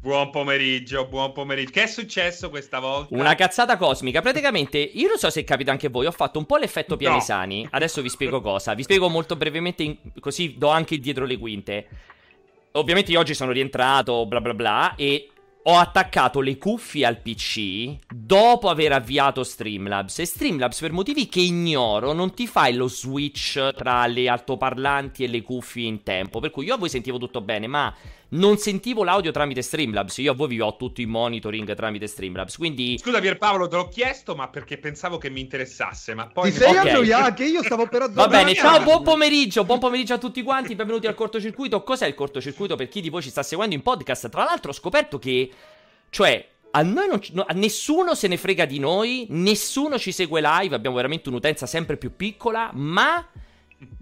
Buon pomeriggio, buon pomeriggio. Che è successo questa volta? Una cazzata cosmica. Praticamente, io non so se capita anche a voi, ho fatto un po' l'effetto Pianesani. No. Adesso vi spiego cosa. Vi spiego molto brevemente, in... così do anche dietro le quinte. Ovviamente io oggi sono rientrato, bla bla bla, e ho attaccato le cuffie al PC dopo aver avviato Streamlabs. E Streamlabs, per motivi che ignoro, non ti fai lo switch tra le altoparlanti e le cuffie in tempo. Per cui io a voi sentivo tutto bene, ma non sentivo l'audio tramite Streamlabs. Io a voi vi ho tutto in monitoring tramite Streamlabs. Quindi. Scusa, Pierpaolo, te l'ho chiesto, ma perché pensavo che mi interessasse. Ma poi. Ti sei okay. annoiato? Io stavo per Va bene, ciao, buon pomeriggio. Buon pomeriggio a tutti quanti. Benvenuti al cortocircuito. Cos'è il cortocircuito per chi di voi ci sta seguendo in podcast? Tra l'altro, ho scoperto che. Cioè, a noi non, no, a nessuno se ne frega di noi, nessuno ci segue live, abbiamo veramente un'utenza sempre più piccola, ma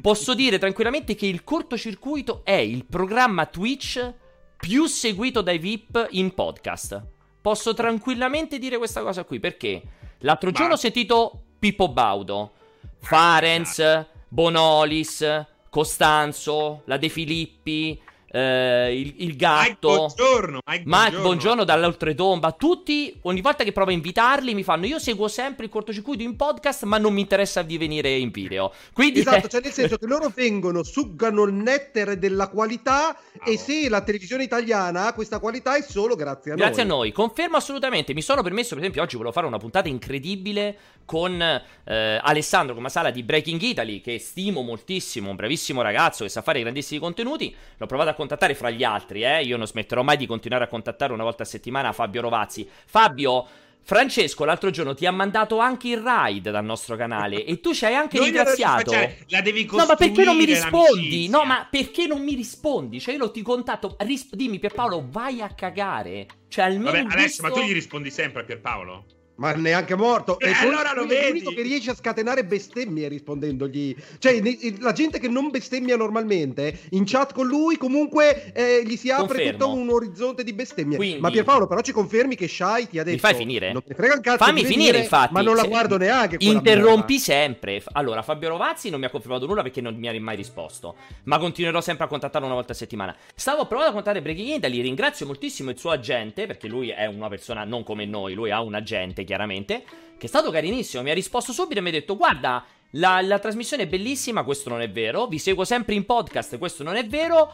posso dire tranquillamente che il cortocircuito è il programma Twitch più seguito dai VIP in podcast. Posso tranquillamente dire questa cosa qui perché l'altro giorno ho sentito Pippo Baudo, Farenz, Bonolis, Costanzo, la De Filippi, eh, il, il, gatto, Mike Buongiorno, Mike, Mike Buongiorno dall'oltretomba. Tutti, ogni volta che provo a invitarli, mi fanno: Io seguo sempre il cortocircuito in podcast, ma non mi interessa di venire in video. Quindi, esatto, cioè nel senso che loro vengono, suggano il netter della qualità. Oh. E se la televisione italiana ha questa qualità, è solo grazie a grazie noi. Grazie a noi, confermo assolutamente. Mi sono permesso, per esempio, oggi volevo fare una puntata incredibile con eh, Alessandro Comasala di Breaking Italy, che stimo moltissimo, un bravissimo ragazzo che sa fare grandissimi contenuti. L'ho provato a contattare fra gli altri, eh. Io non smetterò mai di continuare a contattare una volta a settimana Fabio Rovazzi. Fabio. Francesco l'altro giorno ti ha mandato anche il ride dal nostro canale e tu ci hai anche Noi ringraziato. La devi No, ma perché non mi rispondi? No, ma perché non mi rispondi? Cioè, io lo ti contatto. Risp- dimmi, Pierpaolo, vai a cagare. Cioè, almeno. Vabbè, Alessio, ma tu gli rispondi sempre a Pierpaolo? Ma neanche morto. E, e allora lo vedi. l'unico che riesce a scatenare bestemmie rispondendogli. Cioè, la gente che non bestemmia normalmente, in chat con lui, comunque eh, gli si apre Confermo. tutto un orizzonte di bestemmie. Quindi... Ma Pierpaolo, però ci confermi che Shai ti ha detto. Mi fai finire? Non ti frega un cazzo. Fammi finire, dire, infatti. Ma non la guardo neanche. Interrompi sempre. Allora, Fabio Rovazzi non mi ha confermato nulla perché non mi ha mai risposto. Ma continuerò sempre a contattarlo una volta a settimana. Stavo provando a contattare Breaking Italy. Ringrazio moltissimo il suo agente, perché lui è una persona non come noi, lui ha un agente, chiaramente che è stato carinissimo. Mi ha risposto subito e mi ha detto: Guarda, la, la trasmissione è bellissima, questo non è vero. Vi seguo sempre in podcast, questo non è vero.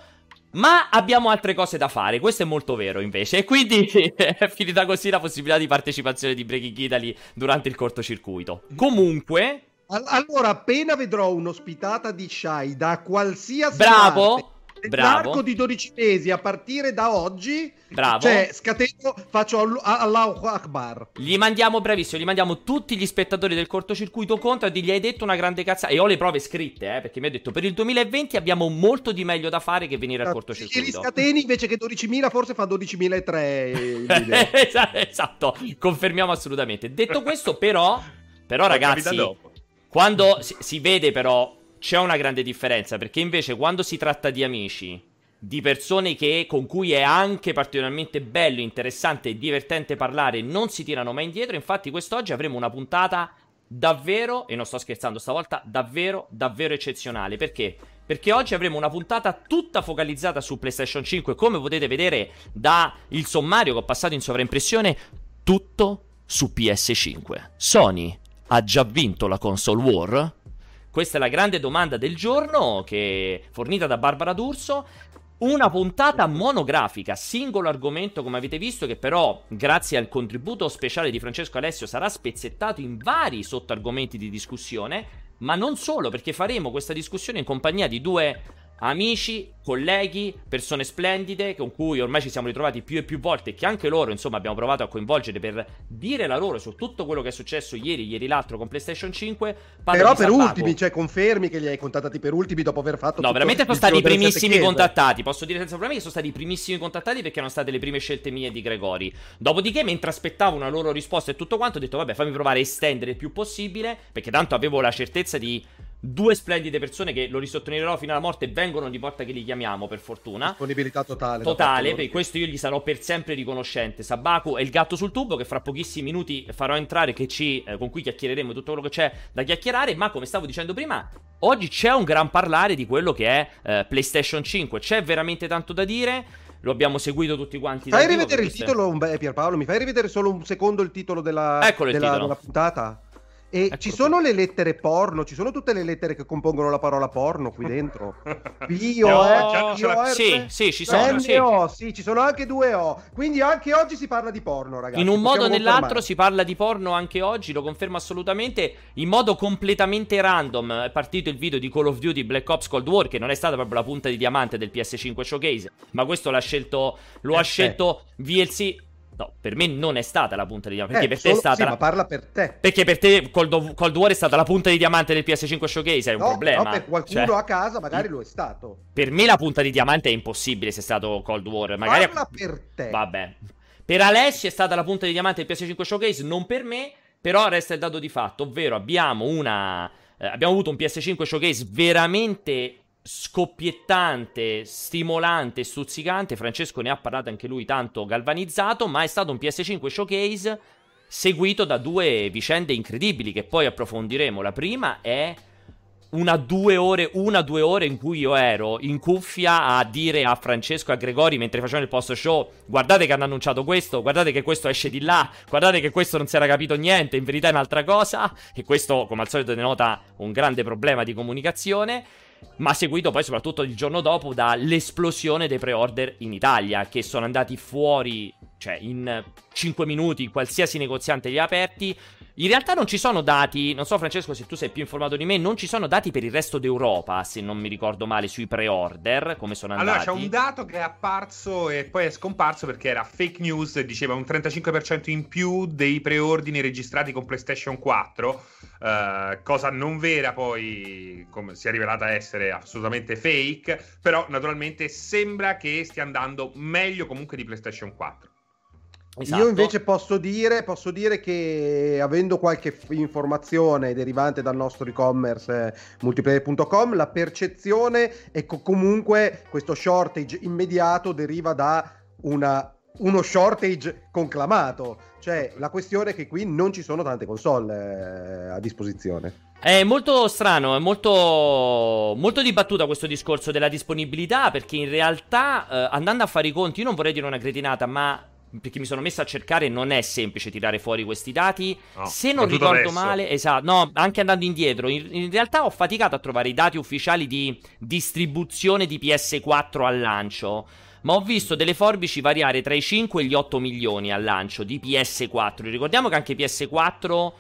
Ma abbiamo altre cose da fare, questo è molto vero invece. E quindi è finita così la possibilità di partecipazione di Breaking Italy durante il cortocircuito. Comunque. Allora, appena vedrò un'ospitata di Shai da qualsiasi Bravo! parte Nell'arco di 12 mesi a partire da oggi, Bravo. cioè scateno, faccio Allahu Akbar. Gli mandiamo, bravissimo, gli mandiamo tutti gli spettatori del cortocircuito contro e gli hai detto una grande cazzata. E ho le prove scritte, eh, perché mi ha detto per il 2020 abbiamo molto di meglio da fare che venire al cortocircuito. E li scateni invece che 12.000 forse fa 12.003. esatto, confermiamo assolutamente. Detto questo però, però ragazzi, quando si, si vede però c'è una grande differenza perché invece quando si tratta di amici, di persone che, con cui è anche particolarmente bello, interessante e divertente parlare, non si tirano mai indietro. Infatti, quest'oggi avremo una puntata davvero, e non sto scherzando stavolta, davvero, davvero eccezionale. Perché? Perché oggi avremo una puntata tutta focalizzata su PlayStation 5. Come potete vedere dal sommario che ho passato in sovraimpressione, tutto su PS5. Sony ha già vinto la console war? Questa è la grande domanda del giorno che fornita da Barbara D'Urso. Una puntata monografica, singolo argomento come avete visto, che però grazie al contributo speciale di Francesco Alessio sarà spezzettato in vari sottoargomenti di discussione, ma non solo, perché faremo questa discussione in compagnia di due amici, colleghi, persone splendide con cui ormai ci siamo ritrovati più e più volte e che anche loro, insomma, abbiamo provato a coinvolgere per dire la loro su tutto quello che è successo ieri, ieri l'altro con PlayStation 5. Però per ultimi, cioè confermi che li hai contattati per ultimi dopo aver fatto No, veramente sono stati i primissimi contattati. Posso dire senza problemi che sono stati i primissimi contattati perché erano state le prime scelte mie di Gregori. Dopodiché, mentre aspettavo una loro risposta e tutto quanto, ho detto vabbè, fammi provare a estendere il più possibile perché tanto avevo la certezza di due splendide persone che lo risottolineerò fino alla morte vengono ogni volta che li chiamiamo per fortuna. Disponibilità totale totale per questo io gli sarò per sempre riconoscente. Sabaku e il gatto sul tubo che fra pochissimi minuti farò entrare ci, eh, con cui chiacchiereremo tutto quello che c'è da chiacchierare. Ma come stavo dicendo prima oggi c'è un gran parlare di quello che è eh, PlayStation 5 c'è veramente tanto da dire. Lo abbiamo seguito tutti quanti. Fai rivedere il titolo, Pierpaolo, mi fai rivedere solo un secondo il titolo della, della, della puntata? E ecco ci sono le lettere porno, ci sono tutte le lettere che compongono la parola porno qui dentro. Pio, no, eh, Pio, sì, sì, ci sono. Sì. O, sì, ci sono anche due O. Quindi anche oggi si parla di porno, ragazzi. In un modo o nell'altro si parla di porno anche oggi, lo confermo assolutamente. In modo completamente random è partito il video di Call of Duty Black Ops Cold War, che non è stata proprio la punta di diamante del PS5 Showcase, ma questo l'ha scelto, lo eh, ha scelto eh. VLC No, per me non è stata la punta di diamante. Perché eh, per solo, te è stata. Sì, la... ma parla per te. Perché per te Cold, Cold War è stata la punta di diamante del PS5 Showcase. È un no, problema. No, per qualcuno cioè, a casa magari lo è stato. Per me la punta di diamante è impossibile se è stato Cold War. Magari... Parla per te. Vabbè. Per Alessio è stata la punta di diamante del PS5 Showcase, non per me. Però resta il dato di fatto, ovvero abbiamo una. Eh, abbiamo avuto un PS5 Showcase veramente scoppiettante, stimolante, stuzzicante. Francesco ne ha parlato anche lui tanto galvanizzato, ma è stato un PS5 showcase seguito da due vicende incredibili che poi approfondiremo. La prima è una due ore, una due ore in cui io ero in cuffia a dire a Francesco e a Gregori mentre facevano il post show guardate che hanno annunciato questo, guardate che questo esce di là, guardate che questo non si era capito niente, in verità è un'altra cosa e questo come al solito denota un grande problema di comunicazione ma seguito poi soprattutto il giorno dopo dall'esplosione dei pre-order in Italia, che sono andati fuori, cioè in 5 minuti qualsiasi negoziante li ha aperti. In realtà non ci sono dati, non so Francesco se tu sei più informato di me, non ci sono dati per il resto d'Europa, se non mi ricordo male, sui pre-order, come sono andati. Allora c'è un dato che è apparso e poi è scomparso perché era fake news, diceva un 35% in più dei preordini registrati con PlayStation 4, eh, cosa non vera poi, come si è rivelata essere assolutamente fake, però naturalmente sembra che stia andando meglio comunque di PlayStation 4. Esatto. Io invece posso dire, posso dire, che avendo qualche informazione derivante dal nostro e-commerce eh, multiplayer.com, la percezione è che comunque questo shortage immediato deriva da una, uno shortage conclamato. Cioè la questione è che qui non ci sono tante console eh, a disposizione. È molto strano, è molto, molto dibattuta questo discorso della disponibilità perché in realtà eh, andando a fare i conti, io non vorrei dire una cretinata, ma perché mi sono messo a cercare, non è semplice tirare fuori questi dati. No, Se non ricordo adesso. male, esatto, no, anche andando indietro, in, in, realtà ho faticato a trovare i dati ufficiali di distribuzione di PS4 al lancio. Ma ho visto delle forbici variare tra i 5 e gli 8 milioni al lancio di PS4. Ricordiamo che anche PS4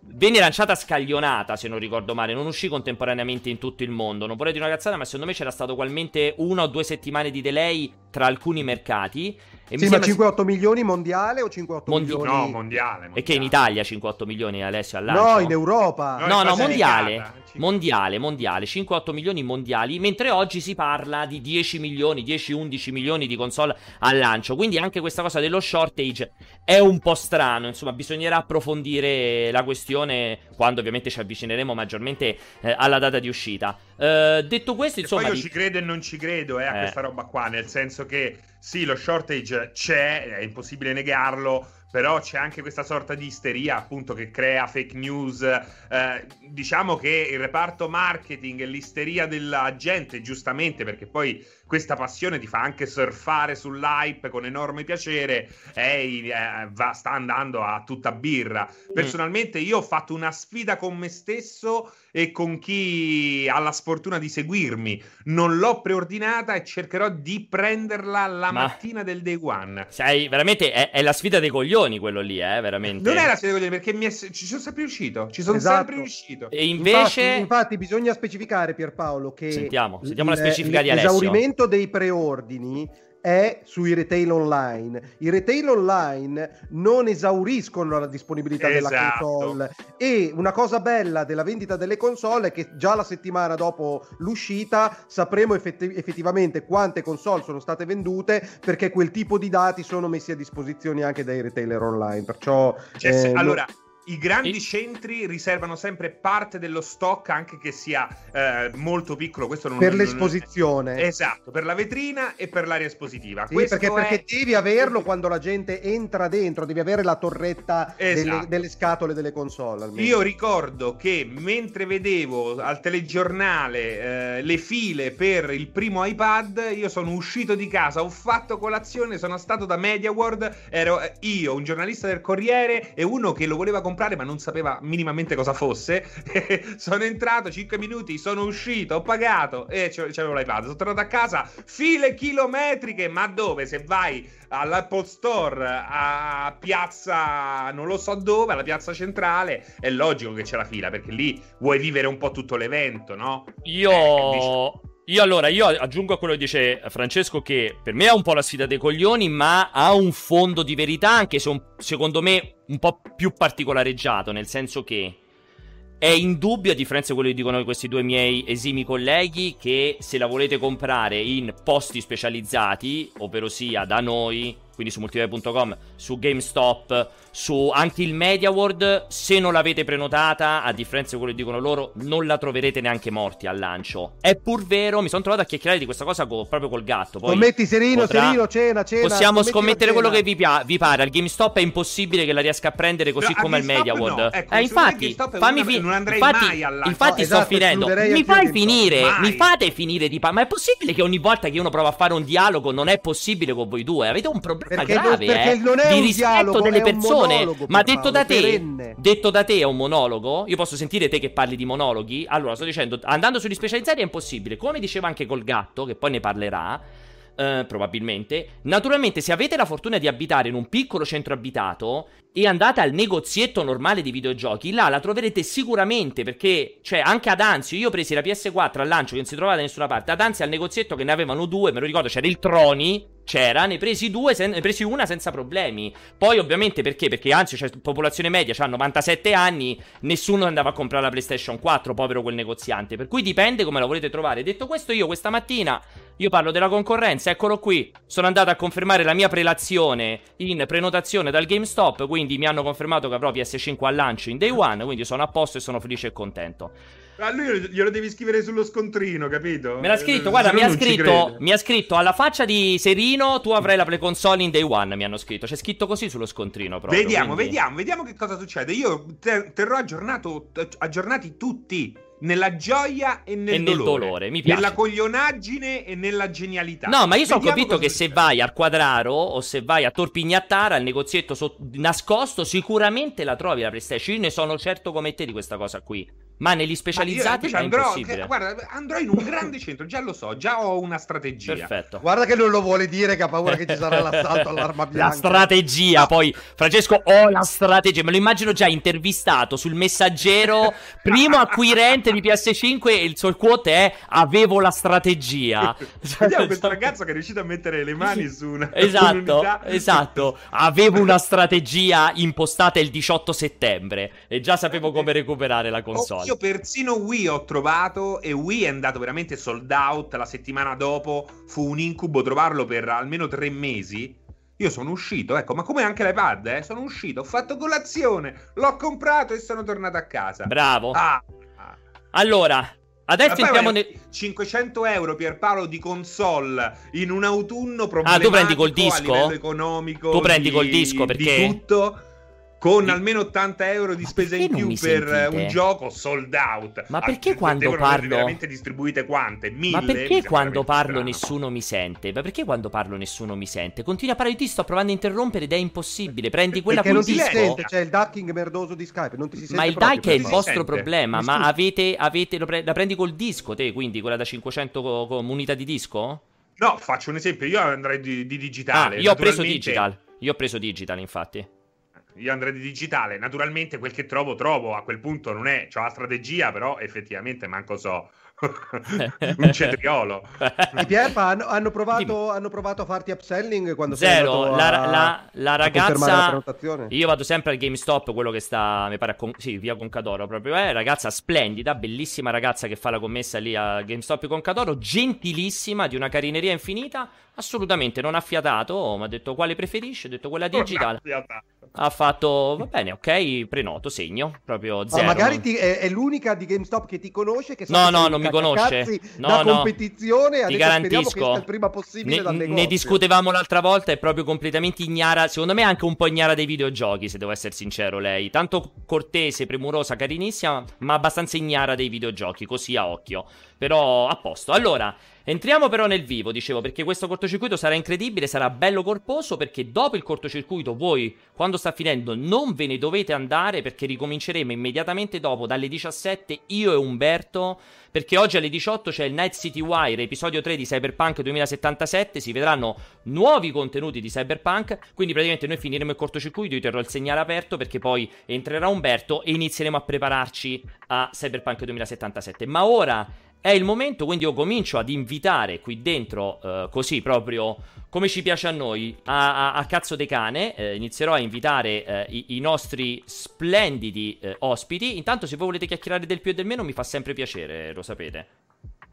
venne lanciata scaglionata, se non ricordo male, non uscì contemporaneamente in tutto il mondo. Non vorrei dire una cazzata, ma secondo me c'era stato ugualmente una o due settimane di delay tra alcuni mercati. E sì, ma 5-8 milioni mondiale o 5-8 Mondi- milioni? No, mondiale, mondiale. E che in Italia 5-8 milioni Alessio all'anno? No, in Europa. No, no, no mondiale. Mondiale, mondiale, 5-8 milioni mondiali, mentre oggi si parla di 10 milioni, 10-11 milioni di console al lancio. Quindi anche questa cosa dello shortage è un po' strano, insomma, bisognerà approfondire la questione quando ovviamente ci avvicineremo maggiormente eh, alla data di uscita. Uh, detto questo, insomma. poi io di... ci credo e non ci credo eh, a eh. questa roba qua, nel senso che sì, lo shortage c'è, è impossibile negarlo però c'è anche questa sorta di isteria appunto che crea fake news. Eh, diciamo che il reparto marketing e l'isteria della gente, giustamente, perché poi questa passione ti fa anche surfare sull'hype con enorme piacere, è, eh, va, sta andando a tutta birra. Mm. Personalmente io ho fatto una sfida con me stesso e con chi ha la sfortuna di seguirmi. Non l'ho preordinata e cercherò di prenderla la Ma... mattina del day one. Sai, veramente è, è, la sfida dei coglioni quello lì, eh, veramente. Non è la sfida dei coglioni perché è, ci sono sempre riuscito. Ci sono esatto. sempre riuscito. E invece... Infatti, infatti, bisogna specificare Pierpaolo che... Sentiamo, sentiamo il, la specifica di Alessio. L'esaurimento dei preordini è sui retail online. I retail online non esauriscono la disponibilità esatto. della console e una cosa bella della vendita delle console è che già la settimana dopo l'uscita sapremo effetti- effettivamente quante console sono state vendute perché quel tipo di dati sono messi a disposizione anche dai retailer online. Perciò cioè, eh, allora i grandi e... centri riservano sempre parte dello stock, anche che sia eh, molto piccolo. Questo non, per non, l'esposizione. Non... Esatto, per la vetrina e per l'area espositiva. Sì, perché, è... perché, devi averlo quando la gente entra dentro, devi avere la torretta esatto. delle, delle, scatole delle console. Almeno. Io ricordo che mentre vedevo al telegiornale eh, le file per il primo iPad, io sono uscito di casa, ho fatto colazione, sono stato da MediaWorld, ero io, un giornalista del Corriere e uno che lo voleva comprare ma non sapeva minimamente cosa fosse. sono entrato 5 minuti, sono uscito, ho pagato e c'avevo l'iPad. Sono tornato a casa, file chilometriche, ma dove? Se vai all'Apple Store a piazza non lo so dove, alla piazza centrale, è logico che c'è la fila perché lì vuoi vivere un po' tutto l'evento, no? Io eh, io allora, io aggiungo a quello che dice Francesco che per me è un po' la sfida dei coglioni, ma ha un fondo di verità, anche se un, secondo me un po' più particolareggiato, nel senso che è indubbio, a differenza di quello che dicono questi due miei esimi colleghi, che se la volete comprare in posti specializzati, ovvero sia da noi, quindi su multiplayer.com, su GameStop, su anche il Media World, se non l'avete prenotata, a differenza di quello che dicono loro, non la troverete neanche morti al lancio. È pur vero, mi sono trovato a chiacchierare di questa cosa co- proprio col gatto. Poi Scommetti serino, potrà... serino, cena, cena. Possiamo scommettere quello che vi, pia- vi, pare. Al GameStop è impossibile che la riesca a prendere così no, come al Media World. No. Ecco, eh, infatti, fammi fi- non andrei infatti, mai alla... infatti no, sto esatto, finendo. Mi fai finire, mi fate finire di pa- Ma è possibile che ogni volta che uno prova a fare un dialogo non è possibile con voi due? Avete un problema perché grave, non, perché eh? non è di rispetto dialogo, delle persone. Ma detto da te, detto da te è un monologo. Io posso sentire te che parli di monologhi. Allora, sto dicendo, andando sugli specializzati è impossibile. Come diceva anche col gatto, che poi ne parlerà. Uh, probabilmente. Naturalmente, se avete la fortuna di abitare in un piccolo centro abitato e andate al negozietto normale di videogiochi, là la troverete sicuramente perché, cioè, anche ad Anzio, io ho presi la PS4 al lancio che non si trovava da nessuna parte. Ad Anzio al negozietto che ne avevano due, me lo ricordo, c'era il Troni c'era, ne presi due, sen- ne presi una senza problemi. Poi, ovviamente, perché? Perché anzi, c'è popolazione media, ha 97 anni, nessuno andava a comprare la PlayStation 4, povero quel negoziante. Per cui dipende come la volete trovare. Detto questo, io questa mattina, io parlo della concorrenza, eccolo qui. Sono andato a confermare la mia prelazione in prenotazione dal GameStop, quindi mi hanno confermato che avrò PS5 al lancio in day one, quindi sono a posto e sono felice e contento. A lui glielo devi scrivere sullo scontrino, capito? Me l'ha scritto, eh, guarda, mi ha scritto, mi ha scritto alla faccia di Serino, tu avrai la Play Console in day one, mi hanno scritto. C'è scritto così sullo scontrino proprio. Vediamo, quindi... vediamo, vediamo che cosa succede. Io ter- terrò aggiornato, aggiornati tutti nella gioia e nel, e nel dolore. dolore. Mi piace. Nella coglionaggine e nella genialità. No, ma io sono convinto che se vai al Quadraro o se vai a Torpignattara, al negozietto so- nascosto, sicuramente la trovi la PlayStation. Io ne sono certo come te di questa cosa qui. Ma negli specializzati ma è andrò, impossibile. Che, guarda, andrò in un grande centro, già lo so, già ho una strategia. Perfetto. Guarda che non lo vuole dire che ha paura che ci sarà l'assalto all'arma bianca. La strategia, no. poi Francesco ho la strategia, me lo immagino già intervistato sul messaggero, primo acquirente di PS5 e il suo quote è avevo la strategia. Vediamo questo ragazzo che è riuscito a mettere le mani su una Esatto, esatto. Avevo una strategia impostata il 18 settembre e già sapevo come recuperare la console. Oh, io persino Wii ho trovato e Wii è andato veramente sold out la settimana dopo. Fu un incubo trovarlo per almeno tre mesi. Io sono uscito, ecco, ma come anche l'iPad, eh? Sono uscito, ho fatto colazione, l'ho comprato e sono tornato a casa. Bravo. Ah. Allora, Adesso entriamo nel 500 euro Pierpaolo di console in un autunno problematico ah, tu prendi col disco? economico. Tu prendi di, col disco perché di tutto con almeno 80 euro di spesa in più per sentite? un gioco sold out. Ma perché quando parlo veramente distribuite quante? Mille? Ma perché quando parlo strano. nessuno mi sente? Ma perché quando parlo nessuno mi sente? Continui a parlare di ti sto provando a interrompere ed è impossibile. Prendi quella perché con non disco. si sente, c'è il ducking merdoso di Skype, non ti si sente Ma il duck è il vostro sente. problema, ma avete, avete pre- la prendi col disco te, quindi quella da 500 co- comunità di disco? No, faccio un esempio, io andrei di, di digitale. Ah, io ho preso digital. Io ho preso digital, infatti io andrei di digitale. Naturalmente quel che trovo, trovo. A quel punto non è, c'ho la strategia, però effettivamente manco so un cetriolo. I Pierpa hanno, hanno, provato, hanno, provato, a farti upselling quando Zero, sei la, a, la, la ragazza la io vado sempre al GameStop, quello che sta mi pare a Con, sì, via Concadoro proprio, è eh, ragazza splendida, bellissima ragazza che fa la commessa lì a GameStop Concadoro, gentilissima, di una carineria infinita, assolutamente non ha fiatato, mi ha detto quale preferisce, ho detto quella digital. Ha fatto, va bene, ok, prenoto, segno, proprio zero. Ma magari ti, è, è, l'unica di GameStop che ti conosce, che no, no, non mi conosce. No, da no, competizione, ti garantisco. il prima possibile ne, ne discutevamo l'altra volta, è proprio completamente ignara, secondo me anche un po' ignara dei videogiochi, se devo essere sincero lei. Tanto cortese, premurosa, carinissima, ma abbastanza ignara dei videogiochi, così a occhio. Però a posto. Allora, Entriamo però nel vivo, dicevo, perché questo cortocircuito sarà incredibile, sarà bello corposo, perché dopo il cortocircuito voi, quando sta finendo, non ve ne dovete andare, perché ricominceremo immediatamente dopo, dalle 17, io e Umberto, perché oggi alle 18 c'è il Night City Wire, episodio 3 di Cyberpunk 2077, si vedranno nuovi contenuti di Cyberpunk, quindi praticamente noi finiremo il cortocircuito, io terrò il segnale aperto, perché poi entrerà Umberto e inizieremo a prepararci a Cyberpunk 2077. Ma ora è il momento, quindi io comincio ad invitare qui dentro, eh, così proprio come ci piace a noi, a, a, a cazzo de cane. Eh, inizierò a invitare eh, i, i, nostri splendidi eh, ospiti. Intanto, se voi volete chiacchierare del più e del meno, mi fa sempre piacere, lo sapete.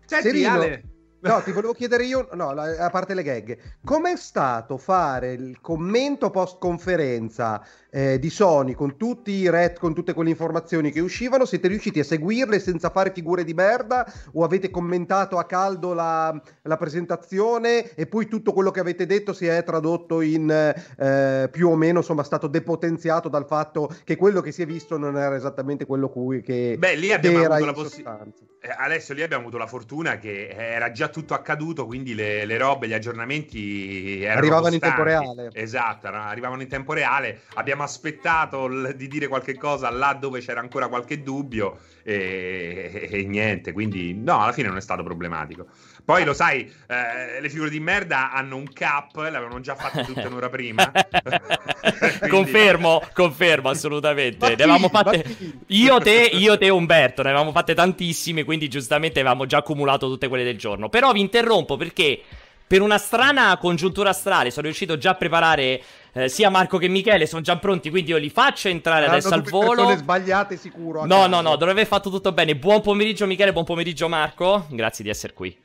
Senti, Ale. No, ti volevo chiedere io, no, a parte le gag, com'è stato fare il commento post conferenza eh, di Sony con tutti i ret, con tutte quelle informazioni che uscivano? Siete riusciti a seguirle senza fare figure di merda o avete commentato a caldo la, la presentazione e poi tutto quello che avete detto si è tradotto in eh, più o meno, insomma, stato depotenziato dal fatto che quello che si è visto non era esattamente quello cui, che Beh, lì abbiamo avuto la possibilità. Eh, adesso lì abbiamo avuto la fortuna che era già tutto accaduto, quindi le, le robe, gli aggiornamenti arrivavano costanti. in tempo reale. Esatto, arrivavano in tempo reale. Abbiamo aspettato l- di dire qualche cosa là dove c'era ancora qualche dubbio e, e, e niente, quindi no, alla fine non è stato problematico. Poi lo sai, eh, le figure di merda hanno un cap, l'avevano già fatto tutte un'ora prima. Quindi... Confermo, confermo assolutamente. ne avevamo fatte io te, io te Umberto, ne avevamo fatte tantissime, quindi giustamente avevamo già accumulato tutte quelle del giorno. Però vi interrompo perché per una strana congiuntura astrale sono riuscito già a preparare eh, sia Marco che Michele, sono già pronti, quindi io li faccio entrare Saranno adesso al volo. Sono sbagliate sicuro. No, caso. no, no, dovrebbe aver fatto tutto bene. Buon pomeriggio Michele, buon pomeriggio Marco. Grazie di essere qui.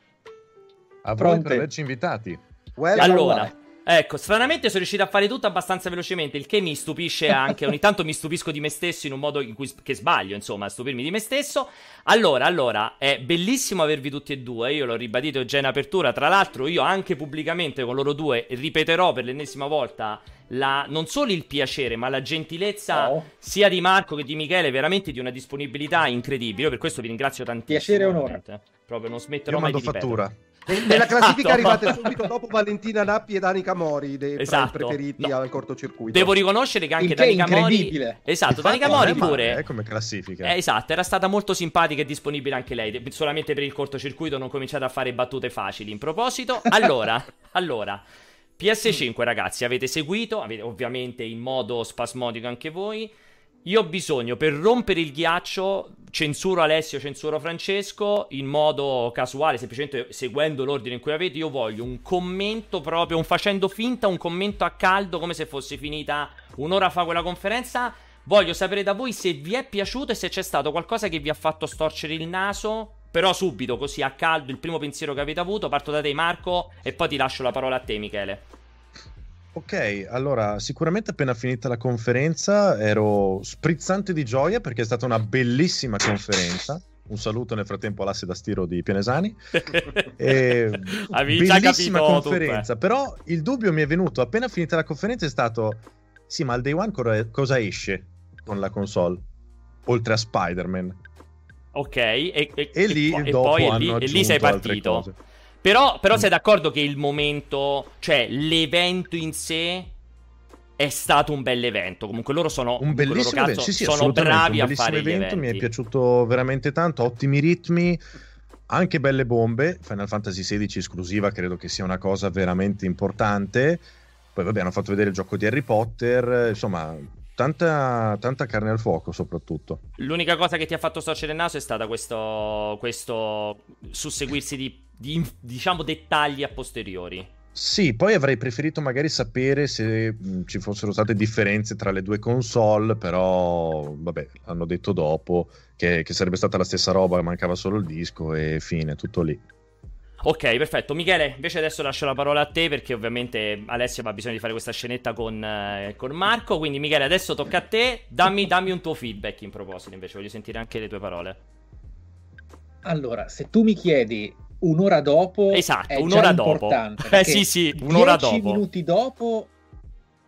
A voi per averci invitati. Well, allora, ecco, stranamente sono riuscito a fare tutto abbastanza velocemente, il che mi stupisce anche. Ogni tanto mi stupisco di me stesso in un modo in cui che sbaglio, insomma, a stupirmi di me stesso. Allora, allora, è bellissimo avervi tutti e due. Io l'ho ribadito già in apertura. Tra l'altro, io anche pubblicamente con loro due ripeterò per l'ennesima volta la, non solo il piacere, ma la gentilezza oh. sia di Marco che di Michele, veramente di una disponibilità incredibile. Io per questo vi ringrazio tantissimo. Piacere e onore. Proprio non smetterò Io mai di fattura. Ripetere. Nella classifica esatto. arrivate subito dopo Valentina Nappi e Danica Mori, dei esatto. preferiti no. al cortocircuito. Devo riconoscere che anche Danica Mori. Esatto, Danica Mori pure. È come classifica. Eh, esatto, era stata molto simpatica e disponibile anche lei. Solamente per il cortocircuito non cominciate a fare battute facili. In proposito, allora, allora. PS5, ragazzi, avete seguito, avete, ovviamente in modo spasmodico anche voi. Io ho bisogno per rompere il ghiaccio, censuro Alessio, censuro Francesco, in modo casuale, semplicemente seguendo l'ordine in cui avete, io voglio un commento proprio, un facendo finta, un commento a caldo come se fosse finita un'ora fa quella conferenza. Voglio sapere da voi se vi è piaciuto e se c'è stato qualcosa che vi ha fatto storcere il naso. Però subito, così a caldo, il primo pensiero che avete avuto. Parto da te Marco e poi ti lascio la parola a te Michele. Ok, allora sicuramente appena finita la conferenza ero sprizzante di gioia perché è stata una bellissima conferenza. Un saluto nel frattempo all'asse da stiro di Pianesani. e bellissima conferenza, però il dubbio mi è venuto appena finita la conferenza è stato sì, ma al day one cosa esce con la console oltre a Spider-Man? Ok, e, e, e lì e, dopo poi, e lì, e lì sei partito. Però, però sei d'accordo che il momento, cioè l'evento in sé è stato un bel evento. Comunque loro sono un bellissimo evento. Sì, sì, sono bravi a fare evento. Mi è piaciuto veramente tanto, ottimi ritmi, anche belle bombe. Final Fantasy XVI esclusiva credo che sia una cosa veramente importante. Poi vabbè, hanno fatto vedere il gioco di Harry Potter, insomma, Tanta, tanta, carne al fuoco, soprattutto. L'unica cosa che ti ha fatto storcere il naso è stata questo, questo susseguirsi di, di, diciamo, dettagli a posteriori. Sì, poi avrei preferito magari sapere se mh, ci fossero state differenze tra le due console, però vabbè, hanno detto dopo che, che sarebbe stata la stessa roba, mancava solo il disco e fine, tutto lì. Ok, perfetto. Michele, invece adesso lascio la parola a te perché ovviamente Alessio ha bisogno di fare questa scenetta con, eh, con Marco. Quindi Michele, adesso tocca a te. Dammi, dammi, un tuo feedback in proposito, invece voglio sentire anche le tue parole. Allora, se tu mi chiedi un'ora dopo, esatto, un'ora dopo. Eh sì, sì, un'ora dopo. minuti dopo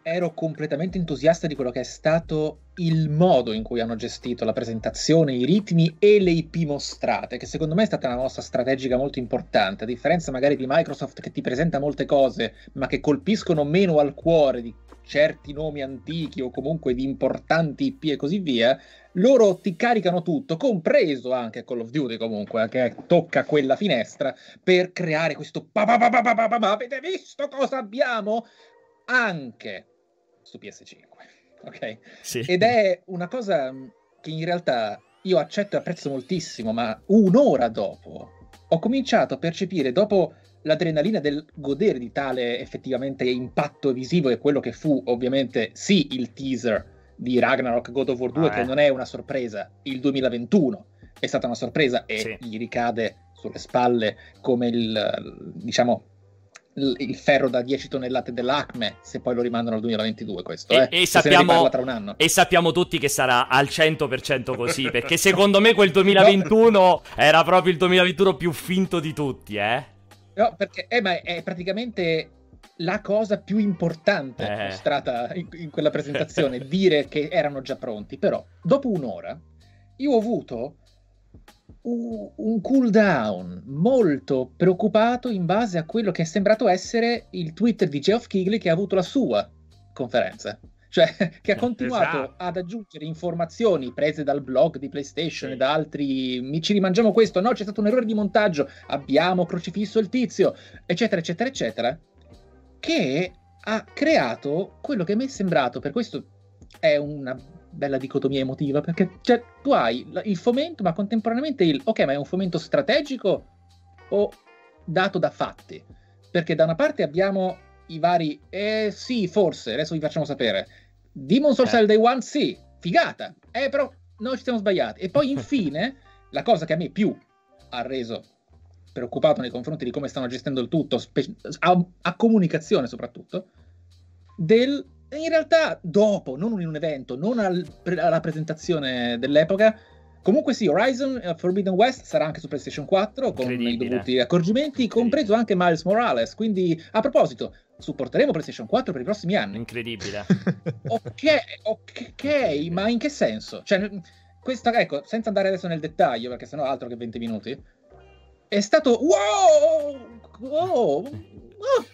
ero completamente entusiasta di quello che è stato il modo in cui hanno gestito la presentazione, i ritmi e le IP mostrate, che secondo me è stata una mossa strategica molto importante, a differenza magari di Microsoft che ti presenta molte cose, ma che colpiscono meno al cuore di certi nomi antichi o comunque di importanti IP e così via, loro ti caricano tutto, compreso anche Call of Duty comunque, che tocca quella finestra, per creare questo avete visto cosa abbiamo? Anche su PS5. Ok? Sì. Ed è una cosa che in realtà io accetto e apprezzo moltissimo, ma un'ora dopo ho cominciato a percepire, dopo l'adrenalina del godere di tale effettivamente impatto visivo e quello che fu ovviamente sì il teaser di Ragnarok God of War 2 ah, che eh. non è una sorpresa, il 2021 è stata una sorpresa e sì. gli ricade sulle spalle come il diciamo il ferro da 10 tonnellate dell'Acme se poi lo rimandano al 2022 questo e, eh? e, sappiamo, e sappiamo, tutti che sarà al 100% così perché secondo me quel 2021 no. era proprio il 2021 più finto di tutti eh no perché eh, ma è praticamente la cosa più importante eh. mostrata in, in quella presentazione dire che erano già pronti però dopo un'ora io ho avuto un cooldown molto preoccupato in base a quello che è sembrato essere il Twitter di Geoff Keighley che ha avuto la sua conferenza. Cioè, che ha continuato esatto. ad aggiungere informazioni prese dal blog di PlayStation sì. e da altri. Mi ci rimangiamo questo, no, c'è stato un errore di montaggio, abbiamo crocifisso il tizio, eccetera, eccetera, eccetera. Che ha creato quello che mi è sembrato, per questo è una bella dicotomia emotiva, perché cioè, tu hai il fomento, ma contemporaneamente il ok, ma è un fomento strategico o dato da fatti? Perché da una parte abbiamo i vari, eh sì, forse, adesso vi facciamo sapere. Demon Souls eh. Day One, sì, figata, eh però noi ci siamo sbagliati. E poi infine, la cosa che a me più ha reso preoccupato nei confronti di come stanno gestendo il tutto, spe- a, a comunicazione soprattutto, del in realtà dopo, non in un evento, non al, alla presentazione dell'epoca. Comunque sì, Horizon uh, Forbidden West sarà anche su PlayStation ok con i dovuti accorgimenti, compreso anche Miles Morales. Quindi, a proposito, supporteremo PlayStation 4 per i prossimi anni. Incredibile. ok, ok, ma in che senso? Cioè, questa, ecco, senza andare adesso nel dettaglio, perché sennò altro che 20 minuti, è stato wow! wow! Oh!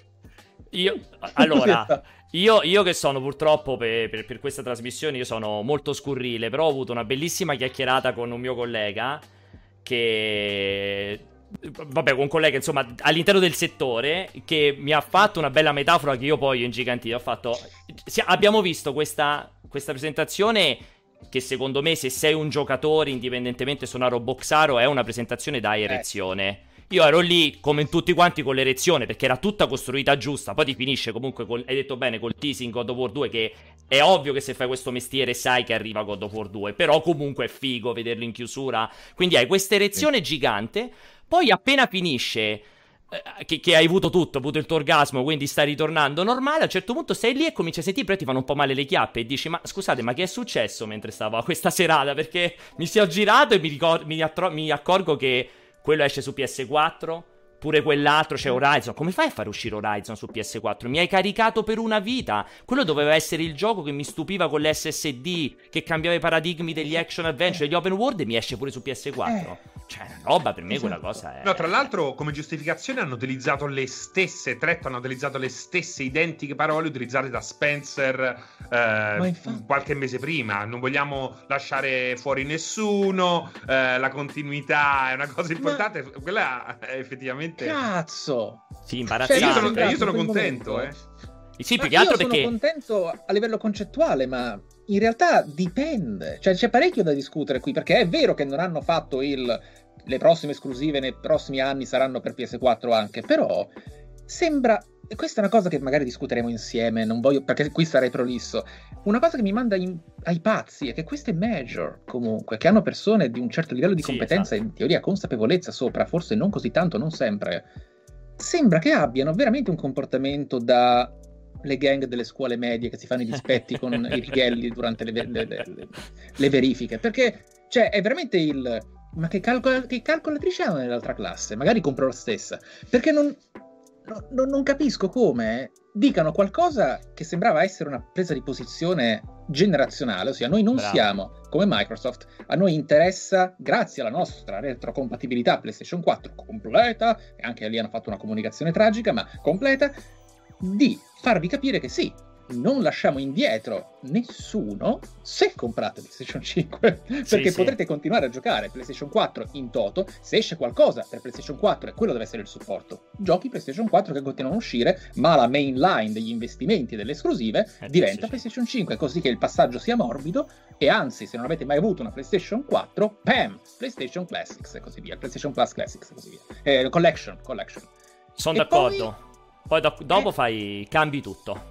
Io, allora, io, io, che sono purtroppo per, per, per, questa trasmissione, io sono molto scurrile, però ho avuto una bellissima chiacchierata con un mio collega che... Vabbè, con un collega, insomma, all'interno del settore, che mi ha fatto una bella metafora che io poi ho ingigantito. Ho fatto... Abbiamo visto questa, questa presentazione che secondo me se sei un giocatore, indipendentemente suonare o boxaro, è una presentazione da eh. erezione. Eh. Io ero lì come tutti quanti con l'erezione perché era tutta costruita giusta. Poi ti finisce comunque, col, hai detto bene, col teasing God of War 2 che è ovvio che se fai questo mestiere sai che arriva God of War 2. Però comunque è figo vederlo in chiusura. Quindi hai questa erezione gigante. Poi appena finisce... Eh, che, che, hai avuto tutto, hai avuto il tuo orgasmo, quindi stai ritornando normale. A un certo punto sei lì e cominci a sentire, però ti fanno un po' male le chiappe. E dici: Ma scusate, ma che è successo mentre stavo a questa serata? Perché mi si è girato e mi, ricor- mi, attro- mi accorgo che quello esce su PS4, pure quell'altro c'è Horizon. Come fai a fare uscire Horizon su PS4? Mi hai caricato per una vita. Quello doveva essere il gioco che mi stupiva con l'SSD, che cambiava i paradigmi degli action adventure, degli open world e mi esce pure su PS4. Eh. Cioè, roba per me esatto. quella cosa è. No, tra l'altro, come giustificazione hanno utilizzato le stesse, Tretto hanno utilizzato le stesse identiche parole utilizzate da Spencer eh, qualche mese prima. Non vogliamo lasciare fuori nessuno, eh, la continuità è una cosa importante. Ma... Quella è effettivamente. Cazzo! Sì, imbarazzante. Cioè, io sono, io sono contento, eh. Sì, più che altro io perché. sono contento a livello concettuale, ma in realtà dipende. Cioè, c'è parecchio da discutere qui, perché è vero che non hanno fatto il le prossime esclusive nei prossimi anni saranno per PS4 anche, però sembra e questa è una cosa che magari discuteremo insieme, non voglio, perché qui sarei prolisso. Una cosa che mi manda in, ai pazzi è che queste major, comunque, che hanno persone di un certo livello di sì, competenza esatto. e in teoria consapevolezza sopra, forse non così tanto, non sempre, sembra che abbiano veramente un comportamento da le gang delle scuole medie che si fanno i dispetti con i righelli durante le, le, le, le, verifiche. Perché, cioè, è veramente il... Ma che, calcol- che calcolatrice hanno nell'altra classe? Magari compro la stessa. Perché non, no, non capisco come dicano qualcosa che sembrava essere una presa di posizione generazionale, ossia noi non Bravo. siamo come Microsoft, a noi interessa, grazie alla nostra retrocompatibilità PlayStation 4 completa, e anche lì hanno fatto una comunicazione tragica, ma completa, di farvi capire che sì, non lasciamo indietro nessuno se comprate PlayStation 5 perché sì, potrete continuare a giocare PlayStation 4 in toto. Se esce qualcosa per PlayStation 4 e quello deve essere il supporto. Giochi PlayStation 4 che continuano a uscire ma la main line degli investimenti delle esclusive eh, diventa sì, PlayStation 5 così che il passaggio sia morbido e anzi se non avete mai avuto una PlayStation 4 PAM PlayStation Classics e così via PlayStation Plus Classics e così via. Eh, Collection Collection. Sono d'accordo. poi, poi do- dopo eh... fai cambi tutto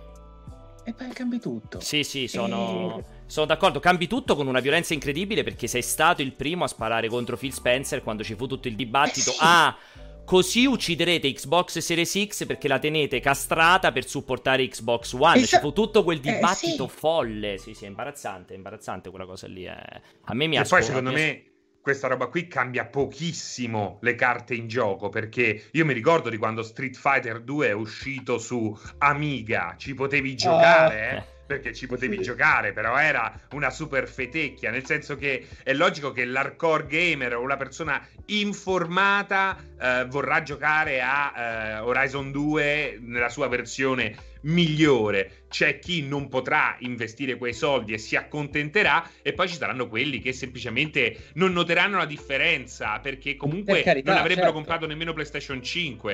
e poi cambi tutto. Sì, sì, sono, e... sono, d'accordo. Cambi tutto con una violenza incredibile perché sei stato il primo a sparare contro Phil Spencer quando ci fu tutto il dibattito. Eh sì. Ah, così ucciderete Xbox Series X perché la tenete castrata per supportare Xbox One. Esa- ci fu tutto quel eh, dibattito eh, sì. folle. Sì, sì, è imbarazzante, è imbarazzante quella cosa lì. Eh. A me mi ha E poi secondo me questa roba qui cambia pochissimo le carte in gioco perché io mi ricordo di quando Street Fighter 2 è uscito su Amiga, ci potevi giocare, oh. eh? perché ci potevi sì. giocare, però era una super fetecchia, nel senso che è logico che l'hardcore gamer o una persona informata eh, vorrà giocare a eh, Horizon 2 nella sua versione migliore. C'è chi non potrà investire quei soldi e si accontenterà, e poi ci saranno quelli che semplicemente non noteranno la differenza perché comunque per carità, non avrebbero certo. comprato nemmeno PlayStation 5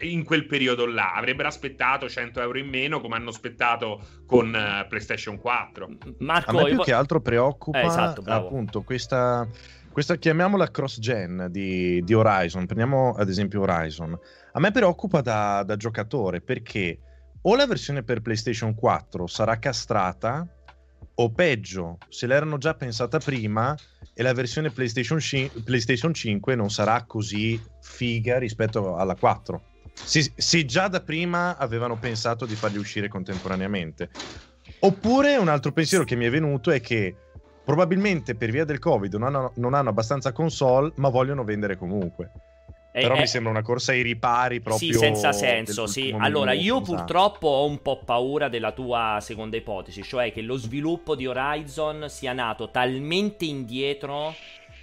eh, in quel periodo là. Avrebbero aspettato 100 euro in meno come hanno aspettato con uh, PlayStation 4. Marco, A me più io... che altro preoccupa eh, esatto, appunto questa questa chiamiamola cross gen di, di, Horizon. Prendiamo ad esempio Horizon. A me preoccupa da, da giocatore perché o la versione per PlayStation 4 sarà castrata, o peggio, se l'erano già pensata prima e la versione PlayStation, c- PlayStation 5 non sarà così figa rispetto alla 4. Se, se, già da prima avevano pensato di farli uscire contemporaneamente. Oppure un altro pensiero che mi è venuto è che probabilmente per via del Covid non hanno, non hanno abbastanza console, ma vogliono vendere comunque. Però è, mi sembra una corsa ai ripari proprio. Sì, senza senso. Sì. Allora, io esatto. purtroppo ho un po' paura della tua seconda ipotesi, cioè che lo sviluppo di Horizon sia nato talmente indietro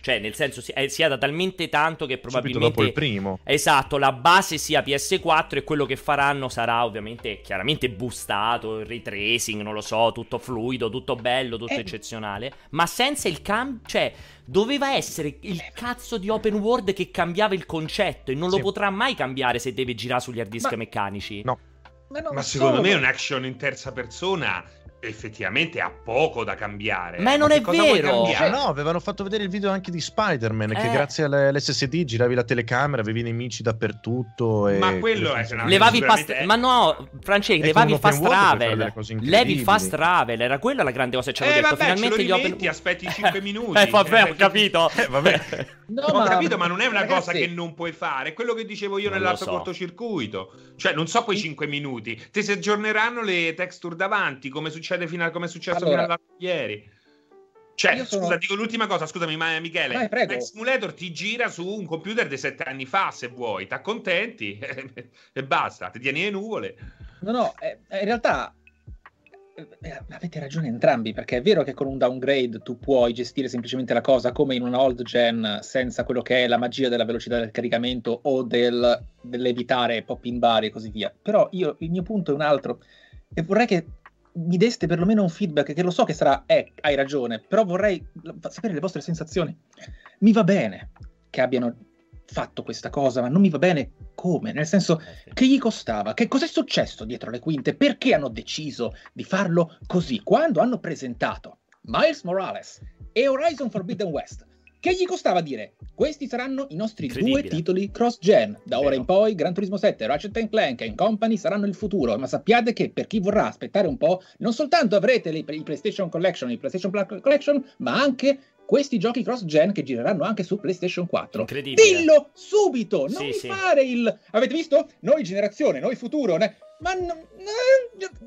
cioè, nel senso, eh, sia da talmente tanto che probabilmente. Subito dopo il primo. Esatto, la base sia PS4 e quello che faranno sarà ovviamente chiaramente boostato, il ray tracing, non lo so, tutto fluido, tutto bello, tutto eh. eccezionale. Ma senza il cambio. Cioè, doveva essere il cazzo di open world che cambiava il concetto e non sì. lo potrà mai cambiare se deve girare sugli hard disk Ma... meccanici. No. Ma, Ma secondo me un action in terza persona effettivamente ha poco da cambiare. Ma non Ma è vero! Cioè, no, avevano fatto vedere il video anche di Spider-Man, eh. che grazie all'SSD giravi la telecamera, avevi nemici dappertutto. E Ma quello è... Levavi il fast... È... Ma no, Francesco, levavi fast travel. Levi fast travel, era quella la grande cosa che ci hanno eh, detto. Vabbè, Finalmente gli open... aspetti 5 minuti. eh, vabbè, ho capito. Eh, vabbè. No, ho ma... capito, ma non è una Ragazzi... cosa che non puoi fare. È quello che dicevo io nell'altro so. cortocircuito. Cioè, non so quei 5 minuti. Ti si aggiorneranno le texture davanti, come succede fino a come è successo allora, fino a ieri. Cioè, scusa, sono... dico l'ultima cosa, scusami, ma Michele, Vai, prego. Simulator ti gira su un computer di sette anni fa, se vuoi, ti accontenti e basta, ti tieni le nuvole. No, no, eh, in realtà eh, avete ragione entrambi, perché è vero che con un downgrade tu puoi gestire semplicemente la cosa come in una old gen senza quello che è la magia della velocità del caricamento o del, dell'evitare pop in bar e così via. Però io, il mio punto è un altro e vorrei che mi deste perlomeno un feedback che lo so che sarà, eh, hai ragione, però vorrei sapere le vostre sensazioni. Mi va bene che abbiano fatto questa cosa, ma non mi va bene come, nel senso eh che gli costava, che cos'è successo dietro le quinte, perché hanno deciso di farlo così, quando hanno presentato Miles Morales e Horizon Forbidden West che gli costava dire? Questi saranno i nostri due titoli cross-gen. Da ora in poi Gran Turismo 7, Ratchet Clank e Company saranno il futuro. Ma sappiate che per chi vorrà aspettare un po', non soltanto avrete le, il PlayStation Collection e il PlayStation Plus Collection, ma anche questi giochi cross-gen che gireranno anche su PlayStation 4. Incredibile. Dillo subito, non sì, sì. fare il... Avete visto? Noi generazione, noi futuro, ne... Ma no,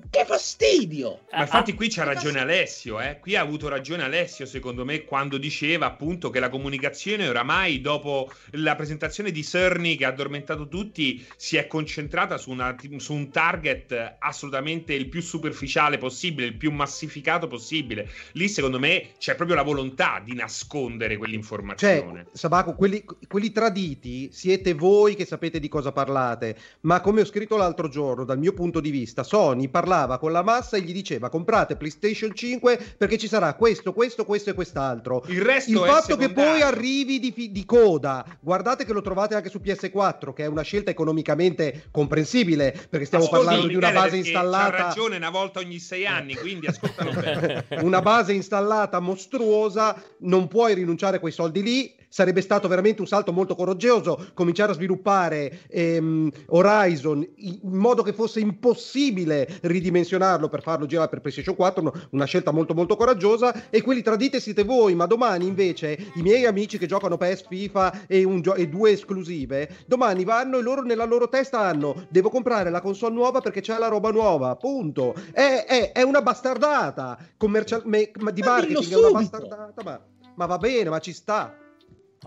che fastidio! Ma infatti qui c'ha ragione Alessio, eh? Qui ha avuto ragione Alessio, secondo me, quando diceva appunto che la comunicazione oramai dopo la presentazione di Cerny che ha addormentato tutti si è concentrata su, una, su un target assolutamente il più superficiale possibile, il più massificato possibile. Lì secondo me c'è proprio la volontà di nascondere quell'informazione. Cioè, Sabaco, quelli, quelli traditi siete voi che sapete di cosa parlate, ma come ho scritto l'altro giorno, dal mio punto di vista, Sony parlava con la massa e gli diceva comprate PlayStation 5 perché ci sarà questo, questo, questo e quest'altro. Il resto Il fatto che poi arrivi di, di, coda, guardate che lo trovate anche su PS4, che è una scelta economicamente comprensibile perché stiamo Ascolti, parlando di una base installata. Ha ragione una volta ogni sei anni, quindi ascoltalo bene. una base installata mostruosa, non puoi rinunciare a quei soldi lì sarebbe stato veramente un salto molto coraggioso cominciare a sviluppare ehm, Horizon in modo che fosse impossibile ridimensionarlo per farlo girare per PlayStation 4, una scelta molto molto coraggiosa e quelli tradite siete voi, ma domani invece i miei amici che giocano PS, FIFA e, gio- e due esclusive, domani vanno e loro nella loro testa hanno devo comprare la console nuova perché c'è la roba nuova, punto. È, è, è una bastardata commercial- me- di marketing, è una bastardata, ma, ma va bene, ma ci sta.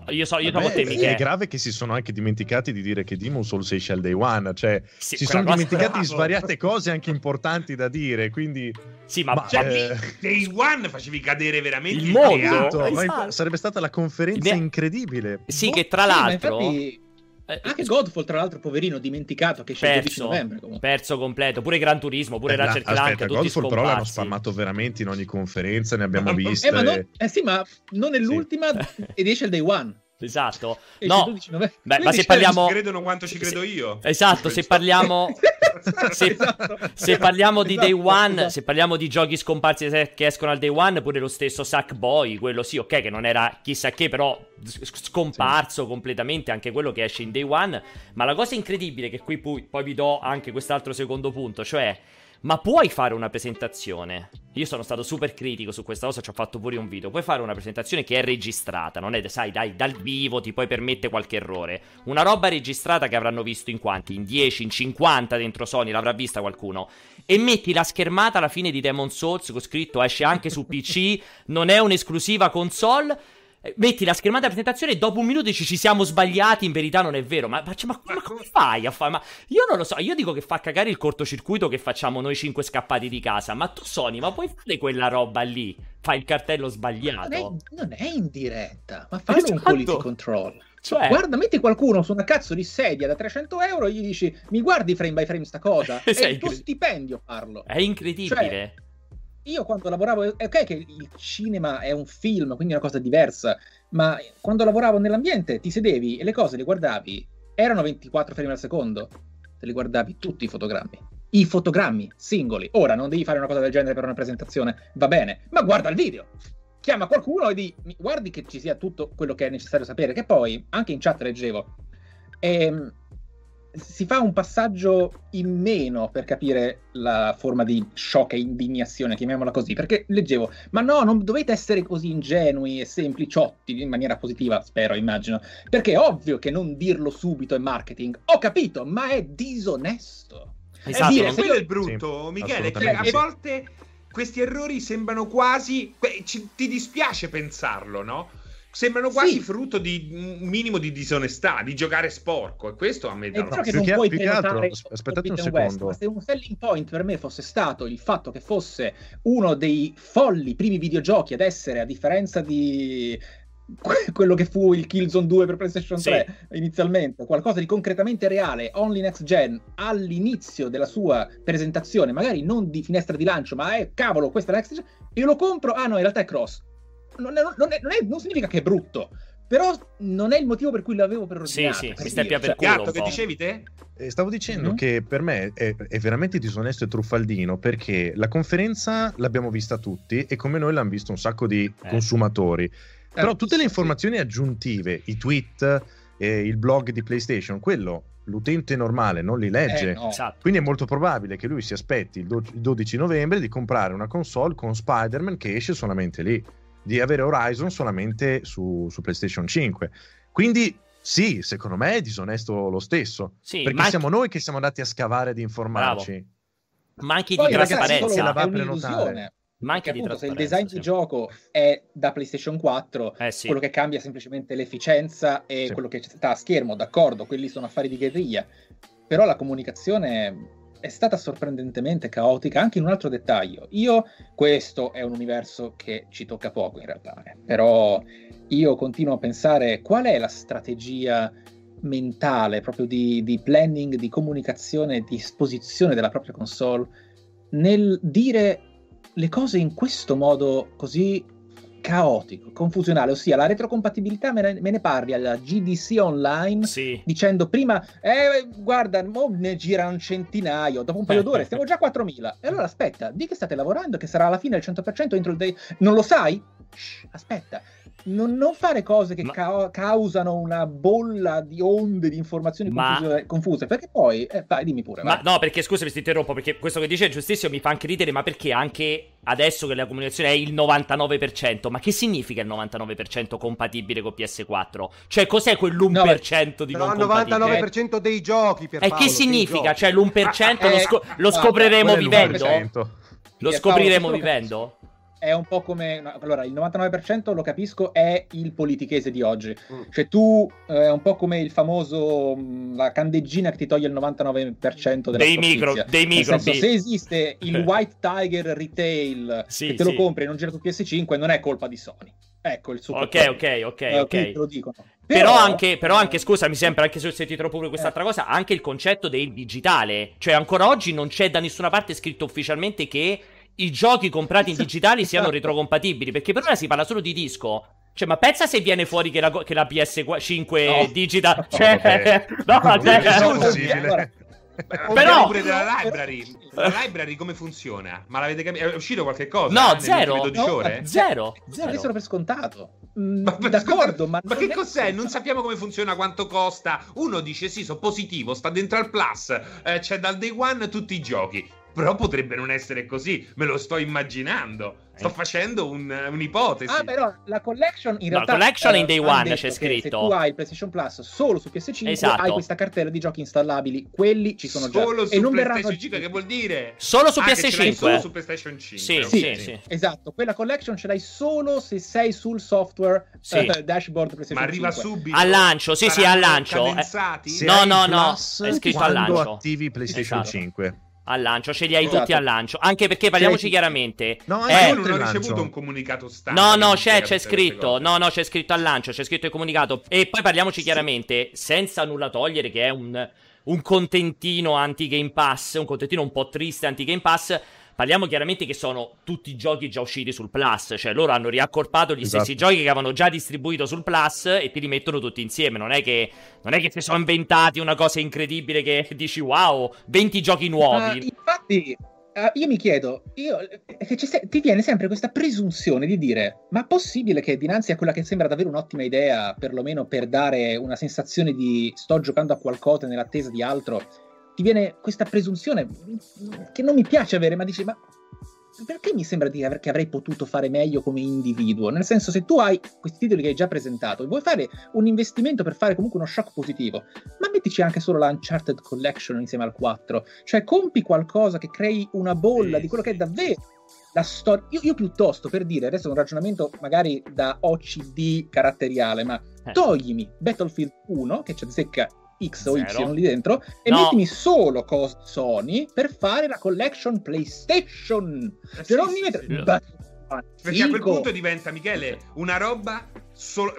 Io so, io Vabbè, te, È grave che si sono anche dimenticati di dire che Demon Souls esce al day one, cioè sì, si sono dimenticati di svariate cose anche importanti da dire, quindi... Sì, ma, ma cioè, eh... day one facevi cadere veramente il mondo. Esatto. Sarebbe stata la conferenza incredibile. Sì, boh, che tra l'altro... Sì, infatti eh, Anche Godfall, tra l'altro, poverino, dimenticato che esce il 12 novembre. Comunque. Perso completo, pure Gran Turismo, pure eh, Ratchet Clank. Aspetta, Godfall però l'hanno spammato veramente in ogni conferenza, ne abbiamo viste. Eh, ma eh sì, ma non è l'ultima sì. ed esce il day one. Esatto. No, Beh, ma se parliamo... Ci credono quanto ci credo io. Esatto, se parliamo... se, esatto. se, parliamo di Day esatto, One, esatto. se parliamo di giochi scomparsi che escono al Day One, pure lo stesso Sackboy, quello sì, ok, che non era chissà che, però scomparso sì. completamente anche quello che esce in Day One. Ma la cosa incredibile, che qui poi, poi vi do anche quest'altro secondo punto, cioè ma puoi fare una presentazione? Io sono stato super critico su questa cosa, ci ho fatto pure un video. Puoi fare una presentazione che è registrata, non è, sai, dai, dal vivo ti puoi permettere qualche errore. Una roba registrata che avranno visto in quanti? In 10, in 50 dentro Sony, l'avrà vista qualcuno. E metti la schermata alla fine di Demon Souls con scritto esce anche su PC, non è un'esclusiva console metti la schermata di presentazione e dopo un minuto dici ci siamo sbagliati, in verità non è vero. Ma, ma, ma, ma come fai a fare? Ma io non lo so, io dico che fa cagare il cortocircuito che facciamo noi cinque scappati di casa. Ma tu Sony, ma puoi fare quella roba lì? Fai il cartello sbagliato. Non è, non è in diretta, ma fallo esatto. un quality control. Cioè... Guarda, metti qualcuno su una cazzo di sedia da 300 euro e gli dici mi guardi frame by frame sta cosa? è il tuo stipendio farlo. È incredibile. Cioè, io quando lavoravo, è ok che il cinema è un film, quindi è una cosa diversa, ma quando lavoravo nell'ambiente ti sedevi e le cose le guardavi, erano 24 frame al secondo, te li guardavi tutti i fotogrammi. I fotogrammi singoli. Ora non devi fare una cosa del genere per una presentazione, va bene, ma guarda il video. Chiama qualcuno e di guardi che ci sia tutto quello che è necessario sapere, che poi anche in chat leggevo. Ehm, si fa un passaggio in meno per capire la forma di shock e indignazione, chiamiamola così, perché leggevo, ma no, non dovete essere così ingenui e sempliciotti in maniera positiva, spero, immagino, perché è ovvio che non dirlo subito è marketing. Ho capito, ma è disonesto. Esatto, è dire, quello è il brutto, sì, Michele, che a volte questi errori sembrano quasi ci, ti dispiace pensarlo, no? Sembrano quasi sì. frutto di un minimo di disonestà, di giocare sporco. E questo a me dà una che non puoi prenotare aspettate un secondo. West, se un selling point per me fosse stato il fatto che fosse uno dei folli primi videogiochi ad essere, a differenza di quello che fu il Killzone 2 per PlayStation 3 sì. inizialmente, qualcosa di concretamente reale, only next gen, all'inizio della sua presentazione, magari non di finestra di lancio, ma è cavolo, questa è next gen, io lo compro, ah no, in realtà è cross non, è, non, è, non, è, non, significa che è brutto. Però non è il motivo per cui l'avevo per ordinare. Sì, sì, mi stai per cioè, Gatto, che dicevi te? Eh, stavo dicendo mm-hmm. che per me è, è, veramente disonesto e truffaldino perché la conferenza l'abbiamo vista tutti e come noi l'hanno visto un sacco di eh. consumatori. Eh, Però tutte le informazioni aggiuntive, i tweet, eh, il blog di PlayStation, quello l'utente normale non li legge. Eh, no. Esatto. Quindi è molto probabile che lui si aspetti il 12 novembre di comprare una console con Spider-Man che esce solamente lì. Di avere Horizon solamente su, su PlayStation 5. Quindi sì, secondo me è disonesto lo stesso. Sì, perché siamo noi che siamo andati a scavare ad informarci. Bravo. Manchi di trasparenza. La va a prenotare. Manca di appunto, se il design sì. di gioco è da PlayStation 4, eh sì. quello che cambia è semplicemente l'efficienza e sì. quello che sta a schermo, d'accordo, quelli sono affari di guerriglia. Però la comunicazione è stata sorprendentemente caotica anche in un altro dettaglio. Io, questo è un universo che ci tocca poco in realtà, eh. però io continuo a pensare qual è la strategia mentale proprio di, di planning, di comunicazione, di esposizione della propria console nel dire le cose in questo modo così caotico, confusionale, ossia la retrocompatibilità me ne, me ne parli alla GDC online sì. dicendo prima, eh, guarda, ne gira un centinaio, dopo un paio d'ore stiamo già a 4000. E allora aspetta, di che state lavorando che sarà alla fine il 100% entro il day... Non lo sai? Shh, aspetta, non, non, fare cose che Ma... ca- causano una bolla di onde di informazioni Ma... confuse, confuse, perché poi, eh, vai, dimmi pure. Ma vai. no, perché scusami, ti interrompo, perché questo che dice è giustissimo, mi fa anche ridere, ma perché anche adesso che la comunicazione è il 99%, ma che significa il 99% compatibile con PS4? Cioè, cos'è quell'1% no, di non il 99% dei giochi, per E che significa? Cioè, l'1% ah, lo, eh, sco- lo scopriremo vivendo? Lo scopriremo vivendo? È un po' come. allora, il 99% lo capisco, è il politichese di oggi. Mm. Cioè, tu eh, è un po' come il famoso. Mm, la candeggina che ti toglie il 99% della dei micro, dei micro. Senso, se esiste il White Tiger Retail sì, che te sì. lo compri e non gira su PS5, non è colpa di Sony. Ecco il suo Ok, ok, ok, eh, ok. Te lo dicono. Però, però, anche, però anche, scusami, sempre, anche se ho sentito pure quest'altra eh. cosa, anche il concetto del digitale. Cioè, ancora oggi non c'è da nessuna parte scritto ufficialmente che i giochi comprati in digitali siano retrocompatibili, perché per ora si parla solo di disco. Cioè, ma pensa se viene fuori che la, che la PS5 no. digital. Cioè, no, no, cioè, cioè, però pure della library. La library come funziona? Ma l'avete capito? È uscito qualche cosa? No, eh, zero. 12 no, ore? Zero. Zero. Zero per scontato. Mm, ma, d'accordo, ma, ma che cos'è? È... Non sappiamo come funziona, quanto costa. Uno dice sì, sono positivo, sta dentro al plus, eh, c'è dal day one tutti i giochi. Però potrebbe non essere così, me lo sto immaginando. Sto eh. facendo un, un'ipotesi. Ah, però la collection in realtà. La collection in day one c'è scritto. Se tu hai il PlayStation Plus solo su PS5, esatto. hai questa cartella di giochi installabili. Quelli ci sono solo già. Solo su e non PlayStation 5, che vuol dire? Solo su ah, PS5. Solo su PlayStation 5. Sì, okay. sì, sì, Esatto. Quella collection ce l'hai solo se sei sul software sì. uh, dashboard PlayStation 5. Ma arriva 5. subito. Al lancio, sì, sì, al lancio. Eh, no, no, no. È scritto al lancio. attivi PlayStation esatto. 5 al lancio, ce li hai esatto. tutti al lancio. Anche perché parliamoci c'è... chiaramente. No, eh, io non ho ricevuto un comunicato stampa. No, no, c'è, c'è scritto. No, no, c'è scritto al lancio, c'è scritto il comunicato. E poi parliamoci sì. chiaramente, senza nulla togliere, che è un, un contentino anti-Game Pass, un contentino un po' triste anti-Game Pass Parliamo chiaramente che sono tutti giochi già usciti sul Plus, cioè loro hanno riaccorpato gli esatto. stessi giochi che avevano già distribuito sul Plus e ti li mettono tutti insieme. Non è che, non è che si sono inventati una cosa incredibile che dici wow, 20 giochi nuovi. Uh, infatti, Uh, io mi chiedo, io, eh, se- ti viene sempre questa presunzione di dire: ma è possibile che dinanzi a quella che sembra davvero un'ottima idea, perlomeno per dare una sensazione di sto giocando a qualcosa nell'attesa di altro, ti viene questa presunzione che non mi piace avere, ma dici, ma perché mi sembra di aver, che avrei potuto fare meglio come individuo? Nel senso, se tu hai questi titoli che hai già presentato e vuoi fare un investimento per fare comunque uno shock positivo, ma mettici anche solo la Uncharted Collection insieme al 4. Cioè, compi qualcosa che crei una bolla sì, di quello sì. che è davvero la storia. Io, io, piuttosto, per dire, adesso è un ragionamento magari da OCD caratteriale, ma eh. toglimi Battlefield 1, che ci azzecca X o Y lì dentro e no. mettimi solo cose Sony per fare la collection PlayStation. Eh, cioè, non sì, mi metto... Sì, Perché a quel punto diventa, Michele, una roba solo...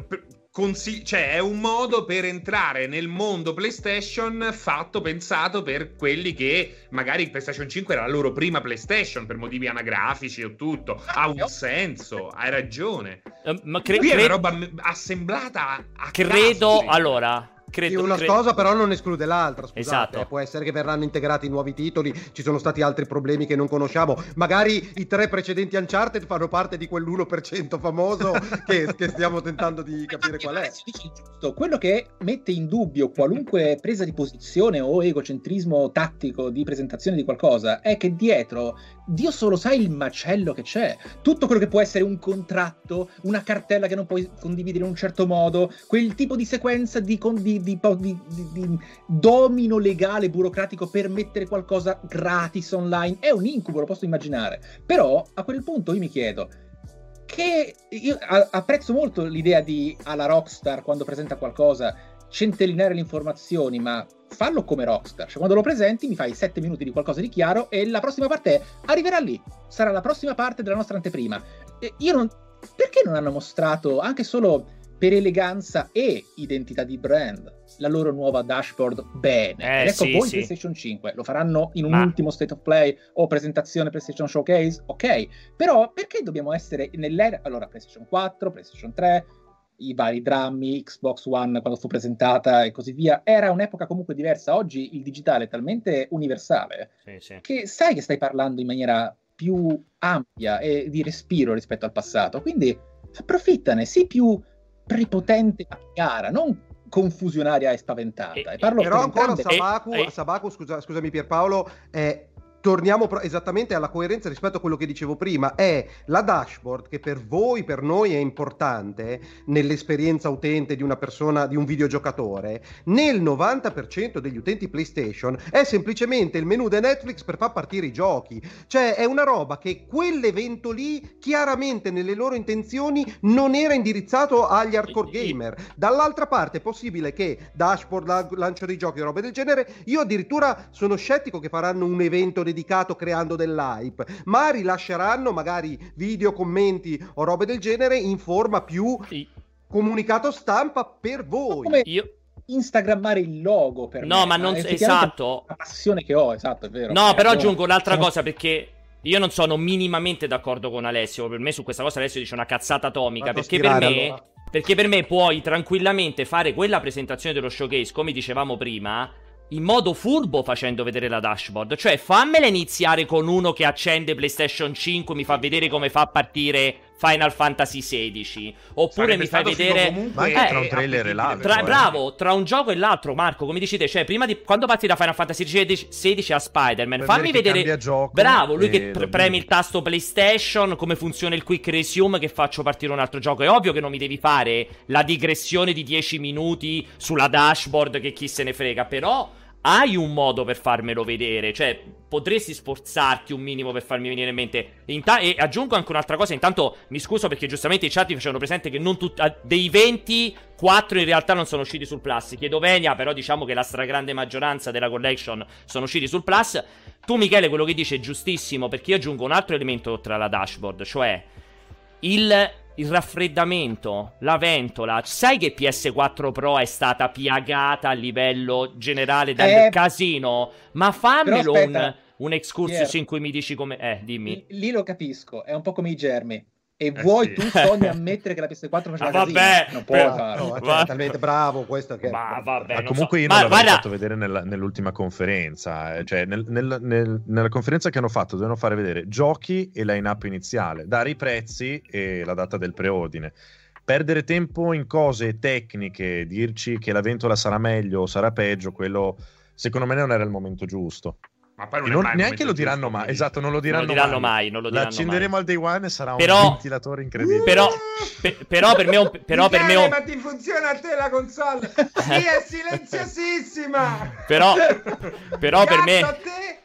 Consi- cioè è un modo per entrare nel mondo PlayStation fatto, pensato per quelli che magari PlayStation 5 era la loro prima PlayStation per motivi anagrafici o tutto. Ha un senso, hai ragione. Uh, ma cre- Qui è una roba assemblata a Credo, cazzo, allora, credo, sì, una credo... cosa però non esclude l'altra, scusate. Esatto. Eh, può essere che verranno integrati nuovi titoli, ci sono stati altri problemi che non conosciamo. Magari i tre precedenti Uncharted fanno parte di quell'1% famoso che, che, stiamo tentando di capire qual è. Giusto. Quello che mette in dubbio qualunque presa di posizione o egocentrismo tattico di presentazione di qualcosa è che dietro Dio solo sa il macello che c'è. Tutto quello che può essere un contratto, una cartella che non puoi condividere in un certo modo, quel tipo di sequenza di, di, di, di domino legale burocratico per mettere qualcosa gratis online è un incubo, lo posso immaginare. Però a quel punto io mi chiedo che io apprezzo molto l'idea di alla Rockstar quando presenta qualcosa centellinare le informazioni, ma fallo come Rockstar. Cioè, quando lo presenti, mi fai 7 minuti di qualcosa di chiaro e la prossima parte arriverà lì. Sarà la prossima parte della nostra anteprima. E io non. Perché non hanno mostrato anche solo per eleganza e identità di brand la loro nuova dashboard bene? Eh, ecco sì, voi sì. PlayStation 5 lo faranno in un Ma... ultimo state of play o presentazione PlayStation Showcase? Ok, però perché dobbiamo essere nell'era. Allora, PlayStation 4, PlayStation 3 i vari drammi, Xbox One quando fu presentata e così via. Era un'epoca comunque diversa. Oggi il digitale è talmente universale sì, sì. che sai che stai parlando in maniera più ampia e di respiro rispetto al passato. Quindi approfittane, sii più prepotente a gara, non confusionaria e spaventata. E, e parlo però ancora. Sabaku, e, Sabaku scusa, scusami Pierpaolo, è torniamo pro- esattamente alla coerenza rispetto a quello che dicevo prima, è la dashboard che per voi, per noi è importante nell'esperienza utente di una persona, di un videogiocatore, nel 90% degli utenti PlayStation è semplicemente il menu di Netflix per far partire i giochi. Cioè è una roba che quell'evento lì chiaramente nelle loro intenzioni non era indirizzato agli hardcore gamer. Dall'altra parte è possibile che dashboard, lancio dei giochi o robe del genere, io addirittura sono scettico che faranno un evento dedicato creando dell'hype, ma rilasceranno magari video, commenti o robe del genere in forma più comunicato stampa per voi. Come io instagrammare il logo per no, me, ma non esatto. La passione che ho, esatto, è vero. No, è però vero. aggiungo un'altra cosa perché io non sono minimamente d'accordo con Alessio. Per me su questa cosa Alessio dice una cazzata atomica. Perché per me. Allora. Perché per me puoi tranquillamente fare quella presentazione dello showcase, come dicevamo prima, in modo furbo facendo vedere la dashboard. Cioè, fammela iniziare con uno che accende PlayStation 5, mi fa vedere come fa a partire Final Fantasy XVI. Oppure Sarebbe mi fai vedere. Anche Eh, tra un trailer e l'altro. Tra, eh. bravo, tra un gioco e l'altro, Marco, come dici te, cioè, prima di quando parti da Final Fantasy XVI a Spider-Man, Per fammi vedere gioco bravo, lui e che pre- premi vedi. il tasto PlayStation, come funziona il quick resume che faccio partire un altro gioco. È ovvio che non mi devi fare la digressione di 10 minuti sulla dashboard che chi se ne frega, però hai un modo per farmelo vedere, cioè potresti sforzarti un minimo per farmi venire in mente. Inta- e aggiungo anche un'altra cosa, intanto mi scuso perché giustamente i chat mi facevano presente che non tutti dei 20 4 in realtà non sono usciti sul Plus. Chiedo venia, però diciamo che la stragrande maggioranza della collection sono usciti sul Plus. Tu Michele quello che dici è giustissimo perché io aggiungo un altro elemento oltre alla dashboard, cioè il il raffreddamento, la ventola. Sai che PS4 Pro è stata piagata a livello generale dal Eh, casino? Ma fammelo un, un excursus Pier. in cui mi dici come... Eh, dimmi. Lì lo capisco, è un po' come i germi. E Eh vuoi sì. tu, Sony, ammettere che la PS4 faceva Ah, casino? vabbè, Non puoi però- farlo. No, cioè, Va- è talmente bravo questo che... Ma vabbè, Ma non comunque so. io Ma non l'avrei guarda- fatto vedere nella- nell'ultima conferenza. eh. Cioè, nel- nel- nel- nella conferenza che hanno fatto dovevano fare vedere giochi e line-up iniziale, dare i prezzi e la data del preordine. Perdere tempo in cose tecniche, dirci che la ventola sarà meglio o sarà peggio, quello secondo me non era il momento giusto. Ma poi non non- mai neanche lo diranno mai, esatto, non lo diranno, Non lo diranno mai, non lo diranno L'accenderemo mai. al day one e sarà Però- un ventilatore incredibile. Però, pe- però per me è un... Però per me è un- ma ti funziona a te la console? Sì, è silenziosissima! Però, però per me... a te?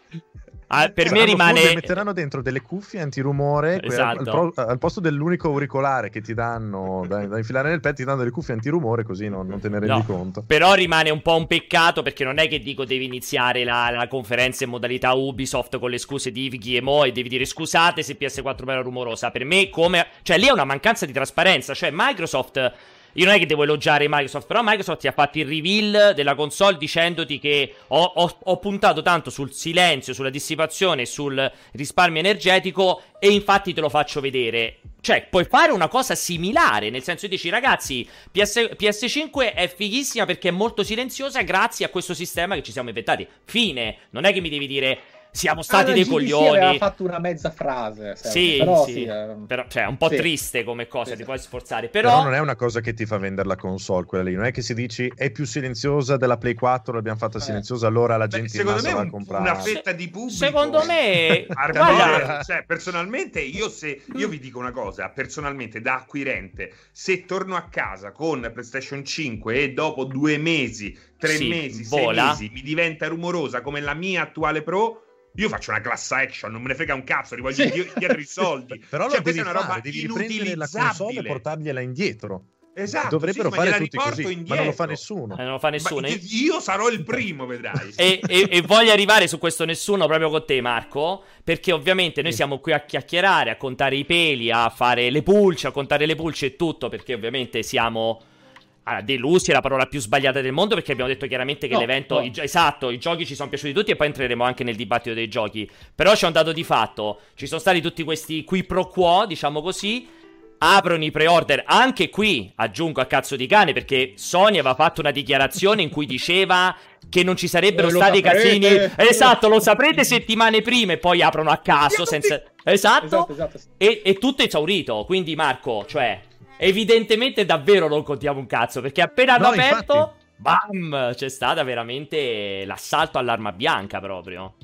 Ah, per me rimane... e metteranno dentro delle cuffie antirumore Esatto. al, pro- al posto dell'unico auricolare che ti danno da, da infilare nel petto ti danno delle cuffie antirumore così non, non te ne rendi No, conto Però rimane un po' un peccato perché non è che dico devi iniziare la, la conferenza in modalità Ubisoft con le scuse di Ivghi e Mo e devi dire scusate se PS4 era rumorosa. Per me come... Cioè lì è una mancanza di trasparenza. Cioè Microsoft io non è che devo elogiare Microsoft, però Microsoft ti ha fatto il reveal della console dicendoti che ho, ho, ho puntato tanto sul silenzio, sulla dissipazione, sul risparmio energetico e infatti te lo faccio vedere. Cioè, puoi fare una cosa similare, nel senso dici ragazzi, PS, PS5 è fighissima perché è molto silenziosa grazie a questo sistema che ci siamo inventati. Fine, non è che mi devi dire siamo stati ah, dei GDC coglioni. aveva fatto una mezza frase. Sì, però, sì. sì eh... però, cioè, un po' sì. triste come cosa, sì, ti puoi sforzare. Però... però... non è una cosa che ti fa vendere la console, quella lì. Non è che si dici è più silenziosa della Play 4, l'abbiamo fatta eh. silenziosa, allora la gente Beh, secondo me va a comprare. Una fetta di pubblico. Secondo me, guarda, cioè, personalmente, io, se, io vi dico una cosa, personalmente, da acquirente, se torno a casa con PlayStation 5 e dopo due mesi, tre mesi, vola. sei mesi, mi diventa rumorosa come la mia attuale Pro io faccio una class action, non me ne frega un cazzo, li voglio sì. dietro i soldi. Però cioè, questa è una roba fare, devi riprendere la console e portargliela indietro. Esatto, Dovrebbero sì, fare tutti così, indietro. ma non lo fa nessuno. Eh, non lo fa nessuno. io sarò il primo, vedrai. e, e, e, voglio arrivare su questo nessuno proprio con te, Marco, perché ovviamente noi siamo qui a chiacchierare, a contare i peli, a fare le pulce, a contare le pulce e tutto, perché ovviamente siamo allora, delusi è la parola più sbagliata del mondo perché abbiamo detto chiaramente che no, l'evento. No. I, esatto, i giochi ci sono piaciuti tutti e poi entreremo anche nel dibattito dei giochi. Però c'è un dato di fatto: ci sono stati tutti questi qui pro quo, diciamo così. Aprono i pre-order anche qui, aggiungo a cazzo di cane, perché Sony aveva fatto una dichiarazione in cui diceva che non ci sarebbero stati casini. Esatto, lo saprete settimane prima e poi aprono a caso senza. Esatto. esatto, esatto. E, e tutto esaurito. Quindi, Marco, cioè, Evidentemente davvero non contiamo un cazzo, perché appena hanno no, aperto, infatti... bam, c'è stata veramente l'assalto all'arma bianca proprio.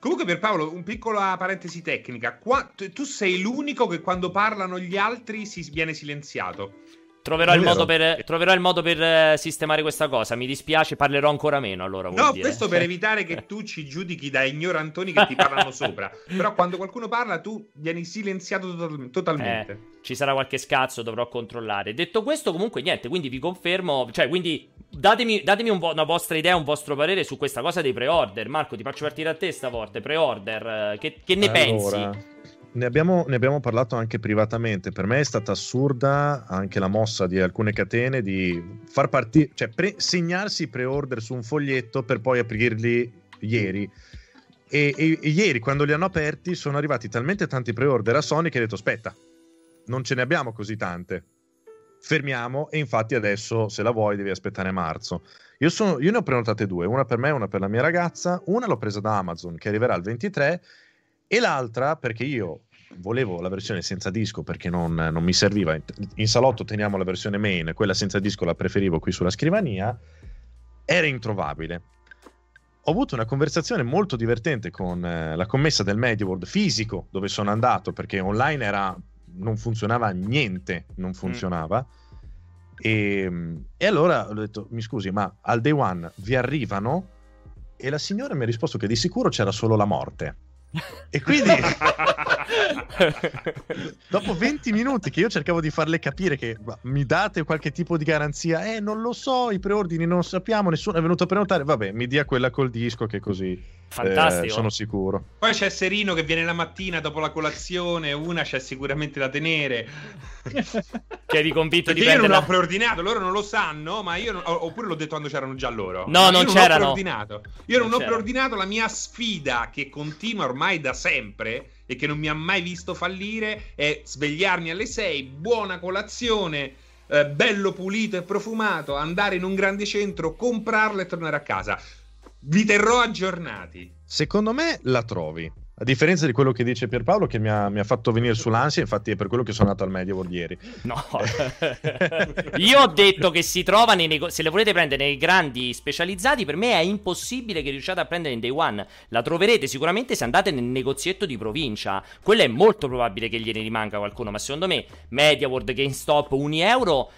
Comunque per Paolo, un piccola parentesi tecnica. Qua, tu sei l'unico che quando parlano gli altri si viene silenziato. Troverò il, per, troverò il, modo per, eh, sistemare questa cosa. Mi dispiace, parlerò ancora meno. Allora, no, dire. questo per evitare che tu ci giudichi da ignorantoni che ti parlano sopra. Però quando qualcuno parla, tu vieni silenziato total- totalmente. Eh, ci sarà qualche scazzo, dovrò controllare. Detto questo, comunque, niente. Quindi vi confermo. Cioè, quindi datemi, datemi un vo- una vostra idea, un vostro parere su questa cosa dei pre-order. Marco, ti faccio partire a te stavolta. Pre-order, eh, che, che ne allora... pensi? Ne abbiamo, ne abbiamo, parlato anche privatamente. Per me è stata assurda anche la mossa di alcune catene di far partire, cioè pre- segnarsi pre-order su un foglietto per poi aprirli ieri. E, e, e, ieri, quando li hanno aperti, sono arrivati talmente tanti pre-order a Sony che ha detto: Aspetta, non ce ne abbiamo così tante. Fermiamo. E infatti, adesso, se la vuoi, devi aspettare marzo. Io, sono, io ne ho prenotate due: una per me e una per la mia ragazza. Una l'ho presa da Amazon, che arriverà il 23 e l'altra perché io volevo la versione senza disco perché non, non, mi serviva. In salotto teniamo la versione main, quella senza disco la preferivo qui sulla scrivania, era introvabile. Ho avuto una conversazione molto divertente con eh, la commessa del MediaWorld fisico dove sono andato perché online era, non funzionava niente, non mm. funzionava. Mm. E, e allora ho detto, mi scusi, ma al day one vi arrivano? E la signora mi ha risposto che di sicuro c'era solo la morte. E quindi dopo 20 minuti che io cercavo di farle capire che mi date qualche tipo di garanzia, eh non lo so, i preordini non sappiamo, nessuno è venuto a prenotare, vabbè mi dia quella col disco che così Fantastico. Eh, sono sicuro. Poi c'è Serino che viene la mattina dopo la colazione, una c'è sicuramente da tenere. che eri convinto Perché di prendere. Io non l'ho preordinato, loro non lo sanno, ma io non... oppure l'ho detto quando c'erano già loro. No, ma non io c'erano. Non ho preordinato. Io non, non ho preordinato la mia sfida che continua ormai da sempre e che non mi ha mai visto fallire è svegliarmi alle 6, buona colazione. Eh, bello pulito e profumato, andare in un grande centro, comprarlo e tornare a casa. Vi terrò aggiornati. Secondo me la trovi. A differenza di quello che dice Pierpaolo, che mi ha, mi ha fatto venire sull'ansia, infatti è per quello che sono andato al Medieval ieri. No, io ho detto che si trova nei negozi. Se le volete prendere nei grandi specializzati, per me è impossibile che riusciate a prendere in day one. La troverete sicuramente se andate nel negozietto di provincia. Quello è molto probabile che gliene rimanga qualcuno, ma secondo me MediaWorld, GameStop, 1 euro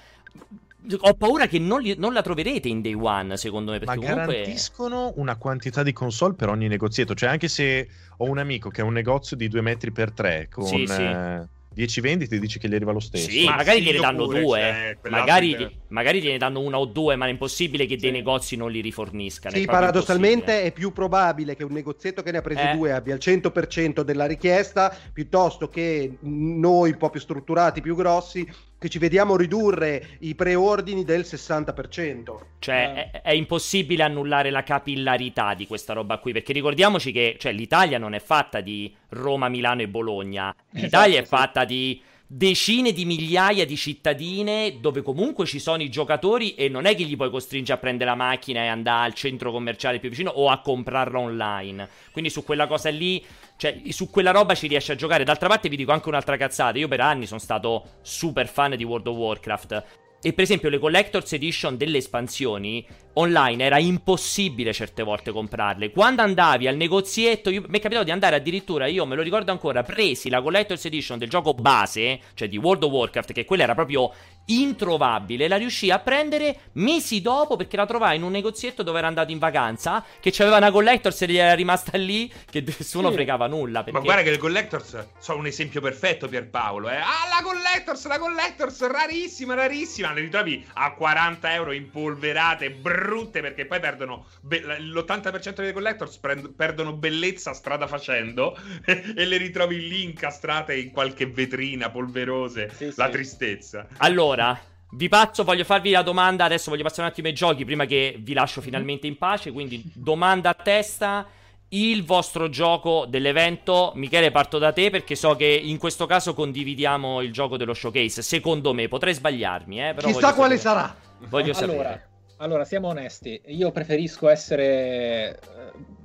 ho paura che non, li, non, la troverete in day one, secondo me. Perché Ma comunque... garantiscono una quantità di console per ogni negozietto. Cioè, anche se ho un amico che ha un negozio di 2 metri per 3 con sì, sì. Eh, 10 vendite, dici che gli arriva lo stesso. Sì, Ma magari gliene danno pure, due. Cioè, magari, magari te ne danno una o due, ma è impossibile che sì. dei negozi non li riforniscano. Sì, paradossalmente è più probabile che un negozietto che ne ha presi eh. due abbia il 100% della richiesta, piuttosto che noi un po' più strutturati, più grossi, che ci vediamo ridurre i preordini del 60%. Cioè, eh. è, è, impossibile annullare la capillarità di questa roba qui, perché ricordiamoci che cioè, l'Italia non è fatta di Roma, Milano e Bologna. L'Italia esatto, è fatta di decine di migliaia di cittadine dove comunque ci sono i giocatori e non è che gli puoi costringere a prendere la macchina e andare al centro commerciale più vicino o a comprarla online. Quindi su quella cosa lì, cioè su quella roba ci riesci a giocare. D'altra parte vi dico anche un'altra cazzata, io per anni sono stato super fan di World of Warcraft e per esempio le Collector's Edition delle espansioni online era impossibile certe volte comprarle. Quando andavi al negozietto, io, mi è capitato di andare addirittura, io me lo ricordo ancora, presi la Collector's Edition del gioco base, cioè di World of Warcraft, che quella era proprio introvabile, la riuscii a prendere mesi dopo perché la trovai in un negozietto dove era andato in vacanza, che c'aveva una Collector's e gli era rimasta lì, che nessuno sì. fregava nulla. Perché... Ma guarda che le Collector's sono un esempio perfetto Pierpaolo, eh. Ah, la Collector's, la Collector's, rarissima, rarissima, le ritrovi a 40 euro impolverate, brutte, perché poi perdono, be- l'80% delle Collector's prend- perdono bellezza strada facendo e le ritrovi lì incastrate in qualche vetrina polverose, sì, la sì. tristezza. Allora, vi passo, voglio farvi la domanda, adesso voglio passare un attimo ai giochi prima che vi lascio finalmente in pace, quindi domanda a testa, il vostro gioco dell'evento, Michele parto da te perché so che in questo caso condividiamo il gioco dello showcase, secondo me, potrei sbagliarmi, eh, però Chissà quale sarà. Voglio allora, sapere. Allora, siamo onesti, io preferisco essere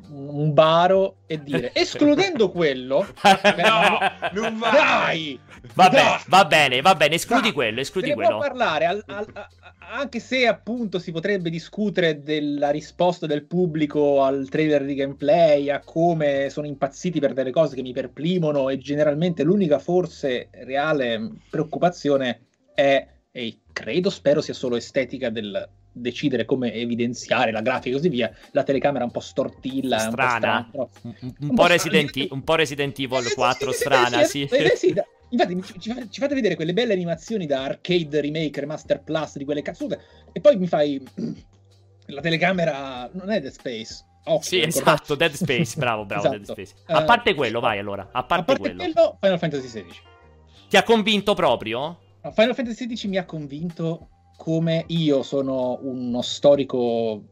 un baro e dire escludendo quello no non vai dai vabbè dai. va bene va bene escludi no, quello escludi quello può parlare al, al, a, anche se appunto si potrebbe discutere della risposta del pubblico al trailer di gameplay a come sono impazziti per delle cose che mi perplimono e generalmente l'unica forse reale preoccupazione è e credo spero sia solo estetica del decidere come evidenziare la grafica e così via, la telecamera un po' stortilla, strana, un po', strana, un, un, un, po Resident, un, po Resident Evil 4 strana, sì. Infatti ci, ci, fate vedere quelle belle animazioni da arcade remake, remaster plus di quelle cazzute e poi mi fai la telecamera non è Dead Space. Oh, sì, esatto, Dead Space, bravo, bravo, esatto. Dead Space. A parte quello, vai allora, a parte, a parte quello. quello. Final Fantasy XVI. Ti ha convinto proprio? Final Fantasy XVI mi ha convinto come io sono uno storico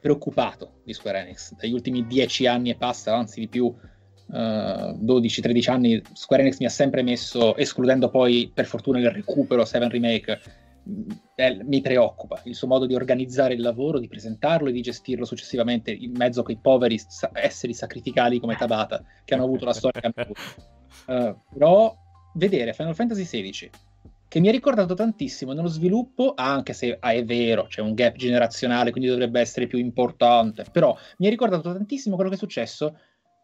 preoccupato di Square Enix. Dagli ultimi dieci anni e passa, anzi di più, uh, eh, 12-13 anni, Square Enix mi ha sempre messo, escludendo poi per fortuna il recupero 7 Remake, eh, mi preoccupa il suo modo di organizzare il lavoro, di presentarlo e di gestirlo successivamente in mezzo a quei poveri sa- esseri sacrificali come Tabata che hanno avuto la storia che hanno avuto. Uh, però vedere Final Fantasy XVI che mi ha ricordato tantissimo nello sviluppo, anche se ah, è vero, c'è un gap generazionale, quindi dovrebbe essere più importante, però mi ha ricordato tantissimo quello che è successo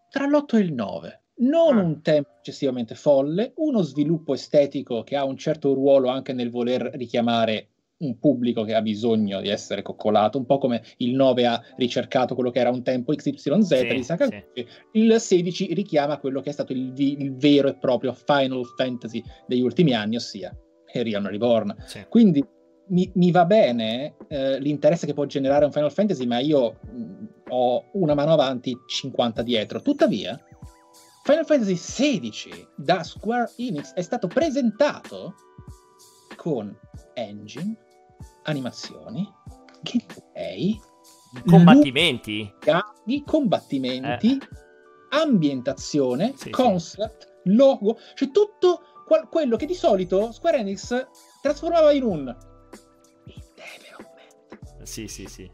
tra l'8 e il 9. Non ah. un tempo eccessivamente folle, uno sviluppo estetico che ha un certo ruolo anche nel voler richiamare un pubblico che ha bisogno di essere coccolato, un po' come il 9 ha ricercato quello che era un tempo XYZ sì, di Sakaguchi, sì. il 16 richiama quello che è stato il, il, vero e proprio Final Fantasy degli ultimi anni, ossia Rion Reborn. Sì. Quindi mi, mi, va bene eh, l'interesse che può generare un Final Fantasy, ma io mh, mm, ho una mano avanti, 50 dietro. Tuttavia, Final Fantasy XVI da Square Enix è stato presentato con engine, animazioni, gameplay, combattimenti, di combattimenti, eh. ambientazione, sì, concept, sì. logo, cioè tutto qual- quello che di solito Square Enix trasformava in un development. Sì, sì, sì.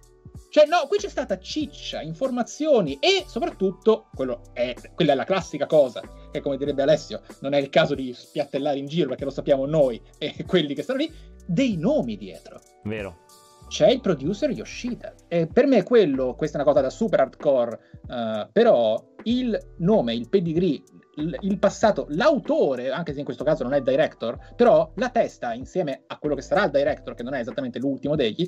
Cioè, no, qui c'è stata ciccia, informazioni e soprattutto, è, quella è la classica cosa, che come direbbe Alessio, non è il caso di spiattellare in giro perché lo sappiamo noi e quelli che stanno lì, dei nomi dietro. Vero. C'è il producer Yoshida. E per me quello, questa è una cosa da super hardcore, uh, però il nome, il pedigree, il passato, l'autore, anche se in questo caso non è director, però la testa insieme a quello che sarà il director, che non è esattamente l'ultimo degli,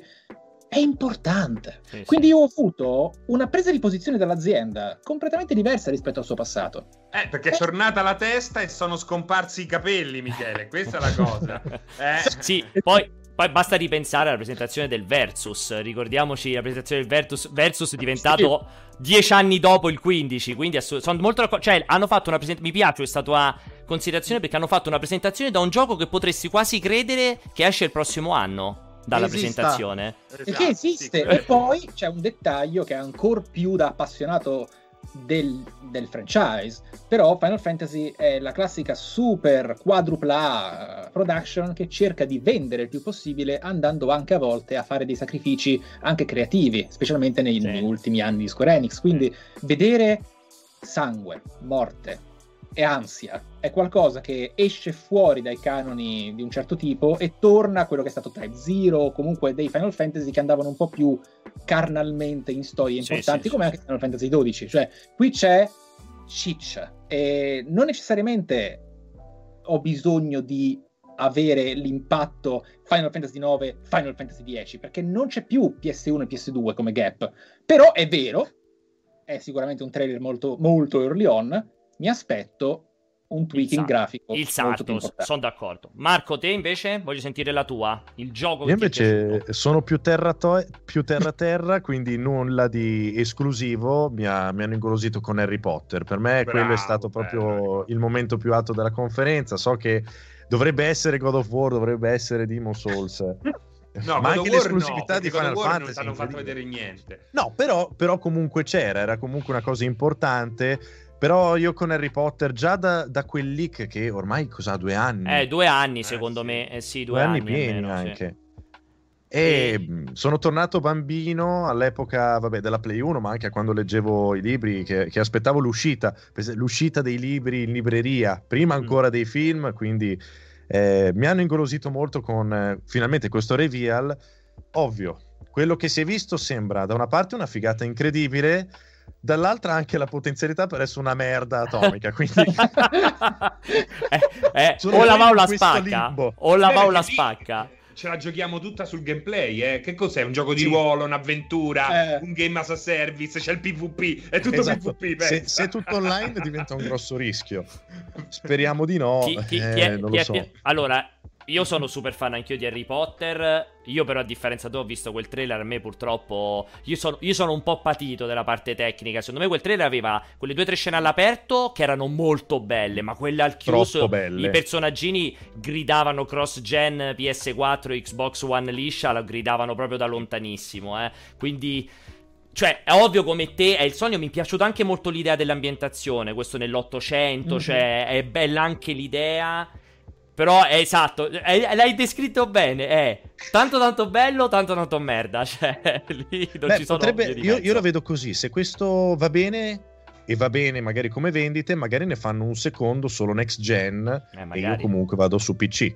è importante. Sì, Quindi sì. io ho avuto una presa di posizione dall'azienda completamente diversa rispetto al suo passato. Eh, perché è tornata la testa e sono scomparsi i capelli, Michele, questa è la cosa. Eh. Sì, poi Poi basta ripensare alla presentazione del Versus. Ricordiamoci la presentazione del Versus. Versus è diventato sì. dieci anni dopo il 15. Quindi assolut- sono molto d'accordo. Cioè, hanno fatto una presentazione. Mi piace questa tua considerazione perché hanno fatto una presentazione da un gioco che potresti quasi credere che esce il prossimo anno dalla Esista. presentazione. Esatto, e che esiste. Sì. E poi c'è un dettaglio che è ancora più da appassionato del, del, franchise. Però Final Fantasy è la classica super quadrupla production che cerca di vendere il più possibile, andando anche a volte a fare dei sacrifici anche creativi, specialmente nei, sì. negli ultimi anni di Square Enix. Quindi vedere sangue, morte, e ansia. È qualcosa che esce fuori dai canoni di un certo tipo e torna a quello che è stato Type Zero o comunque dei Final Fantasy che andavano un po' più carnalmente in storie importanti, sì, sì, come sì. anche Final Fantasy XII. Cioè, qui c'è ciccia e non necessariamente ho bisogno di avere l'impatto Final Fantasy 9, Final Fantasy X, perché non c'è più PS1 e PS2 come gap. Però è vero, è sicuramente un trailer molto, molto early on, mi aspetto un tweaking il grafico. Il Sartos, sono d'accordo. Marco, te invece voglio sentire la tua. Il gioco Io invece sono più terra, to- più terra terra, quindi nulla di esclusivo. Mi, ha, mi, hanno ingolosito con Harry Potter. Per me Bravo, quello è stato proprio bello. il momento più alto della conferenza. So che dovrebbe essere God of War, dovrebbe essere Demon Souls. No, ma anche l'esclusività no, di Final Fantasy non hanno fatto vedere niente. No, però, però comunque c'era, era comunque una cosa importante però io con Harry Potter, già da, da quel leak che ormai cosa due anni? Eh, due anni eh, secondo sì. me. Eh sì, due, due anni, anni pieni almeno, anche. Sì. E sono tornato bambino all'epoca vabbè, della Play 1, ma anche quando leggevo i libri, che, che, aspettavo l'uscita, l'uscita dei libri in libreria, prima mm. ancora dei film, quindi eh, mi hanno ingolosito molto con eh, finalmente questo reveal. Ovvio, quello che si è visto sembra da una parte una figata incredibile, dall'altra anche la potenzialità per essere una merda atomica. Quindi eh, eh, o la va o la spacca, o la va o la spacca. Ce la giochiamo tutta sul gameplay, eh? Che cos'è? Un gioco di sì. ruolo, un'avventura, eh. un game as a service, c'è il PvP, è tutto esatto. PvP. Se, se, è tutto online diventa un grosso rischio. Speriamo di no. Chi, chi, eh, chi è, non lo so. È, allora, io sono super fan anch'io di Harry Potter. Io, però, a differenza tu, ho visto quel trailer. A me, purtroppo. Io sono, io sono un po' patito della parte tecnica. Secondo me, quel trailer aveva quelle due o tre scene all'aperto che erano molto belle. Ma quelle al chiuso. I personaggini gridavano cross-gen PS4, Xbox One liscia. La gridavano proprio da lontanissimo. Eh. Quindi. Cioè, è ovvio come te, è il sogno. Mi è piaciuta anche molto l'idea dell'ambientazione. Questo nell'Ottocento. Mm-hmm. Cioè, è bella anche l'idea. Però è esatto, è, l'hai descritto bene, è tanto tanto bello, tanto tanto merda, cioè lì non Beh, ci sono potrebbe, io, io la vedo così, se questo va bene e va bene magari come vendite, magari ne fanno un secondo solo next gen eh, e io comunque vado su PC.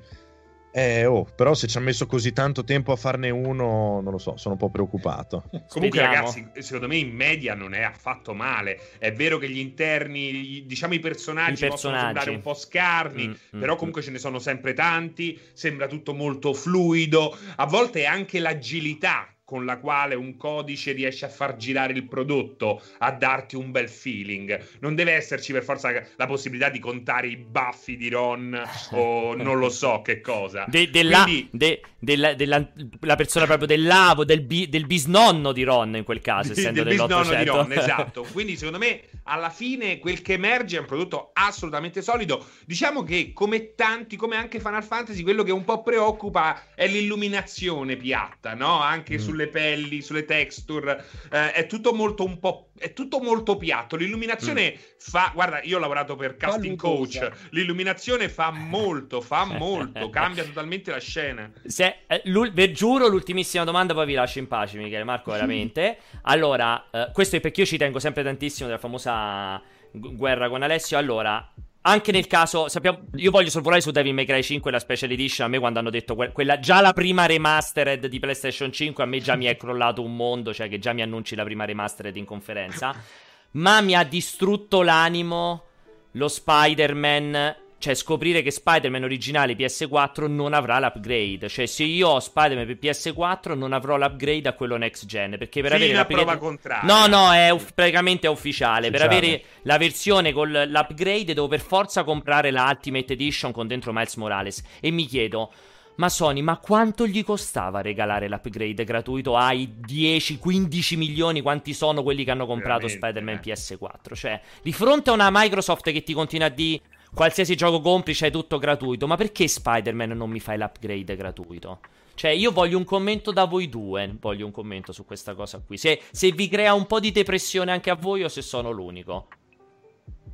Eh, oh, però se ci ha messo così tanto tempo a farne uno, non lo so, sono un po' preoccupato. Comunque, Vediamo. ragazzi, secondo me in media non è affatto male. È vero che gli interni, diciamo i personaggi, I personaggi. possono sembrare un po' scarni, mm, mm, però comunque mm. ce ne sono sempre tanti. Sembra tutto molto fluido. A volte anche l'agilità con la quale un codice riesce a far girare il prodotto, a darti un bel feeling. Non deve esserci per forza la possibilità di contare i baffi di Ron o non lo so che cosa. De, della, Quindi... de, della, della, la persona proprio dell'avo, del, bi, del, bisnonno di Ron in quel caso, essendo del bisnonno di Ron, esatto. Quindi secondo me alla fine quel che emerge è un prodotto assolutamente solido. Diciamo che come tanti, come anche Final Fantasy, quello che un po' preoccupa è l'illuminazione piatta, no? Anche mm. sul sulle pelli, sulle texture, eh, è tutto molto un po' è tutto molto piatto. L'illuminazione mm. fa, guarda, io ho lavorato per casting coach. L'illuminazione fa molto, fa molto, cambia totalmente la scena. Se, eh, vi giuro, l'ultimissima domanda, poi vi lascio in pace, Michele Marco, veramente. allora, eh, questo è perché io ci tengo sempre tantissimo della famosa guerra con Alessio. Allora, anche nel caso, sappiamo, io voglio sorvolare su Devil May Cry 5 la Special Edition. A me, quando hanno detto que- quella, già la prima remastered di PlayStation 5, a me già mi è crollato un mondo. Cioè, che già mi annunci la prima remastered in conferenza. Ma mi ha distrutto l'animo lo Spider-Man cioè, scoprire che Spider-Man originale PS4 non avrà l'upgrade. Cioè, se io ho Spider-Man per PS4, non avrò l'upgrade a quello next gen. Perché per sì, avere la prova contraria. No, no, è uff- praticamente è ufficiale. ufficiale. Per avere la versione con l'upgrade, devo per forza comprare la Ultimate Edition con dentro Miles Morales. E mi chiedo. ma Sony, ma quanto gli costava regalare l'upgrade gratuito ai 10-15 milioni quanti sono quelli che hanno comprato Veramente, Spider-Man eh. PS4? Cioè, di fronte a una Microsoft che ti continua a dire qualsiasi gioco compri c'è tutto gratuito, ma perché Spider-Man non mi fai l'upgrade gratuito? Cioè, io voglio un commento da voi due. Voglio un commento su questa cosa qui. Se, se vi crea un po' di depressione anche a voi o se sono l'unico.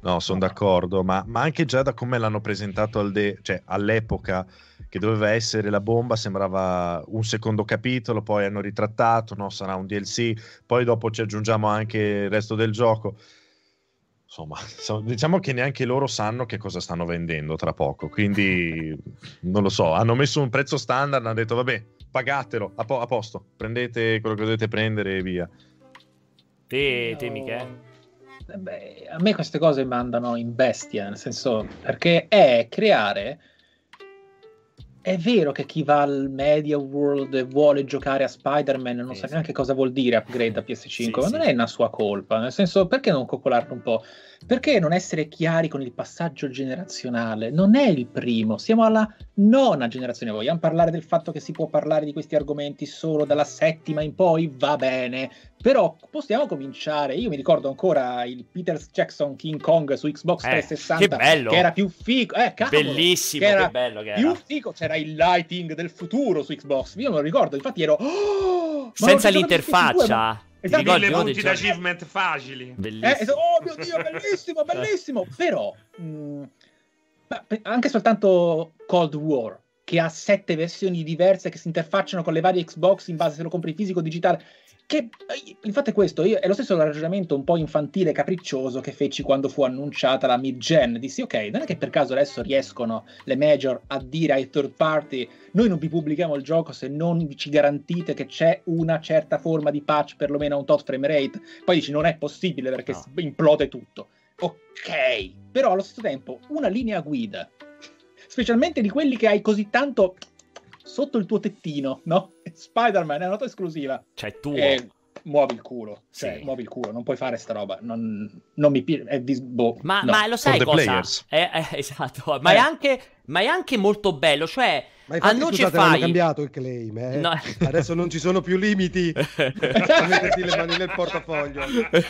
No, sono d'accordo, ma, ma, anche già da come l'hanno presentato al de- cioè, all'epoca che doveva essere la bomba, sembrava un secondo capitolo, poi hanno ritrattato, no, sarà un DLC, poi dopo ci aggiungiamo anche il resto del gioco. Insomma, diciamo che neanche loro sanno che cosa stanno vendendo tra poco, quindi non lo so, hanno messo un prezzo standard, hanno detto vabbè, pagatelo, a, po- a posto, prendete quello che dovete prendere e via. Te, te Michele? Eh beh, a me queste cose mandano in bestia, nel senso perché è creare. È vero che chi va al Media World e vuole giocare a Spider-Man non sì, sa neanche cosa vuol dire upgrade a PS5, sì, ma non è una sua colpa, nel senso perché non coccolarlo un po'? Perché non essere chiari con il passaggio generazionale? Non è il primo, siamo alla nona generazione. Vogliamo parlare del fatto che si può parlare di questi argomenti solo dalla settima in poi? Va bene, però possiamo cominciare. Io mi ricordo ancora il Peter Jackson King Kong su Xbox eh, 360 che, che, era più figo, eh, cavolo, bellissimo, che, era che bello che era. Più figo, c'era il lighting del futuro su Xbox. Io me lo ricordo, infatti ero oh, senza l'interfaccia. Esatto, mille punti d'achievement facili. Bellissimo. Eh, oh mio Dio, bellissimo, bellissimo. Però, mh, mm, anche soltanto Cold War, che ha sette versioni diverse che si interfacciano con le varie Xbox in base se lo compri fisico o digitale, che eh, il fatto è questo, io, è lo stesso ragionamento un po' infantile e capriccioso che feci quando fu annunciata la mid-gen. Dissi, ok, non è che per caso adesso riescono le major a dire ai third party, noi non vi pubblichiamo il gioco se non ci garantite che c'è una certa forma di patch, perlomeno a un tot frame rate. Poi dici, non è possibile perché no. implode tutto. Ok, però allo stesso tempo una linea guida, specialmente di quelli che hai così tanto sotto il tuo tettino, no? Spider-Man è una tua esclusiva. Cioè, tuo. E muovi il culo. Cioè, sì. muovi il culo, non puoi fare sta roba. Non, non mi piace. Boh, ma, no. ma, lo sai cosa? È, è, esatto, ma, eh. è anche, ma è anche molto bello. Cioè, ma infatti, Annucci scusate, fai... hanno cambiato il claim, eh? no. Adesso non ci sono più limiti a metterti le mani nel portafoglio. Cioè,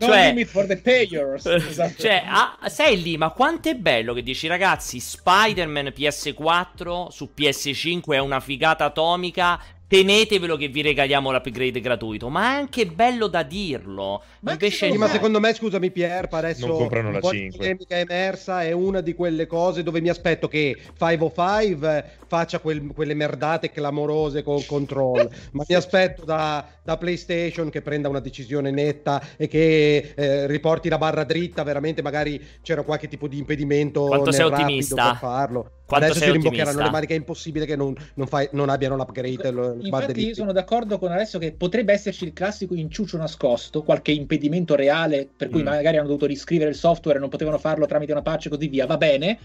no limit for the payers. Esatto. Cioè, ah, sei lì, ma quanto è bello che dici, ragazzi, Spider-Man PS4 su PS5 è una figata atomica tenetevelo che vi regaliamo l'upgrade gratuito. Ma è anche bello da dirlo. Ma, Invece sì, ma secondo me, scusami Pierpa, adesso non comprano la 5. La emersa è una di quelle cose dove mi aspetto che 505 faccia quel, quelle merdate clamorose con control. ma mi aspetto da, da, PlayStation che prenda una decisione netta e che eh, riporti la barra dritta. Veramente, magari c'era qualche tipo di impedimento Quanto sei ottimista per farlo. Quanto Adesso si rimboccheranno le mani, che è impossibile che non, non, fai, non abbiano l'upgrade. Lo, Infatti, io sono d'accordo con Alessio che potrebbe esserci il classico inciucio nascosto, qualche impedimento reale per cui mm. magari hanno dovuto riscrivere il software e non potevano farlo tramite una patch e così via. Va bene,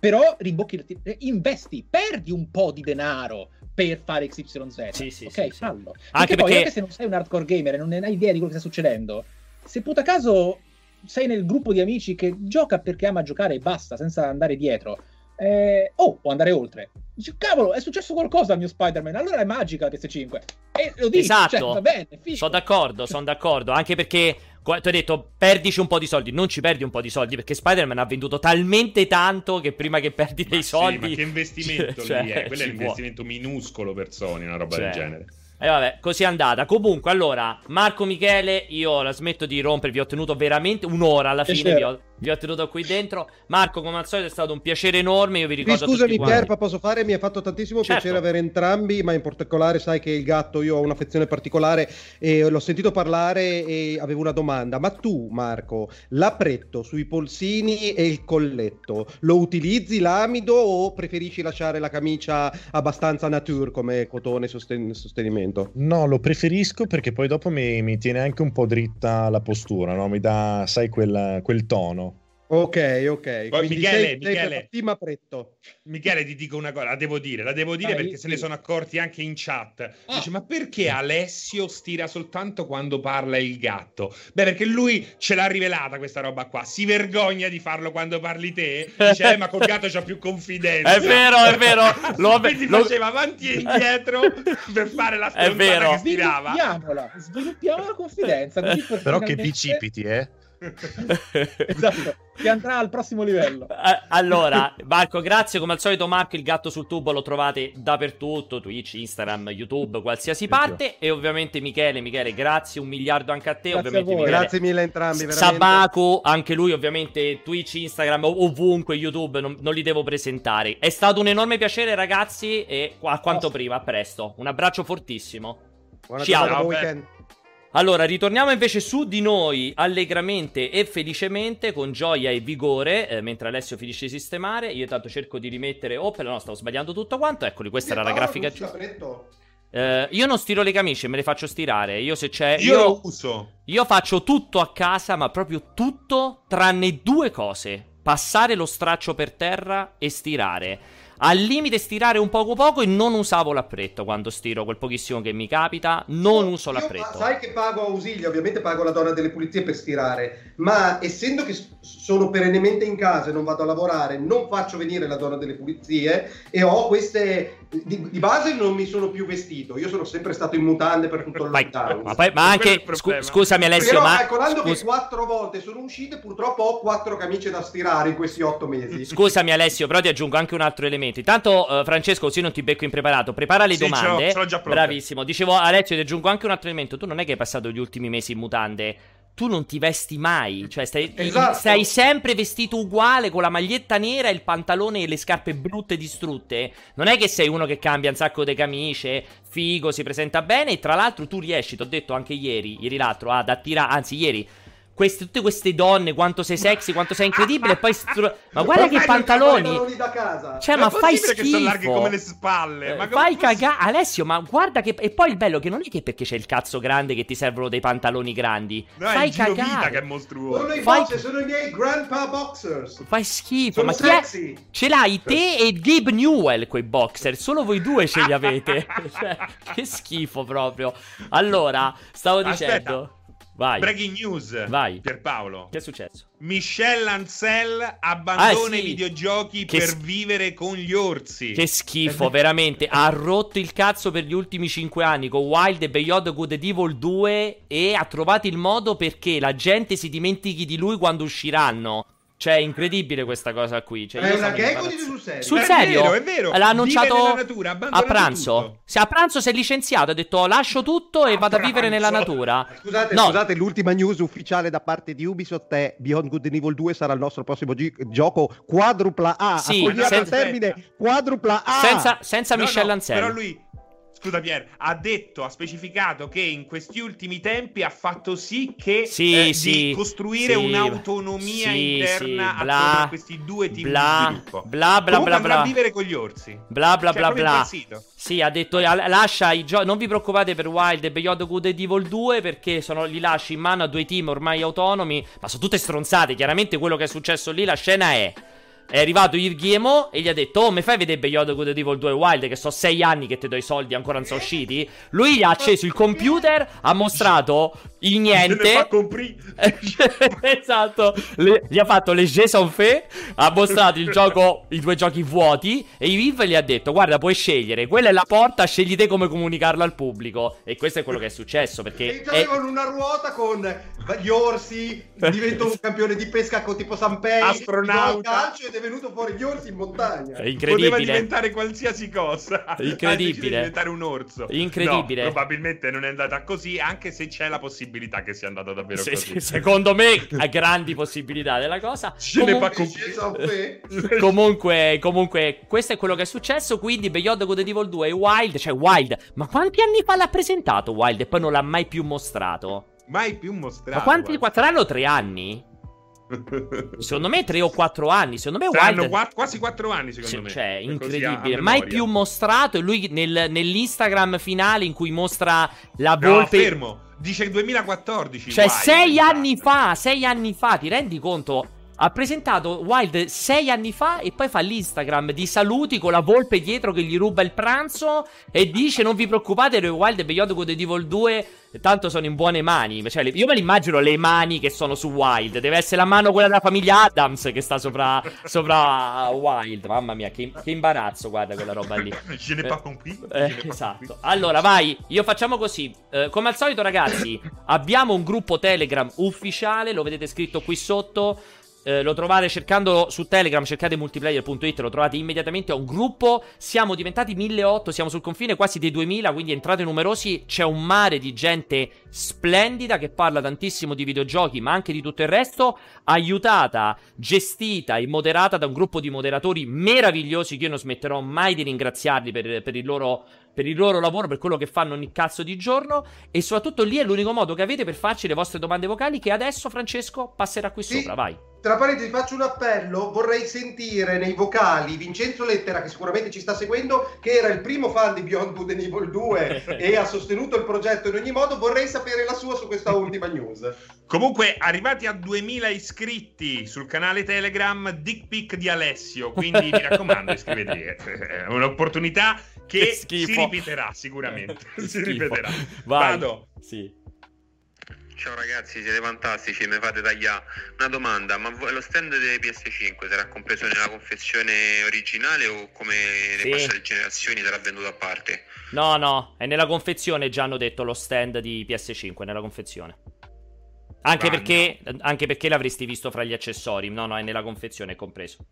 però rimbocchi, investi, perdi un po' di denaro per fare XYZ. Sì, sì, ok, sì, fallo. Sì. Anche perché, poi, anche se non sei un hardcore gamer e non hai idea di quello che sta succedendo, se puta caso sei nel gruppo di amici che gioca perché ama giocare e basta, senza andare dietro eh, oh, può andare oltre. Dice, cavolo, è successo qualcosa al mio Spider-Man, allora è magica PS5. E lo dici, cioè, esatto. Cioè, va bene, Sono d'accordo, sono d'accordo, anche perché tu hai detto perdici un po' di soldi, non ci perdi un po' di soldi perché Spider-Man ha venduto talmente tanto che prima che perdi dei soldi... Sì, ma che investimento cioè, lì è? Quello è un investimento minuscolo per Sony, una roba cioè, del genere. E vabbè, così è andata. Comunque, allora, Marco Michele, io la smetto di rompervi, ho tenuto veramente un'ora alla fine, vi ho, vi ho, tenuto qui dentro. Marco, come al solito, è stato un piacere enorme, io vi ricordo... Scusami, Pierpa, posso fare? Mi ha fatto tantissimo certo. piacere avere entrambi, ma in particolare sai che il gatto, io ho un'affezione particolare e l'ho sentito parlare e avevo una domanda. Ma tu, Marco, l'apretto sui polsini e il colletto, lo utilizzi l'amido o preferisci lasciare la camicia abbastanza nature come cotone sosten- sostenimento? Momento. No, lo preferisco perché poi dopo mi, mi tiene anche un po' dritta la postura, no? mi dà, sai, quel, quel tono. Ok, ok. Poi, Michele, sei, Michele, sei Pretto. Michele, ti dico una cosa, la devo dire, la devo dire Dai, perché sì. se ne sono accorti anche in chat. Ah. Dice, ma perché Alessio stira soltanto quando parla il gatto? Beh, perché lui ce l'ha rivelata questa roba qua. Si vergogna di farlo quando parli te. Dice, eh, ma col gatto c'ha più confidenza. È vero, è vero. Lo, Quindi lo... faceva avanti e indietro per fare la stronzata che stirava. Sviluppiamola, sviluppiamo la confidenza. Però che bicipiti, eh? esatto, che andrà al prossimo livello. Allora, Marco, grazie come al solito Marco, il gatto sul tubo lo trovate dappertutto, Twitch, Instagram, YouTube, qualsiasi parte e ovviamente Michele, Michele, grazie un miliardo anche a te, grazie ovviamente a Michele, Grazie mille entrambi, veramente. Sabaco, anche lui ovviamente Twitch, Instagram, ovunque, YouTube, non, non, li devo presentare. È stato un enorme piacere ragazzi e a quanto prima, a presto. Un abbraccio fortissimo. Buona Ciao. Buon weekend. Allora, ritorniamo invece su di noi allegramente e felicemente, con gioia e vigore, eh, mentre Alessio finisce di sistemare. Io intanto cerco di rimettere... Oh, però no, stavo sbagliando tutto quanto. Eccoli, questa era la grafica giusta. Eh, io non stiro le camicie, me le faccio stirare. Io se c'è... Io, io lo uso. Io faccio tutto a casa, ma proprio tutto, tranne due cose. Passare lo straccio per terra e stirare. Al limite stirare un poco poco e non usavo l'appretto quando stiro quel pochissimo che mi capita, non uso l'appretto. Sai che pago ausilio, ovviamente pago la donna delle pulizie per stirare, ma essendo che sono perennemente in casa e non vado a lavorare, non faccio venire la donna delle pulizie e ho queste di, di base non mi sono più vestito, io sono sempre stato in mutande per tutto il lockdown. Ma, poi, ma anche scu- scusami Alessio, Però, ma calcolando scus- che quattro volte sono uscite, purtroppo ho quattro camicie da stirare in questi otto mesi. Scusami Alessio, però ti aggiungo anche un altro elemento. Intanto uh, Francesco, così non ti becco impreparato, prepara le sì, domande. Ce l'ho, ce l'ho Bravissimo. Dicevo Alessio, ti aggiungo anche un altro elemento. Tu non è che hai passato gli ultimi mesi in mutande tu non ti vesti mai, cioè stai, esatto. stai, sempre vestito uguale con la maglietta nera, il pantalone e le scarpe brutte distrutte. Non è che sei uno che cambia un sacco di camicie, figo, si presenta bene e tra l'altro tu riesci, ti ho detto anche ieri, ieri l'altro, ad attirare, anzi ieri queste, tutte queste donne, quanto sei sexy, quanto sei incredibile. E poi. Stru- ma guarda che pantaloni! pantaloni da casa. Cioè, ma, ma fai schifo. che sono larghi come le spalle. Eh, ma fai cagare. Alessio, ma guarda che. E poi il bello che non è che perché c'è il cazzo grande che ti servono dei pantaloni grandi. No, fai cagare. che è mostruoso. Sono i fai... boxer, sono i miei grandpa boxers. Fai schifo. Sono ma sexy. È... Ce l'hai te e Gabe Newell quei boxer. Solo voi due ce li avete. cioè, che schifo proprio. Allora, stavo Aspetta. dicendo. Vai. Breaking news. Vai. Pierpaolo. Che è successo? Michelle Ancel abbandona ah, sì. i videogiochi che per s- vivere con gli orsi. Che schifo, veramente. ha rotto il cazzo per gli ultimi 5 anni con Wild e Beyond Good and Evil 2 e ha trovato il modo perché la gente si dimentichi di lui quando usciranno. Cioè, è incredibile questa cosa qui. Cioè, è una gag o dici sul serio? Sul serio? È vero, è vero. L'ha annunciato natura, a pranzo. Se a pranzo si è licenziato, ha detto lascio tutto e a vado pranzo. a vivere nella natura. Scusate, no. scusate, l'ultima news ufficiale da parte di Ubisoft è Beyond Good and Evil 2 sarà il nostro prossimo gi- gioco quadrupla A. Sì, senza... termine quadrupla A. Senza, senza no, Michel no, Anselmo. Però lui scusa Pier, ha detto, ha specificato che in questi ultimi tempi ha fatto sì che sì, eh, sì, di costruire sì, un'autonomia sì, interna bla, a questi due tipi bla, di sviluppo. Bla bla bla bla. a vivere con gli orsi. Bla bla cioè, bla bla. Sì, ha detto lascia i giochi, non vi preoccupate per Wild e Beyond Good and Evil 2 perché sono, li lasci in mano a due team ormai autonomi, ma sono tutte stronzate, chiaramente quello che è successo lì, la scena è è arrivato Guillemot e gli ha detto: Oh, mi fai vedere Beyond Good and Evil 2 Wild? Che so sei anni che ti do i soldi, ancora non sono usciti. Lui gli ha acceso il computer, ha mostrato il niente. esatto. Le, gli ha fatto le Jason Fe. Ha mostrato il gioco, i due giochi vuoti. E Yves gli ha detto: Guarda, puoi scegliere. Quella è la porta, scegli te come comunicarlo al pubblico. E questo è quello che è successo. Perché. E è... con una ruota con gli orsi. Divento un campione di pesca con tipo Sanpei. Astronauta. calcio ed è venuto fuori gli orsi in montagna. È incredibile. Poteva diventare qualsiasi cosa. È incredibile. diventare un orso. Incredibile. No, probabilmente non è andata così, anche se c'è la possibilità che sia andata davvero sì, così. secondo me ha grandi possibilità della cosa. Ce Comun- ne fa comunque, comunque, questo è quello che è successo. Quindi Beyond Good Evil 2 e Wild, cioè Wild, ma quanti anni fa l'ha presentato Wild e poi non l'ha mai più mostrato? Mai più mostrato. Ma quanti? Guarda. Saranno tre anni? Secondo me 3 o 4 anni. Secondo me Wild qu- quasi 4 anni, secondo me. Cioè, incredibile. Mai più mostrato. E lui nel, nell'Instagram finale in cui mostra la volpe. No, fermo. Dice 2014. Cioè, 6 anni fa. 6 anni fa. Ti rendi conto? Ha presentato Wild sei anni fa e poi fa l'Instagram di saluti con la volpe dietro che gli ruba il pranzo e dice non vi preoccupate, Wild e Beyond Good Evil 2 tanto sono in buone mani. Cioè, io me l'immagino le mani che sono su Wild. Deve essere la mano quella della famiglia Adams che sta sopra, sopra Wild. Mamma mia, che, che, imbarazzo, guarda quella roba lì. Je n'ai pas compris. Eh, esatto. Allora, vai, io facciamo così. Eh, come al solito, ragazzi, abbiamo un gruppo Telegram ufficiale, lo vedete scritto qui sotto. Eh, lo trovate cercando su Telegram, cercate multiplayer.it, lo trovate immediatamente. È un gruppo. Siamo diventati 1800, siamo sul confine quasi dei 2000, quindi entrate numerosi. C'è un mare di gente splendida che parla tantissimo di videogiochi, ma anche di tutto il resto. Aiutata, gestita e moderata da un gruppo di moderatori meravigliosi che io non smetterò mai di ringraziarli per, per il loro per il loro lavoro, per quello che fanno ogni cazzo di giorno. E soprattutto lì è l'unico modo che avete per farci le vostre domande vocali. Che adesso Francesco passerà qui sì. sopra. Vai tra parentesi faccio un appello, vorrei sentire nei vocali Vincenzo Lettera, che sicuramente ci sta seguendo, che era il primo fan di Beyond Good and Evil 2 e ha sostenuto il progetto in ogni modo, vorrei sapere la sua su questa ultima news. Comunque, arrivati a 2000 iscritti sul canale Telegram, Dick Pic di Alessio, quindi mi raccomando iscrivetevi, è un'opportunità che, che si ripeterà sicuramente, si ripeterà. Vai. Vado. Sì. Ciao ragazzi, siete fantastici, mi fate tagliare. Una domanda, ma lo stand delle PS5 sarà compreso nella confezione originale o come sì. le passate generazioni sarà venduto a parte? No, no, è nella confezione, già hanno detto lo stand di PS5, nella confezione. Anche perché, anche perché l'avresti visto fra gli accessori, no, no, è nella confezione, è compreso.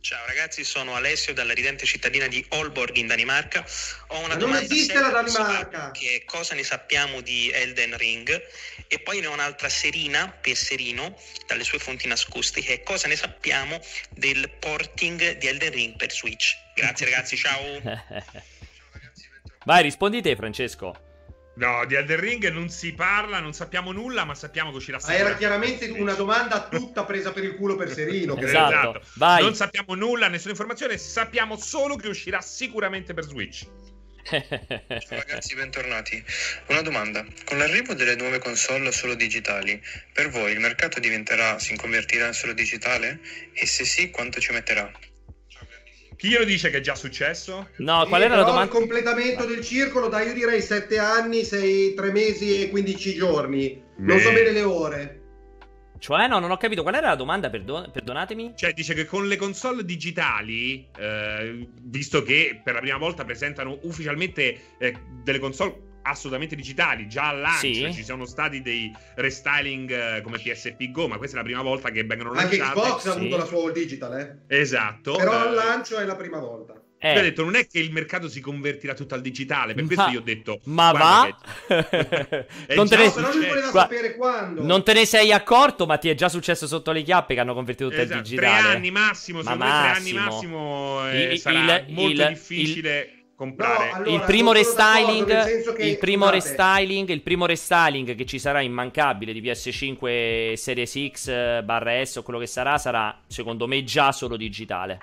Ciao ragazzi, sono Alessio dalla ridente cittadina di Aalborg in Danimarca. Ho una Ma domanda non esiste la Danimarca. Che cosa ne sappiamo di Elden Ring? E poi ne ho un'altra Serina per Serino dalle sue fonti nascoste. Che cosa ne sappiamo del porting di Elden Ring per Switch? Grazie ragazzi, ciao. Vai, rispondi te Francesco. No, di Elden Ring non si parla, non sappiamo nulla, ma sappiamo che uscirà sempre. Era chiaramente una domanda tutta presa per il culo per Serino. esatto. esatto. Non sappiamo nulla, nessuna informazione, sappiamo solo che uscirà sicuramente per Switch. Ciao ragazzi, bentornati. Una domanda: con l'arrivo delle nuove console solo digitali, per voi il mercato diventerà, si convertirà in solo digitale? E se sì, quanto ci metterà? Chi glielo dice che è già successo? No, qual era la domanda? Il completamento del circolo, dai, io direi 7 anni, 6, 3 mesi e 15 giorni. Me... Non so bene le ore. Cioè, no, non ho capito. Qual era la domanda? Perdon- perdonatemi. Cioè, dice che con le console digitali, eh, visto che per la prima volta presentano ufficialmente eh, delle console assolutamente digitali. Già al lancio sì. ci sono stati dei restyling eh, come PSP Go, ma questa è la prima volta che vengono lanciate. Anche Xbox sì. ha avuto la sua all digital, eh? Esatto. Però al lancio è la prima volta. Eh. Ho detto, non è che il mercato si convertirà tutto al digitale, per ma, questo io ho detto... Ma va? non, te ne... non, non te ne sei accorto, ma ti è già successo sotto le chiappe che hanno convertito tutto esatto. al digitale. Tre anni massimo, secondo me tre anni massimo eh, il, sarà il, molto il, difficile comprare. No, allora, il primo restyling, il primo restyling, il primo restyling che ci sarà immancabile di PS5 Series X barra S o quello che sarà, sarà secondo me già solo digitale.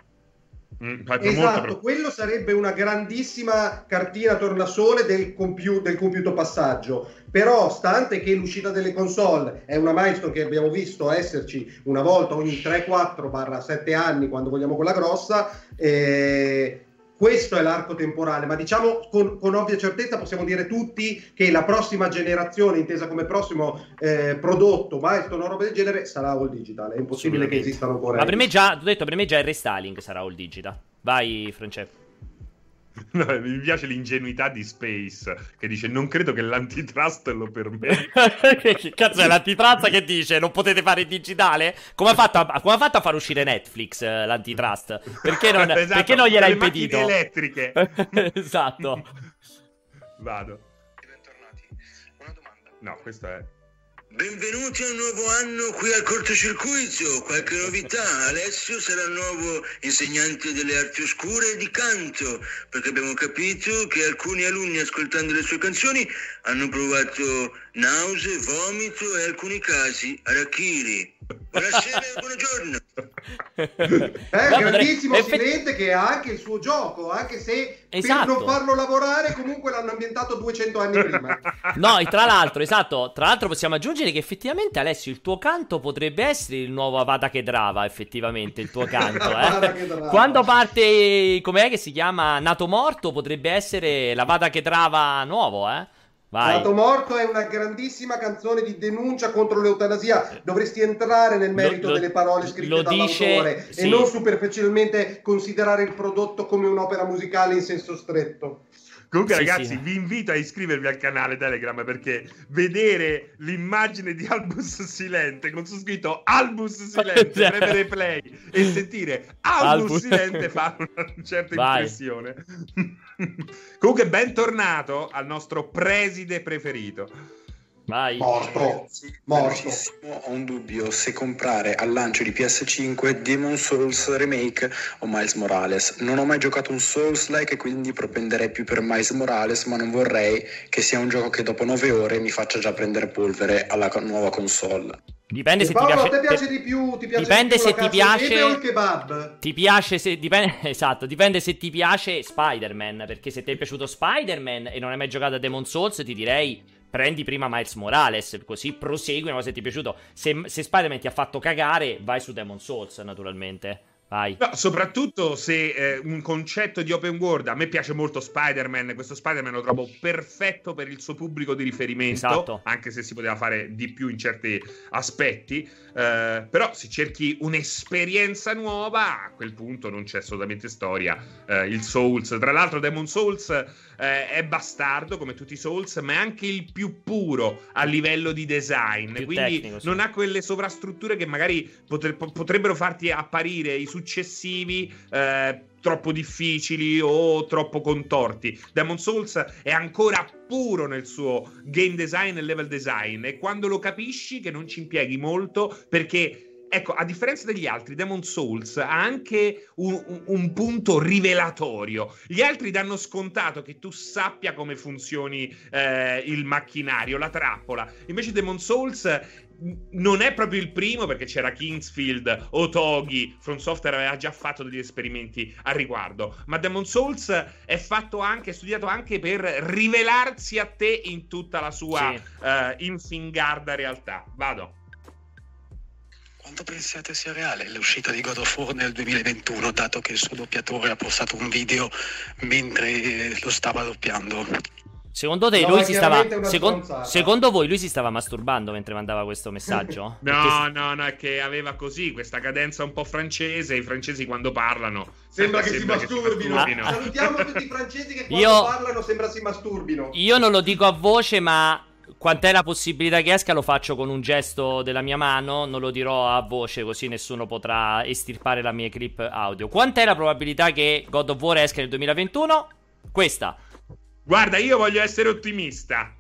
Mm, esatto, quello sarebbe una grandissima cartina tornasole del, compiu- del compiuto passaggio. Però, stante che l'uscita delle console è una milestone che abbiamo visto esserci una volta ogni 3-4-7 anni, quando vogliamo quella grossa, eh, questo è l'arco temporale, ma diciamo con, con, ovvia certezza possiamo dire tutti che la prossima generazione, intesa come prossimo eh, prodotto, milestone o roba del genere, sarà all digital. È impossibile che esistano ancora. Ma per me già, detto, per me già il restyling sarà all digital. Vai, Francesco. No, mi piace l'ingenuità di Space che dice non credo che l'antitrust lo permetta. che cazzo è l'antitrust che dice non potete fare digitale? Come ha fatto a, come ha fatto a far uscire Netflix eh, l'antitrust? Perché non, esatto, perché non gliel'ha impedito? Le elettriche. esatto. Vado. Bentornati. Una domanda. No, questo è Benvenuti a un nuovo anno qui al cortocircuito. Qualche novità? Alessio sarà il nuovo insegnante delle arti oscure di canto, perché abbiamo capito che alcuni alunni ascoltando le sue canzoni hanno provato nausea, vomito e alcuni casi arachiri. Buonasera e buongiorno. È un grandissimo Effett... Silente che ha anche il suo gioco, anche se esatto. per non farlo lavorare comunque l'hanno ambientato 200 anni prima. no, e tra l'altro, esatto, tra l'altro possiamo aggiungere che effettivamente Alessio il tuo canto potrebbe essere il nuovo Avada Kedrava, effettivamente il tuo canto, eh. Quando parte com'è che si chiama Nato Morto potrebbe essere l'Avada Kedrava nuovo, eh. Vai. Lato morto è una grandissima canzone di denuncia contro l'eutanasia. Dovresti entrare nel merito lo, delle parole scritte dall'autore dice, e non superficialmente considerare il prodotto come un'opera musicale in senso stretto. Comunque, sì, ragazzi, sì. vi invito a iscrivervi al canale Telegram perché vedere l'immagine di Albus Silente con su scritto Albus Silente, premere play e sentire Albus, Albus. Silente fa una certa Vai. impressione. Comunque, bentornato al nostro preside preferito. Vai. Morto. Morto. Ho un dubbio se comprare al lancio di PS5 Demon Souls Remake o Miles Morales. Non ho mai giocato un Souls-like e quindi propenderei più per Miles Morales, ma non vorrei che sia un gioco che dopo 9 ore mi faccia già prendere polvere alla nuova console. Dipende se Paolo, ti piace. Piace di più, ti piace dipende di più se ti piace. O il kebab. Ti piace se dipende esatto, dipende se ti piace Spider-Man, perché se ti è piaciuto Spider-Man e non hai mai giocato a Demon Souls, ti direi prendi prima Miles Morales, così prosegui una cosa che ti è piaciuto. Se, se Spider-Man ti ha fatto cagare, vai su Demon Souls, naturalmente. Vai. No, soprattutto se eh, un concetto di open world, a me piace molto Spider-Man, questo Spider-Man lo trovo perfetto per il suo pubblico di riferimento, esatto. anche se si poteva fare di più in certi aspetti, eh, però se cerchi un'esperienza nuova, a quel punto non c'è assolutamente storia. Eh, il Souls, tra l'altro Demon Souls eh, è bastardo come tutti i Souls, ma è anche il più puro a livello di design, più quindi tecnico, sì. non ha quelle sovrastrutture che magari potre- potrebbero farti apparire i successivi eh, troppo difficili o troppo contorti. Demon Souls è ancora puro nel suo game design e level design e quando lo capisci che non ci impieghi molto perché ecco, a differenza degli altri, Demon Souls ha anche un, un, un, punto rivelatorio. Gli altri danno scontato che tu sappia come funzioni eh, il macchinario, la trappola. Invece Demon Souls non è proprio il primo perché c'era Kingsfield, Otogi, From Software aveva già fatto degli esperimenti a riguardo, ma Demon Souls è fatto anche, è studiato anche per rivelarsi a te in tutta la sua sì. uh, infingarda realtà. Vado. Quanto pensate sia reale l'uscita di God of War nel 2021, dato che il suo doppiatore ha postato un video mentre lo stava doppiando? Secondo te no, lui si stava. Second, secondo voi lui si stava masturbando mentre mandava questo messaggio? no, Perché... no, no, è che aveva così questa cadenza un po' francese. I francesi quando parlano. Sembra, che, sembra si che, si masturbino. Ah. Salutiamo tutti i francesi che quando io, parlano sembra si masturbino. Io non lo dico a voce, ma. Quant'è la possibilità che esca? Lo faccio con un gesto della mia mano. Non lo dirò a voce, così nessuno potrà estirpare la mia clip audio. Quant'è la probabilità che God of War esca nel 2021? Questa. Guarda, io voglio essere ottimista.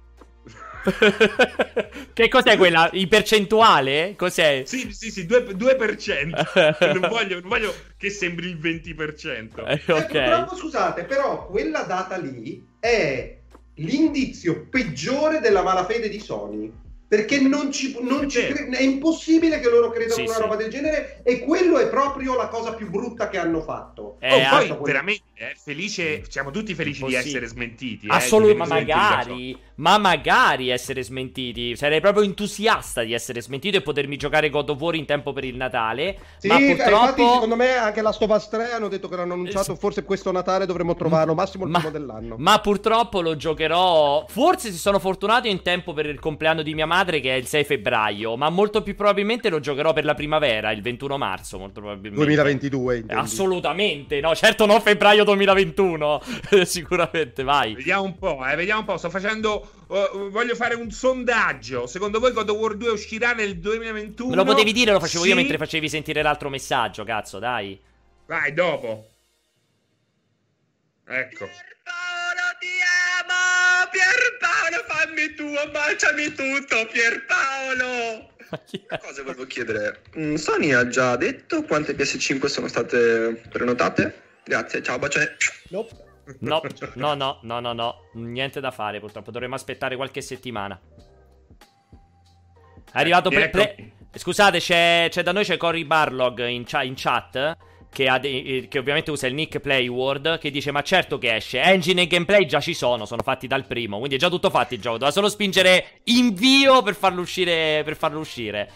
che cos'è quella? In percentuale? Cos'è? Sì, sì, sì, 2%. 2%. non, voglio, non, voglio, che sembri il 20%. Eh, ok. Eh, scusate, però quella data lì è l'indizio peggiore della malafede di Sony perché non ci, non ci cre- è impossibile che loro credano sì, una sì. roba del genere e quello è proprio la cosa più brutta che hanno fatto. Eh, oh, poi quello... veramente eh, felice, siamo tutti felici di essere smentiti. Eh, Assolutamente, ma magari, ma magari essere smentiti. Sarei proprio entusiasta di essere smentito e potermi giocare God of War in tempo per il Natale. Sì, ma purtroppo... infatti secondo me anche la Stovas 3 hanno detto che l'hanno annunciato, forse questo Natale dovremmo trovarlo, massimo il ma, primo dell'anno. Ma purtroppo lo giocherò, forse si sono fortunato in tempo per il compleanno di mia madre madre che è il 6 febbraio, ma molto più probabilmente lo giocherò per la primavera, il 21 marzo, molto probabilmente. 2022, intendi. Assolutamente, no, certo non febbraio 2021, sicuramente, vai. Vediamo un po', eh, vediamo un po', sto facendo... Uh, voglio fare un sondaggio. Secondo voi God of War 2 uscirà nel 2021? Me lo potevi dire, lo facevo sì. io mentre facevi sentire l'altro messaggio, cazzo, dai. Vai, dopo. Ecco. Pierpaolo, fammi tu, baciami tutto, Pierpaolo. Una cosa volevo chiedere, mm, Sony ha già detto quante PS5 sono state prenotate? Grazie, ciao, bacione. Nope. No, no, no, no, no, no, niente da fare purtroppo, dovremmo aspettare qualche settimana. È arrivato per play... Scusate, c'è, c'è, da noi c'è Cory Barlog in, cha- in chat. Che, de- eh, che, ovviamente usa il nick Playword. Che dice: Ma certo che esce. Engine e gameplay già ci sono. Sono fatti dal primo. Quindi è già tutto fatto il gioco. Doveva solo spingere invio per farlo uscire. Per farlo uscire.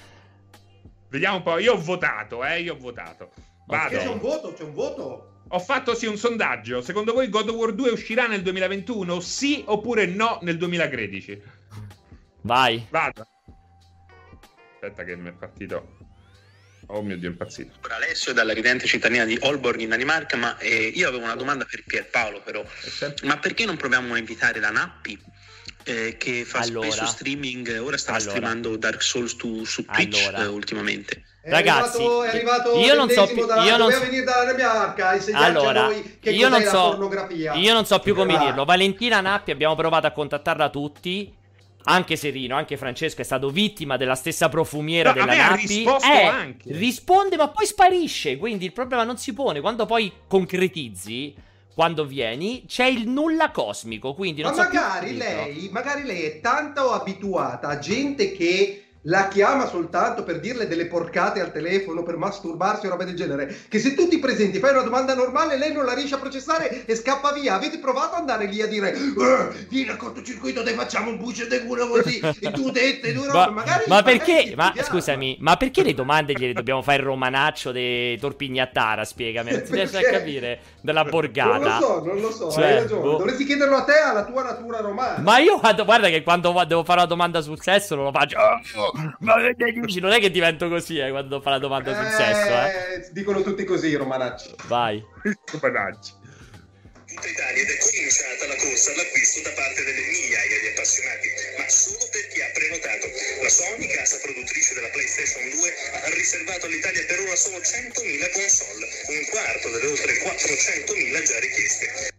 Vediamo un po'. Io ho votato, eh. Io ho votato. Vado. Okay. C'è un voto, c'è un voto. Ho fatto sì un sondaggio. Secondo voi God of War 2 uscirà nel 2021? Sì oppure no nel 2013? Vai. Vado. Aspetta che mi è partito. Oh mio Dio, è impazzito. Alessio dalla ridente cittadina di Holborg in Danimarca, ma eh, io avevo una domanda per Pierpaolo però. Ma perché non proviamo a invitare la Nappi? Eh, che fa allora, spesso streaming, ora sta allora, streamando Dark Souls tu, su Twitch allora, eh, ultimamente. È Ragazzi, arrivato, è arrivato io non so più. Da, io non so... venire dalla Danimarca e allora, che io non so, pornografia. Io non so più come ah. dirlo. Valentina Nappi abbiamo provato a contattarla tutti anche Serino, anche Francesco è stato vittima della stessa profumiera no, della Nappi. Eh, anche. risponde ma poi sparisce, quindi il problema non si pone. Quando poi concretizzi, quando vieni, c'è il nulla cosmico, quindi non ma so magari lei, magari lei è tanto abituata a gente che la chiama soltanto per dirle delle porcate al telefono, per masturbarsi o roba del genere, che se tu ti presenti, fai una domanda normale, lei non la riesce a processare e scappa via. Avete provato ad andare lì a dire, eh, vieni al cortocircuito, te facciamo un buccio di culo così, e tu dette, due robe, magari... Ma perché, ma scusami, ma perché le domande gliele dobbiamo fare il romanaccio di Torpignattara, spiegami, non si riesce a capire, della borgata. Non lo so, non lo so, cioè, hai ragione. Boh. Dovresti chiederlo a te, alla tua natura romana. Ma io, guarda che quando devo fare una domanda sul sesso non lo faccio... Ma dici, non è che divento così eh, quando fa la domanda sul eh, sesso. Eh. Dicono tutti così, Romanacci. Vai. Romanacci. Tutta Italia ed è cominciata la corsa all'acquisto da parte delle migliaia di appassionati, ma solo per chi ha prenotato. La Sony, casa produttrice della PlayStation 2, ha riservato all'Italia per ora solo 100.000 console, un quarto delle oltre 400.000 già richieste.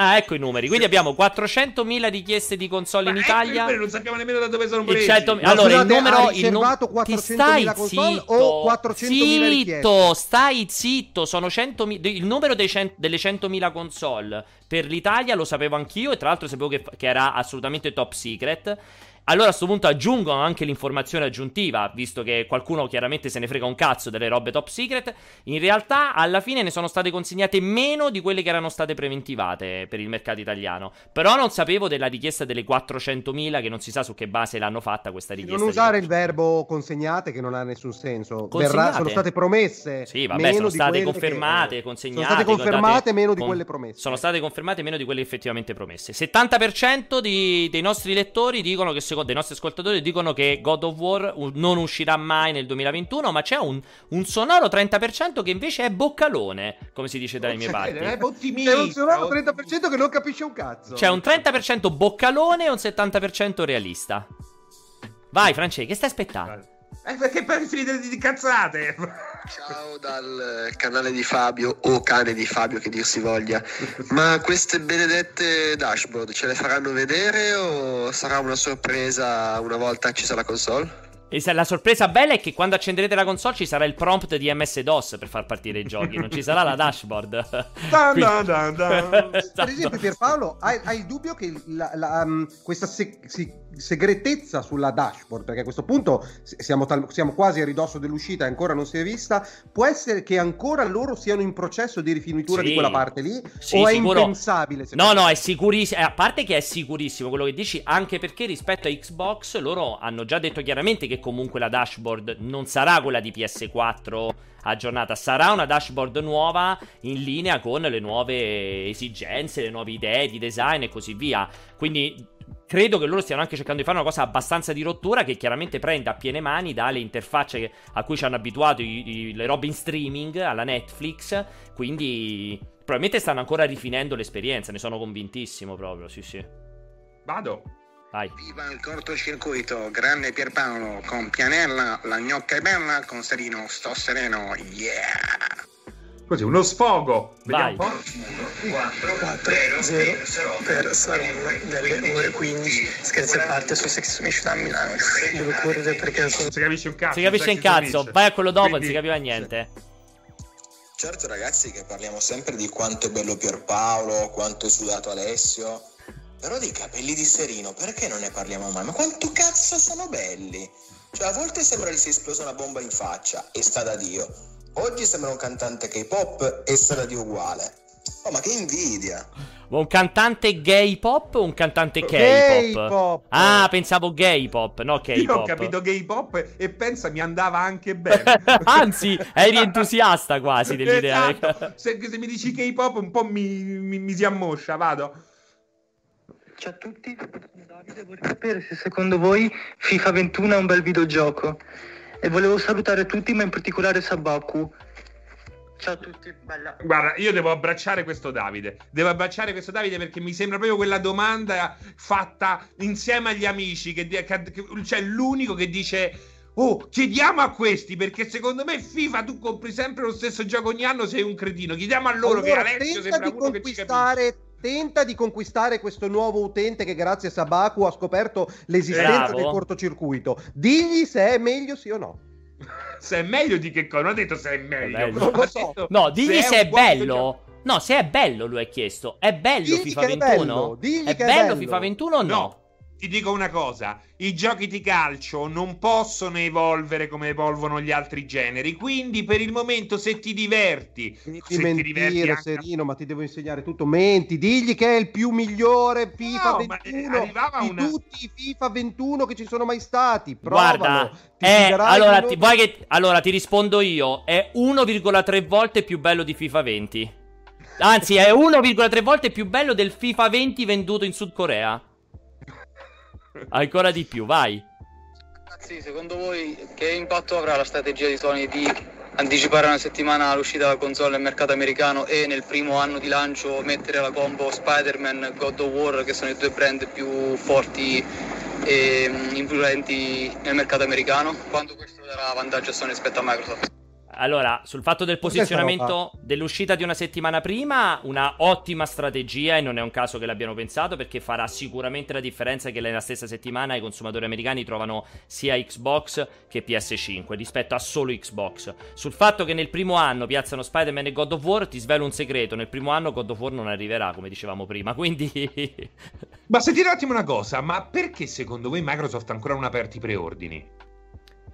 Ah, ecco i numeri. Quindi abbiamo 400.000 richieste di console in Ma Italia. Ecco non sappiamo nemmeno da dove sono presi. 100... Allora, scusate, il numero. Il nu... Ti stai zitto. O 400.000 zitto, stai zitto. Sono 100.000. Il numero cent... delle 100.000 console per l'Italia lo sapevo anch'io. E tra l'altro sapevo che, che era assolutamente top secret. Allora a questo punto aggiungono anche l'informazione aggiuntiva, visto che qualcuno chiaramente se ne frega un cazzo delle robe top secret. In realtà alla fine ne sono state consegnate meno di quelle che erano state preventivate per il mercato italiano. Però non sapevo della richiesta delle 400.000 che non si sa su che base l'hanno fatta questa richiesta. Non usare il verbo consegnate che non ha nessun senso. Verrà, sono state promesse. Sì, vabbè, sono state confermate, che... consegnate. Sono state confermate meno di quelle promesse. Sono state confermate meno di quelle effettivamente promesse. 70% di, dei nostri lettori dicono che secondo dei nostri ascoltatori dicono che God of War non uscirà mai nel 2021, ma c'è un, un sonoro 30% che invece è boccalone, come si dice dalle mie parti. È ottimista. un sonoro 30% che non capisce un cazzo. C'è un 30% boccalone e un 70% realista. Vai, Francesco, che stai aspettando? Eh, perché poi finite di cazzate. Ciao dal canale di Fabio o cane di Fabio che dir si voglia. Ma queste benedette dashboard ce le faranno vedere o sarà una sorpresa una volta accesa la console? E la sorpresa bella è che quando accenderete la console ci sarà il prompt di MS-DOS per far partire i giochi, non ci sarà la dashboard. dun, dun, dun, per esempio, Pierpaolo, hai, hai il dubbio che la, la, um, questa se- se- segretezza sulla dashboard, perché a questo punto siamo, tal- siamo, quasi a ridosso dell'uscita e ancora non si è vista, può essere che ancora loro siano in processo di rifinitura sì. di quella parte lì? Sì, o è sicuro. impensabile? No, no, è sicurissimo. Eh, a parte che è sicurissimo quello che dici, anche perché rispetto a Xbox loro hanno già detto chiaramente che comunque la dashboard non sarà quella di PS4 aggiornata, sarà una dashboard nuova in linea con le nuove esigenze, le nuove idee di design e così via. Quindi credo che loro stiano anche cercando di fare una cosa abbastanza di rottura che chiaramente prende a piene mani dalle interfacce a cui ci hanno abituato i, i, le robe in streaming alla Netflix. Quindi probabilmente stanno ancora rifinendo l'esperienza, ne sono convintissimo proprio, sì sì. Vado. Vai. Viva il cortocircuito, grande Pierpaolo, con Pianella, la gnocca è bella, con Serino sto sereno, yeah! Così, uno sfogo. Vai. Vediamo 4, 0 per Saronno delle ore 15. Scherzi a parte su Sex Mission a Milano. Devo correre perché non sono... Si capisce un cazzo. Si capisce un cazzo. Vai a quello dopo, Quindi... non si capiva niente. Certo ragazzi che parliamo sempre di quanto è bello Pierpaolo, quanto è sudato Alessio, però dei capelli di Serino perché non ne parliamo mai? Ma quanto cazzo sono belli? Cioè, a volte sembra gli sia esplosa una bomba in faccia, e sta da Dio. Oggi sembra un cantante K-pop, e sta da Dio uguale. Oh, ma che invidia! Un cantante gay pop o un cantante K-pop? Ah, pensavo gay pop, no K-pop. Io ho capito gay pop e pensa mi andava anche bene. Anzi, eri entusiasta quasi dell'idea. Esatto. Se, se, mi dici K-pop un po' mi, mi, mi si ammoscia, vado. Ciao a tutti, Davide, vorrei sapere se secondo voi FIFA 21 è un bel videogioco. E volevo salutare tutti, ma in particolare Sabaku. Ciao a tutti, bella. Guarda, io devo abbracciare questo Davide. Devo abbracciare questo Davide perché mi sembra proprio quella domanda fatta insieme agli amici. Che, che, che cioè, l'unico che dice. Oh, chiediamo a questi perché secondo me FIFA tu compri sempre lo stesso gioco ogni anno, sei un cretino. Chiediamo a loro allora, che Alessio sembra uno che ci capisce tenta di conquistare questo nuovo utente che grazie a Sabaku ha scoperto l'esistenza Bravo. del cortocircuito. Digli se è meglio sì o no se è meglio di che cosa? Non ha detto se è meglio. È non lo so. No, digli se, se è, è bello. No, se è bello, lui ha chiesto. È bello digli FIFA 21? È bello, digli è bello, bello FIFA 21 o no? no? Ti dico una cosa, i giochi di calcio non possono evolvere come evolvono gli altri generi, quindi per il momento se ti diverti, Finiti se mentire, ti diverti anche... Serino, ma ti devo insegnare tutto, menti, digli che è il più migliore FIFA no, 21 di una... tutti i FIFA 21 che ci sono mai stati, Provalo, Guarda, è, allora, ti, che, allora ti rispondo io, è 1,3 volte più bello di FIFA 20. Anzi, è 1,3 volte più bello del FIFA 20 venduto in Sud Corea. Ancora di più, vai. Ragazzi, secondo voi che impatto avrà la strategia di Sony di anticipare una settimana l'uscita della console nel mercato americano e nel primo anno di lancio mettere la combo Spider-Man God of War, che sono i due brand più forti e mm, influenti nel mercato americano? Quando questo darà vantaggio a Sony rispetto a Microsoft? Allora, sul fatto del posizionamento dell'uscita di una settimana prima, una ottima strategia e non è un caso che l'abbiano pensato perché farà sicuramente la differenza che nella stessa settimana i consumatori americani trovano sia Xbox che PS5 rispetto a solo Xbox. Sul fatto che nel primo anno piazzano Spider-Man e God of War, ti svelo un segreto, nel primo anno God of War non arriverà, come dicevamo prima, quindi... ma sentite un attimo una cosa, ma perché secondo voi Microsoft ancora non ha aperto i preordini?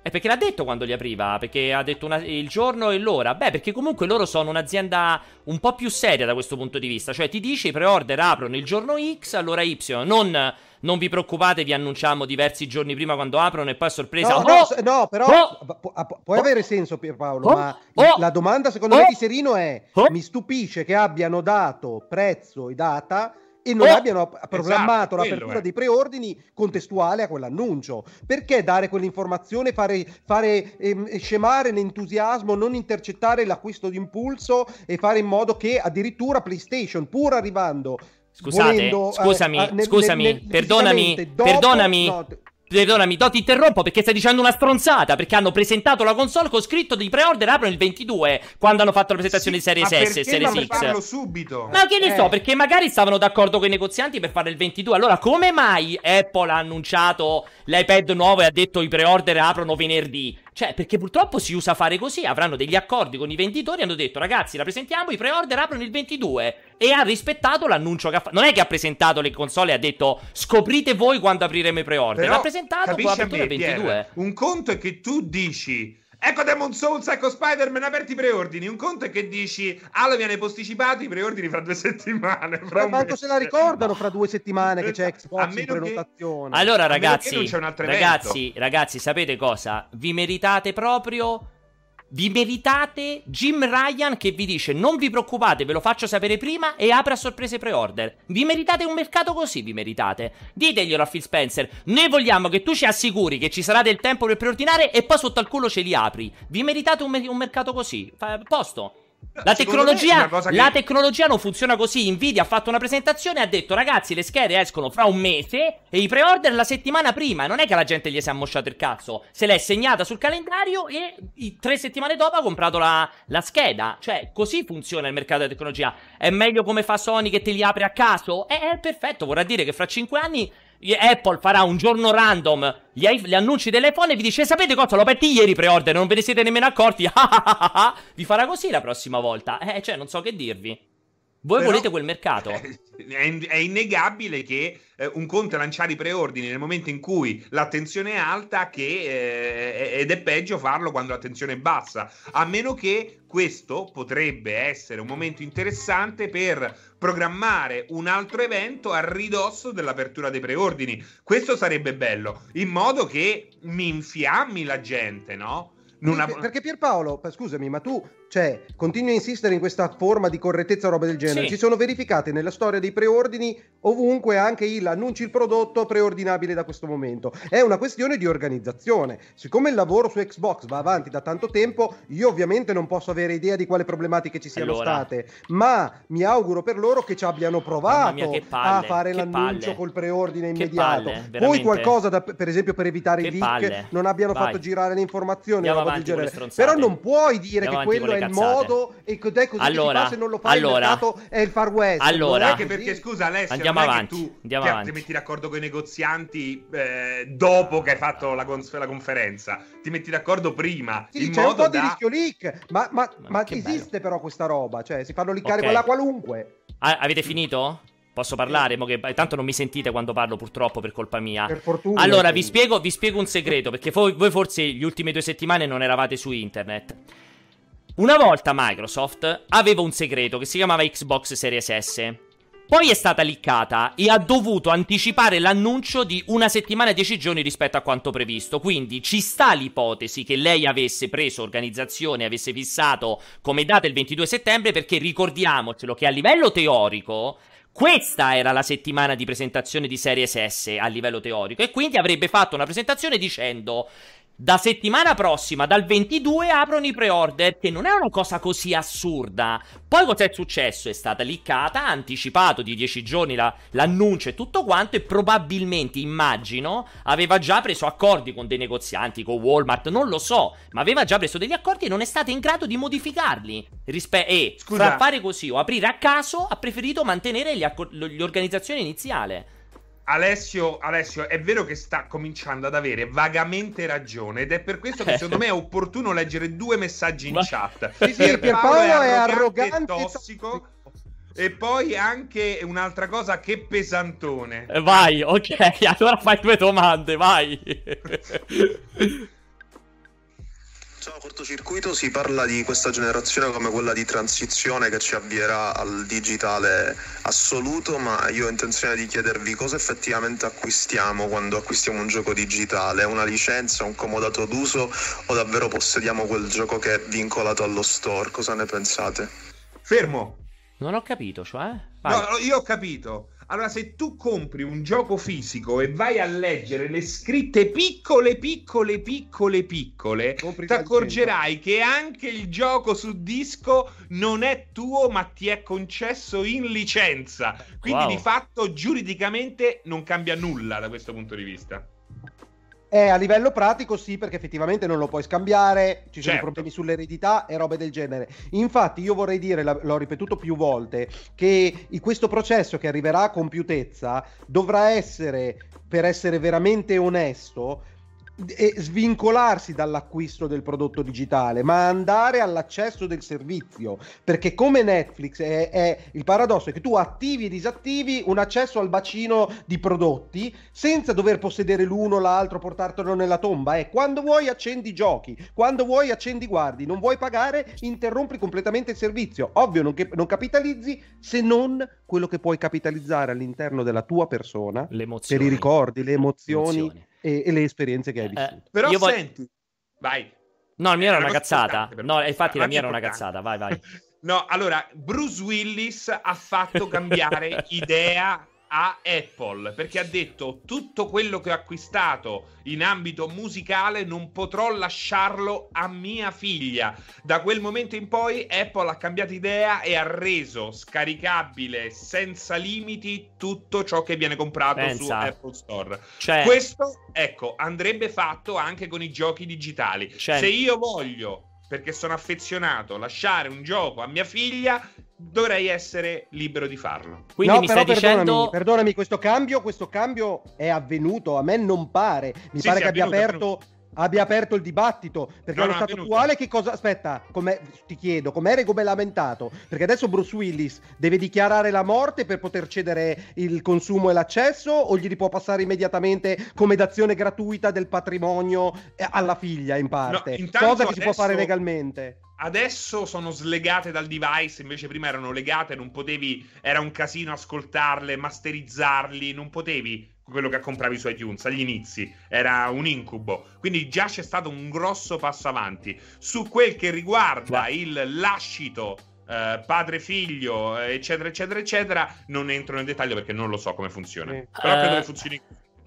E perché l'ha detto quando li apriva? Perché ha detto una, il giorno e l'ora? Beh, perché comunque loro sono un'azienda un po' più seria da questo punto di vista. Cioè, ti dice i pre-order aprono il giorno X, allora Y. Non, non vi preoccupate, vi annunciamo diversi giorni prima quando aprono e poi a sorpresa. No, oh! no, no però oh! pu- può avere senso, Pierpaolo. Oh! ma oh! la domanda secondo me di Serino è: mi stupisce che abbiano dato prezzo e data e non oh, abbiano programmato esatto, l'apertura dei preordini contestuale a quell'annuncio. Perché dare quell'informazione, fare, fare ehm, scemare l'entusiasmo, non intercettare l'acquisto di impulso e fare in modo che addirittura PlayStation, pur arrivando Scusate, volendo, scusami, eh, nel, scusami, nel, nel, perdonami, dopo, perdonami. No, ti interrompo perché stai dicendo una stronzata. Perché hanno presentato la console con scritto di pre-order aprono il 22 quando hanno fatto la presentazione sì, di Series S e Series X. farlo subito? Ma che ne eh. so, perché magari stavano d'accordo con i negozianti per fare il 22. Allora, come mai Apple ha annunciato l'iPad nuovo e ha detto i pre-order aprono venerdì? Cioè, perché purtroppo si usa fare così. Avranno degli accordi con i venditori. Hanno detto, ragazzi, la presentiamo. I pre-order aprono il 22. E ha rispettato l'annuncio che ha fatto. Non è che ha presentato le console e ha detto, scoprite voi quando apriremo i pre-order. L'ha presentato con l'apertura il 22. Pierre, un conto è che tu dici Ecco Demon Souls, ecco Spider-Man, aperti i preordini. Un conto è che dici, Halo viene posticipato, i preordini fra due settimane. Fra Ma manco se la ricordano fra due settimane che c'è Xbox in prenotazione. Che... Allora ragazzi, ragazzi, ragazzi, sapete cosa? Vi meritate proprio vi meritate Jim Ryan che vi dice non vi preoccupate, ve lo faccio sapere prima e apre a sorprese pre-order. Vi meritate un mercato così, vi meritate. Diteglielo a Phil Spencer, noi vogliamo che tu ci assicuri che ci sarà del tempo per preordinare e poi sotto al culo ce li apri. Vi meritate un, me- un mercato così. Fa- posto. La tecnologia, che... la tecnologia, non funziona così. Nvidia ha fatto una presentazione e ha detto: Ragazzi, le schede escono fra un mese e i pre-order la settimana prima. Non è che la gente gli si è ammosciato il cazzo. Se l'è segnata sul calendario e tre settimane dopo ha comprato la, la, scheda. Cioè, così funziona il mercato della tecnologia. È meglio come fa Sony che te li apre a caso? È, è perfetto. Vorrà dire che fra cinque anni Apple farà un giorno random gli, gli annunci dell'iPhone e vi dice sapete cosa l'ho aperti ieri pre-order non ve ne siete nemmeno accorti. Vi farà così la prossima volta. Eh cioè non so che dirvi Voi Però, volete quel mercato? È, è innegabile che eh, un conto è lanciare i preordini nel momento in cui l'attenzione è alta che, eh, ed è peggio farlo quando l'attenzione è bassa, a meno che questo potrebbe essere un momento interessante per programmare un altro evento a ridosso dell'apertura dei preordini. Questo sarebbe bello, in modo che mi infiammi la gente, no? Perché, perché Pierpaolo, scusami, ma tu cioè, continui a insistere in questa forma di correttezza o roba del genere. Sì. Si sono verificate nella storia dei preordini ovunque anche il annunci il prodotto preordinabile da questo momento. È una questione di organizzazione. Siccome il lavoro su Xbox va avanti da tanto tempo, io ovviamente non posso avere idea di quale problematiche ci siano allora. state, ma mi auguro per loro che ci abbiano provato mia, palle, a fare l'annuncio palle. col preordine immediato. Palle, Poi qualcosa, da, per esempio, per evitare che i leak, non abbiano Vai. fatto girare le informazioni. Però non puoi dire Andiamo che quello è il modo e cos'è così allora, se non lo fai allora, il mercato è il far west allora, anche perché scusa Alessio andiamo avanti, tu andiamo ti, avanti. ti metti d'accordo con i negozianti eh, dopo che hai fatto la, cons- la, conferenza ti metti d'accordo prima sì, c'è un po' da... di rischio leak ma, ma, ma, ma esiste bello. però questa roba cioè si fanno liccare okay. quella qualunque ah, avete finito? Posso parlare? Mo che, tanto non mi sentite quando parlo, purtroppo, per colpa mia. Per fortuna. Allora, vi spiego, vi spiego, un segreto, perché voi, voi forse gli ultime due settimane non eravate su internet. Una volta Microsoft aveva un segreto che si chiamava Xbox Series S. Poi è stata liccata e ha dovuto anticipare l'annuncio di una settimana e dieci giorni rispetto a quanto previsto. Quindi ci sta l'ipotesi che lei avesse preso organizzazione, avesse fissato come data il 22 settembre, perché ricordiamocelo che a livello teorico questa era la settimana di presentazione di Series S a livello teorico e quindi avrebbe fatto una presentazione dicendo da settimana prossima, dal 22, aprono i pre-order, che non è una cosa così assurda. Poi cos'è successo? È stata liccata, ha anticipato di 10 giorni la, l'annuncio e tutto quanto, e probabilmente, immagino, aveva già preso accordi con dei negozianti, con Walmart, non lo so, ma aveva già preso degli accordi e non è stato in grado di modificarli. Rispe- e Scusa. fra fare così o aprire a caso, ha preferito mantenere l'organizzazione iniziale. Alessio, Alessio, è vero che sta cominciando ad avere vagamente ragione ed è per questo che secondo me è opportuno leggere due messaggi in chat. Sì, sì, Pierpaolo è arrogante e tossico. E poi anche un'altra cosa, che pesantone. Vai, ok, allora fai due domande, vai. Ciao cortocircuito, si parla di questa generazione come quella di transizione che ci avvierà al digitale assoluto, ma io ho intenzione di chiedervi cosa effettivamente acquistiamo quando acquistiamo un gioco digitale, una licenza, un comodato d'uso o davvero possediamo quel gioco che è vincolato allo store? Cosa ne pensate? Fermo! Non ho capito, cioè? Vai. No, io ho capito. Allora, se tu compri un gioco fisico e vai a leggere le scritte piccole, piccole, piccole, piccole, ti accorgerai che anche il gioco su disco non è tuo, ma ti è concesso in licenza. Quindi, wow. di fatto, giuridicamente non cambia nulla da questo punto di vista. Eh, a livello pratico sì, perché effettivamente non lo puoi scambiare, ci sono certo. problemi sull'eredità e robe del genere. Infatti io vorrei dire, l'ho ripetuto più volte, che questo processo che arriverà a compiutezza dovrà essere, per essere veramente onesto, e svincolarsi dall'acquisto del prodotto digitale, ma andare all'accesso del servizio. Perché come Netflix è, è, il paradosso è che tu attivi e disattivi un accesso al bacino di prodotti senza dover possedere l'uno o l'altro, portartelo nella tomba. È quando vuoi accendi giochi, quando vuoi accendi guardi, non vuoi pagare, interrompi completamente il servizio. Ovvio, non, che, non capitalizzi se non quello che puoi capitalizzare all'interno della tua persona per i ricordi, le emozioni. emozioni e, e le esperienze che hai eh, vissuto. Eh, Però voglio... senti, vai. No, la mia era una cazzata. No, infatti la mia era una cazzata. Vai, vai. No, allora, Bruce Willis ha fatto cambiare idea a Apple perché ha detto tutto quello che ho acquistato in ambito musicale non potrò lasciarlo a mia figlia. Da quel momento in poi Apple ha cambiato idea e ha reso scaricabile senza limiti tutto ciò che viene comprato Pensa. su Apple Store. Cioè... Questo, ecco, andrebbe fatto anche con i giochi digitali. Cioè... Se io voglio perché sono affezionato, lasciare un gioco a mia figlia, dovrei essere libero di farlo. Quindi no, mi stai perdonami, dicendo... Perdonami, questo cambio, questo cambio è avvenuto, a me non pare. Mi sì, pare che abbia aperto... abbia aperto il dibattito. Perché no, allo no, stato attuale, che cosa. Aspetta, ti chiedo, com'è regolamentato? Perché adesso Bruce Willis deve dichiarare la morte per poter cedere il consumo e l'accesso, o gli può passare immediatamente come dazione gratuita del patrimonio eh, alla figlia in parte? No, cosa che adesso... si può fare legalmente adesso sono slegate dal device, invece prima erano legate, non potevi, era un casino ascoltarle, masterizzarli, non potevi quello che compravi su iTunes agli inizi, era un incubo. Quindi già c'è stato un grosso passo avanti. Su quel che riguarda il lascito Uh, padre figlio eccetera eccetera eccetera non entro nel dettaglio perché non lo so come funziona però credo uh, che funzioni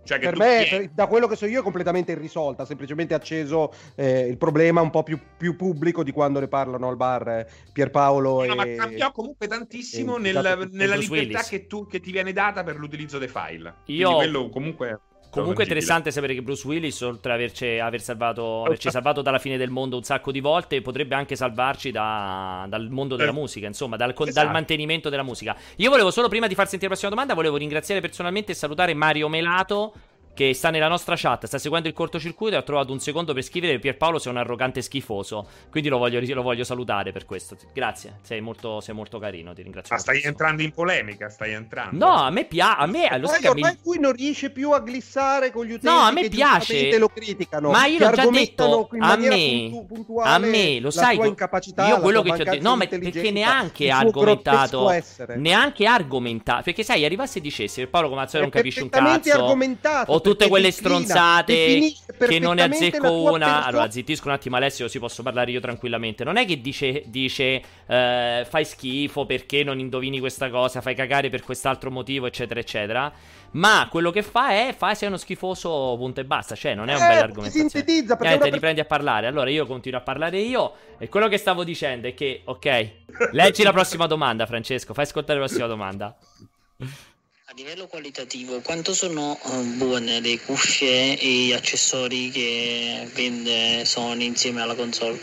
cioè per me, tieni... da quello che so io, è completamente irrisolta. Semplicemente acceso eh, il problema un po' più, più, pubblico di quando ne parlano al bar eh, Pierpaolo. No, e... ma cambia comunque tantissimo nel, nella libertà che, tu, che, ti viene data per l'utilizzo dei file. Io. Quindi quello comunque. Comunque è interessante sapere che Bruce Willis, oltre ad averci, aver salvato, averci salvato dalla fine del mondo un sacco di volte, potrebbe anche salvarci da, dal mondo della eh. musica, insomma, dal, esatto. dal, mantenimento della musica. Io volevo solo, prima di far sentire la prossima domanda, volevo ringraziare personalmente e salutare Mario Melato che sta nella nostra chat, sta seguendo il cortocircuito e ha trovato un secondo per scrivere Pierpaolo sei un arrogante schifoso. Quindi lo voglio, lo voglio salutare per questo. Grazie, sei molto, sei molto carino, ti ringrazio. Ma stai entrando in polemica, stai entrando. No, a me piace, a me lo sai ormai mi... lui non riesce più a glissare con gli utenti No, a me piace. lo criticano. Ma io l'ho già detto, a me, a me, lo sai, io quello che ti ho detto, no, ma perché neanche ha argomentato neanche argomentato, perché sai, arrivasse e dicesse Paolo come non capisce un cazzo. argomentato tutte quelle stronzate che non ne azzecco una. Persona. Allora, zittisco un attimo, Alessio, si posso parlare io tranquillamente. Non è che dice, dice eh, fai schifo perché non indovini questa cosa, fai cagare per quest'altro motivo, eccetera, eccetera. Ma quello che fa è fa sei uno schifoso, punto e basta. Cioè, non è un eh, bel argomento. Sintetizza perché. Eh, te riprendi a parlare. Allora, io continuo a parlare io. E quello che stavo dicendo è che, ok, leggi la prossima domanda, Francesco. Fai ascoltare la prossima domanda livello qualitativo, quanto sono uh, buone le cuffie e gli accessori che vende Sony insieme alla console?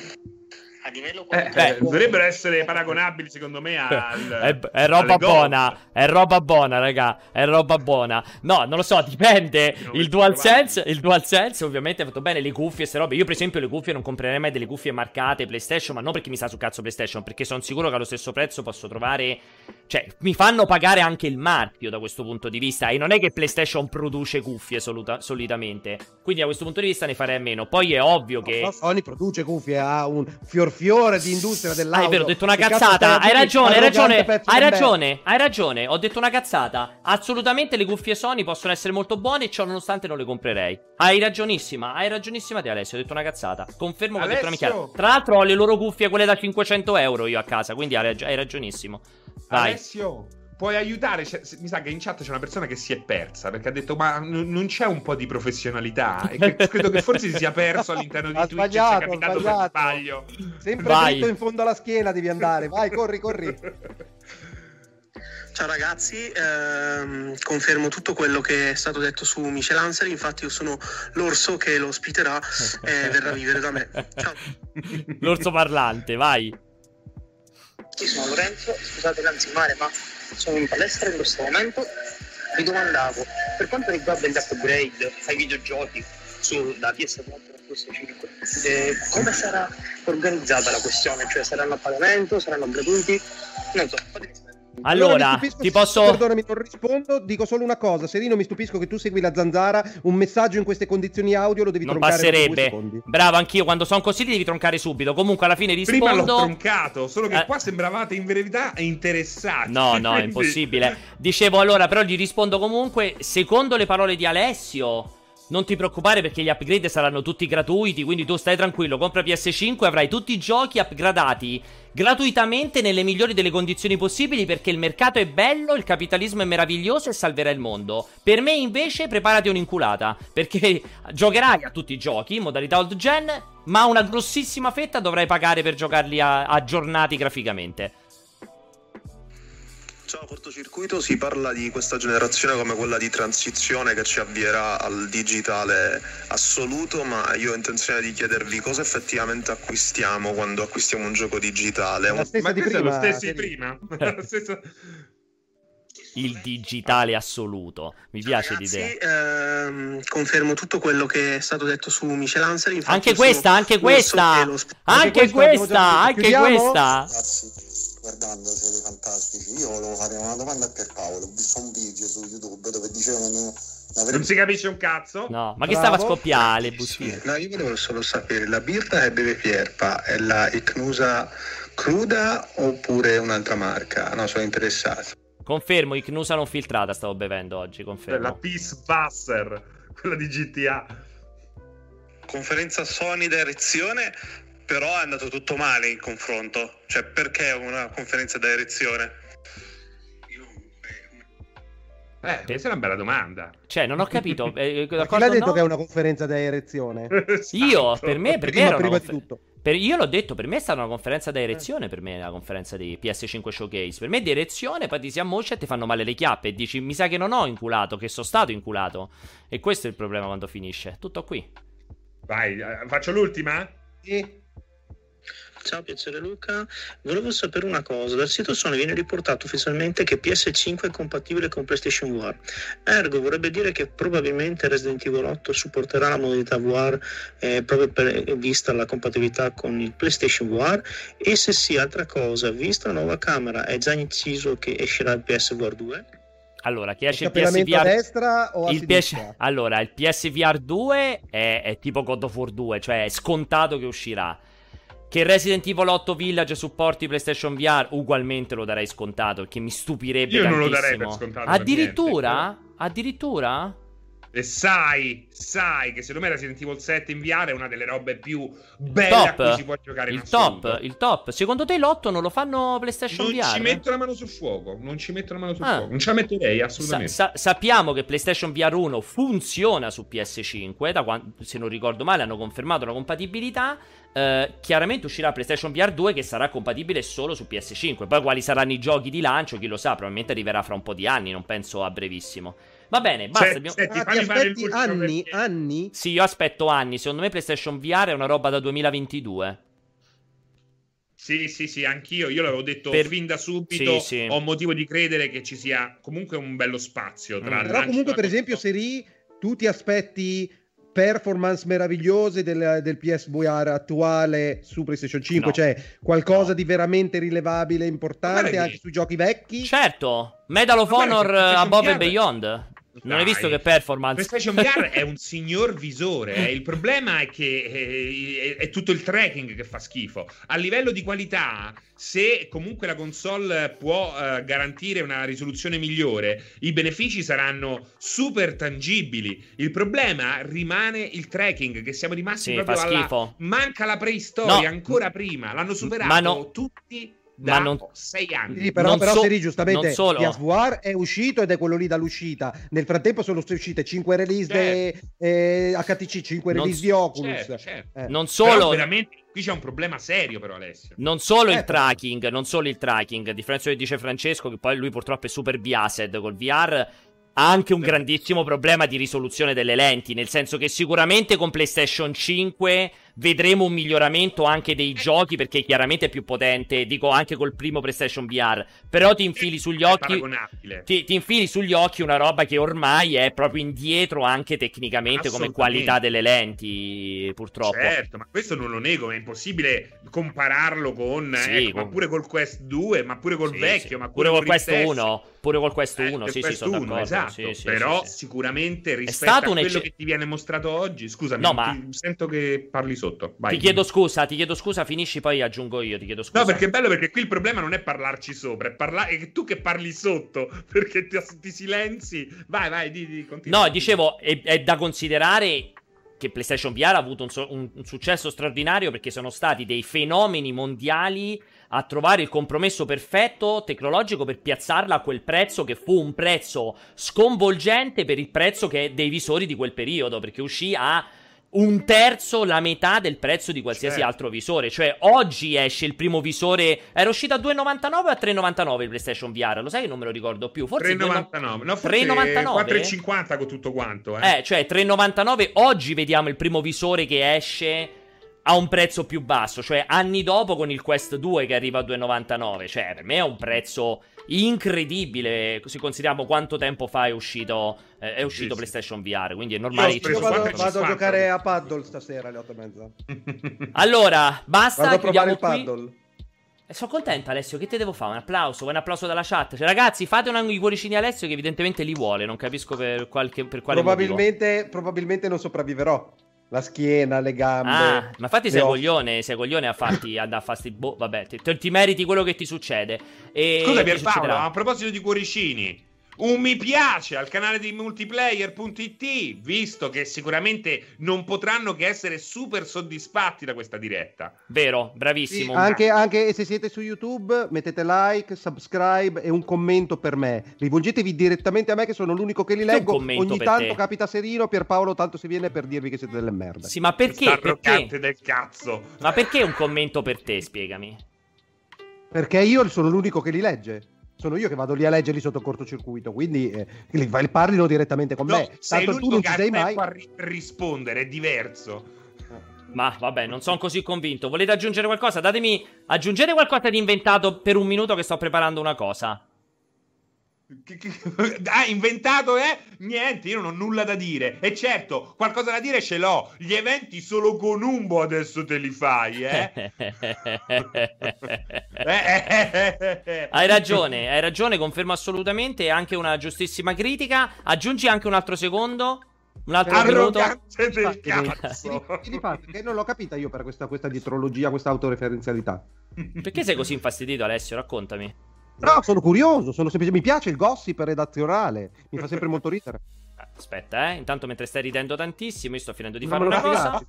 A livello eh, eh, dovrebbero essere paragonabili secondo me al, è, è roba buona è roba buona raga è roba buona. No non lo so dipende. Il DualSense il DualSense ovviamente ha fatto bene le cuffie queste robe. Io per esempio le cuffie non comprerei mai delle cuffie marcate PlayStation ma non perché mi sa su cazzo PlayStation perché sono sicuro che allo stesso prezzo posso trovare cioè mi fanno pagare anche il marchio da questo punto di vista e non è che PlayStation produce cuffie soluta- solitamente. Quindi da questo punto di vista ne farei a meno. Poi è ovvio che Sony produce cuffie ha un fior fiore di industria dell'auto. Ah, è vero, ho detto una cazzata. Hai ragione, hai ragione, hai ragione, hai ragione. Ho detto una cazzata. Assolutamente le cuffie Sony possono essere molto buone, ciò nonostante non le comprerei. Hai ragionissima, hai ragionissima te Alessio, ho detto una cazzata. Confermo che ho detto una minchiata. Tra l'altro ho le loro cuffie, quelle da 500 euro io a casa, quindi hai, hai ragionissimo. Vai. Alessio puoi aiutare. Cioè, mi sa che in chat c'è una persona che si è persa perché ha detto: Ma n- non c'è un po' di professionalità? E che credo che forse si sia perso all'interno di ha Twitch. Sbagliato, sia capitato sbagliato. per sbaglio. Sempre Vai. dritto in fondo alla schiena devi andare. Vai, corri, corri. Ciao ragazzi, ehm, confermo tutto quello che è stato detto su Michel Ansel, infatti io sono l'orso che lo ospiterà e verrà a vivere da me. Ciao. L'orso parlante, vai. Io sono Lorenzo, scusate l'anzimare ma sono in palestra in questo momento, mi domandavo, per quanto riguarda gli upgrade ai videogiochi su, da PS4 a PS5, eh, come sarà organizzata la questione? Cioè saranno a pagamento, saranno gratuiti? Non so, fatemi sapere. Allora, ti posso. Perdonami, non rispondo. Dico solo una cosa. Serino, mi stupisco che tu segui la zanzara. Un messaggio in queste condizioni audio lo devi non troncare. passerebbe. Bravo, anch'io. Quando sono così, li devi troncare subito. Comunque, alla fine rispondo. Prima l'ho troncato. Solo che eh. qua sembravate in verità interessati. No, no, è impossibile. Dicevo allora, però gli rispondo comunque. Secondo le parole di Alessio. Non ti preoccupare perché gli upgrade saranno tutti gratuiti, quindi tu stai tranquillo, compra PS5 e avrai tutti i giochi upgradati gratuitamente nelle migliori delle condizioni possibili perché il mercato è bello, il capitalismo è meraviglioso e salverà il mondo. Per me invece preparati un'inculata perché giocherai a tutti i giochi in modalità old gen, ma una grossissima fetta dovrai pagare per giocarli a- aggiornati graficamente. Ciao cortocircuito, si parla di questa generazione come quella di transizione che ci avvierà al digitale assoluto, ma io ho intenzione di chiedervi cosa effettivamente acquistiamo quando acquistiamo un gioco digitale. La stessa ma di prima, lo stessi prima. il digitale assoluto. Mi piace Ragazzi, l'idea. Ehm, confermo tutto quello che è stato detto su Michelangelo. Anche questa, anche questa, anche questa, anche questa. Guardando siete fantastici. Io volevo fare una domanda a Pierpaolo. Ho visto un video su YouTube dove dicevano. Non si capisce un cazzo. No, ma che stava a scoppiare le bustine? No, io volevo solo sapere, la birra che beve Pierpa è la Icnusa cruda oppure un'altra marca? No, sono interessato. Confermo, Icnusa non filtrata stavo bevendo oggi, confermo. La Peace Busser, quella di GTA. Conferenza Sony da erezione, però è andato tutto male in confronto. Cioè, perché una conferenza da erezione? Eh, questa è una bella domanda. Cioè, non ho capito. Eh, Chi l'ha detto no? che è una conferenza da erezione? esatto. Io, per me, per prima, me prima di tutto. Per, io l'ho detto, per me è stata una conferenza da erezione, per me la conferenza di PS5 Showcase. Per me di erezione, poi ti si ammoscia e ti fanno male le chiappe e dici, mi sa che non ho inculato, che sono stato inculato. E questo è il problema quando finisce. Tutto qui. Vai, eh, faccio l'ultima? Sì. Ciao, piacere Luca. Volevo sapere una cosa. Dal sito Sony viene riportato ufficialmente che PS5 è compatibile con PlayStation VR. Ergo vorrebbe dire che probabilmente Resident Evil 8 supporterà la modalità VR eh, proprio per, vista la compatibilità con il PlayStation VR. E se sì, altra cosa, vista la nuova camera, è già inciso che escerà il PSVR 2? Allora, chi esce il PSVR a destra o a il PS... Allora, il PSVR 2 è, è tipo God of War 2, cioè è scontato che uscirà. Che Resident Evil 8 Village supporti PlayStation VR, ugualmente lo darei scontato, perché mi stupirebbe Io tantissimo. non lo darei per scontato. Addirittura? Addirittura? E sai, sai che secondo me Resident Evil 7 in VR è una delle robe più belle top. a cui si può giocare in il assoluto. top, il top. Secondo te l'8 non lo fanno PlayStation non VR? Non ci metto la mano sul fuoco, non ci metto la mano sul ah. fuoco. Non ce la metterei assolutamente. Sa- sa- sappiamo che PlayStation VR 1 funziona su PS5, da quando, se non ricordo male hanno confermato la compatibilità. Uh, chiaramente uscirà PlayStation VR 2 che sarà compatibile solo su PS5. Poi quali saranno i giochi di lancio, chi lo sa, probabilmente arriverà fra un po' di anni, non penso a brevissimo. Va bene, basta. Se, abbiamo... senti, ah, ti aspetti anni, perché... anni? Sì, io aspetto anni. Secondo me PlayStation VR è una roba da 2022. Sì, sì, sì, anch'io. Io l'avevo detto per... fin da subito. Sì, sì. Ho motivo di credere che ci sia comunque un bello spazio tra mm. Però comunque, per esempio, Seri, tu ti aspetti performance meravigliose del, del PSVR attuale su PlayStation 5, no. cioè qualcosa no. di veramente rilevabile, importante anche sui giochi vecchi. Certo, Medal of Honor Above and Beyond. Non hai visto che performance? PlayStation VR è un signor visore. Eh. Il problema è che è, è, tutto il tracking che fa schifo. A livello di qualità, se comunque la console può uh, garantire una risoluzione migliore, i benefici saranno super tangibili. Il problema rimane il tracking, che siamo rimasti sì, proprio alla... schifo. Manca la preistoria no. ancora prima. L'hanno superato no. tutti da ma non, sei anni. Sì, però, però so, Seri, giustamente solo... PSVR è uscito ed è quello lì dall'uscita. Nel frattempo sono uscite 5 release certo. de, eh, HTC, 5 non, release di Oculus. Certo, certo. Eh. Non solo però veramente qui c'è un problema serio però Alessio. Non solo eh, il tracking, non solo il tracking, a differenza di dice Francesco che poi lui purtroppo è super biased col VR ha anche un grandissimo problema di risoluzione delle lenti, nel senso che sicuramente con PlayStation 5 vedremo un miglioramento anche dei giochi perché chiaramente è più potente, dico anche col primo PlayStation VR, però ti infili sugli occhi ti, ti, infili sugli occhi una roba che ormai è proprio indietro anche tecnicamente come qualità delle lenti, purtroppo. Certo, ma questo non lo nego, è impossibile compararlo con sì, ecco, con... ma pure col Quest 2, ma pure col sì, vecchio, sì. ma pure, pure col Quest 1, pure col Quest 1, eh, sì, sì, sono 1, esatto. Sì, sì, però sicuramente rispetto a quello ecce... che ti viene mostrato oggi, scusami, no, ma... sento che parli sotto. Vai. Ti chiedo scusa, ti chiedo scusa, finisci poi aggiungo io, ti chiedo scusa. No, perché è bello perché qui il problema non è parlarci sopra, è, parla... è tu che parli sotto, perché ti, ti silenzi. Vai, vai, di, di, continua. No, dicevo, è, è da considerare che PlayStation VR ha avuto un, so- un, successo straordinario perché sono stati dei fenomeni mondiali a trovare il compromesso perfetto tecnologico per piazzarla a quel prezzo che fu un prezzo sconvolgente per il prezzo che dei visori di quel periodo perché uscì a un terzo, la metà del prezzo di qualsiasi certo. altro visore. Cioè, oggi esce il primo visore. Era uscito a 2,99 o a 3,99 il PlayStation VR? Lo sai che non me lo ricordo più. Forse 3,99. No, 3,99. 4,50 con tutto quanto. Eh. eh, cioè 3,99. Oggi vediamo il primo visore che esce a un prezzo più basso, cioè anni dopo con il Quest 2 che arriva a 2,99. Cioè, per me è un prezzo incredibile. Se consideriamo quanto tempo fa è uscito, eh, è uscito sì, PlayStation VR. Quindi è normale io, ci vado, vado a giocare a paddle stasera alle 8 e mezza. allora, basta. Vado a provare il paddle. E sono contento Alessio, che te devo fare? Un applauso, un applauso dalla chat. Cioè, ragazzi, fate un i cuoricini Alessio che evidentemente li vuole, non capisco per, qualche, per quale probabilmente, motivo. Probabilmente non sopravviverò. La schiena, le gambe. Ah, ma infatti sei coglione, sei coglione a farti a fasti boh, vabbè, ti, ti, meriti quello che ti succede. E Scusa Pierpaolo, a proposito di cuoricini, un mi piace al canale di multiplayer.it, visto che sicuramente non potranno che essere super soddisfatti da questa diretta. Vero, bravissimo. Sì, anche, anche, se siete su YouTube, mettete like, subscribe e un commento per me. Rivolgetevi direttamente a me, che sono l'unico che li leggo. Ogni tanto te. capita Serino, Pierpaolo, tanto si viene per dirvi che siete delle merde. Sì, ma perché? perché? del cazzo. Ma perché un commento per te? Spiegami. Perché io sono l'unico che li legge sono io che vado lì a leggerli sotto cortocircuito, quindi eh, parlino direttamente con no, me. Tanto tu non ci sei mai a rispondere, è diverso. Ma vabbè, non sono così convinto. Volete aggiungere qualcosa? Datemi aggiungete qualcosa di inventato per un minuto che sto preparando una cosa. Ah, inventato è? Niente, io non ho nulla da dire. E certo, qualcosa da dire ce l'ho. Gli eventi solo con Umbo adesso te li fai, eh? hai ragione, hai ragione, confermo assolutamente. Anche una giustissima critica. Aggiungi anche un altro secondo. Un altro minuto. del cazzo. Che non l'ho capita io per questa, questa dietrologia, questa autoreferenzialità. Perché sei così infastidito, Alessio? Raccontami. No, sono curioso, sono semplice... mi piace il gossip redazionale, mi fa sempre molto ridere. Aspetta, eh. Intanto mentre stai ridendo tantissimo, io sto finendo di fare una cosa.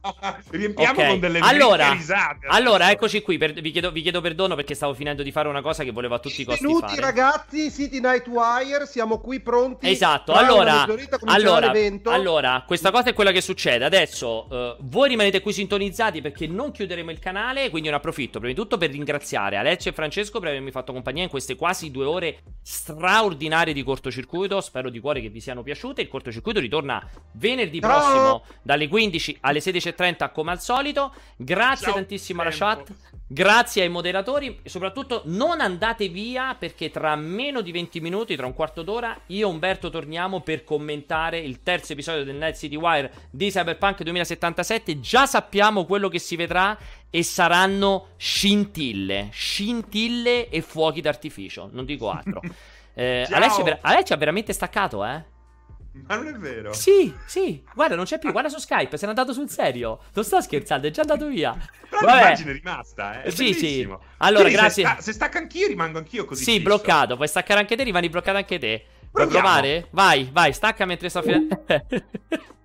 Riempiamo okay. con delle allora, risate. Allora, eccoci qui. Per, vi, chiedo, vi, chiedo, perdono perché stavo finendo di fare una cosa che volevo a tutti i costi Benvenuti, fare. ragazzi, City Nightwire, siamo qui pronti. Esatto, allora, allora, allora, questa cosa è quella che succede. Adesso uh, voi rimanete qui sintonizzati perché non chiuderemo il canale, quindi ne approfitto prima di tutto per ringraziare Alessio e Francesco per avermi fatto compagnia in queste quasi due ore straordinarie di cortocircuito. Spero di cuore che vi siano piaciute. Il cortocircuito cortocircuito ritorna venerdì Ciao. prossimo dalle 15 alle 16.30 come al solito. Grazie Ciao. tantissimo alla chat. Grazie ai moderatori e soprattutto non andate via perché tra meno di 20 minuti, tra un quarto d'ora, io e Umberto torniamo per commentare il terzo episodio del Night City Wire di Cyberpunk 2077. Già sappiamo quello che si vedrà e saranno scintille, scintille e fuochi d'artificio, non dico altro. eh, Alessio, Alessio ha veramente staccato, eh? Ma non è vero? Sì, sì. Guarda, non c'è più. Guarda su Skype. Se n'è andato sul serio. Non sto scherzando, è già andato via. Però l'immagine è rimasta, eh. È sì, bellissimo. sì. Allora, Quindi grazie. Se, sta, se stacca anch'io, rimango anch'io così. Sì, fisso. bloccato. Puoi staccare anche te, rimani bloccato anche te. Vuoi provare? Vai, vai, stacca mentre sto finendo.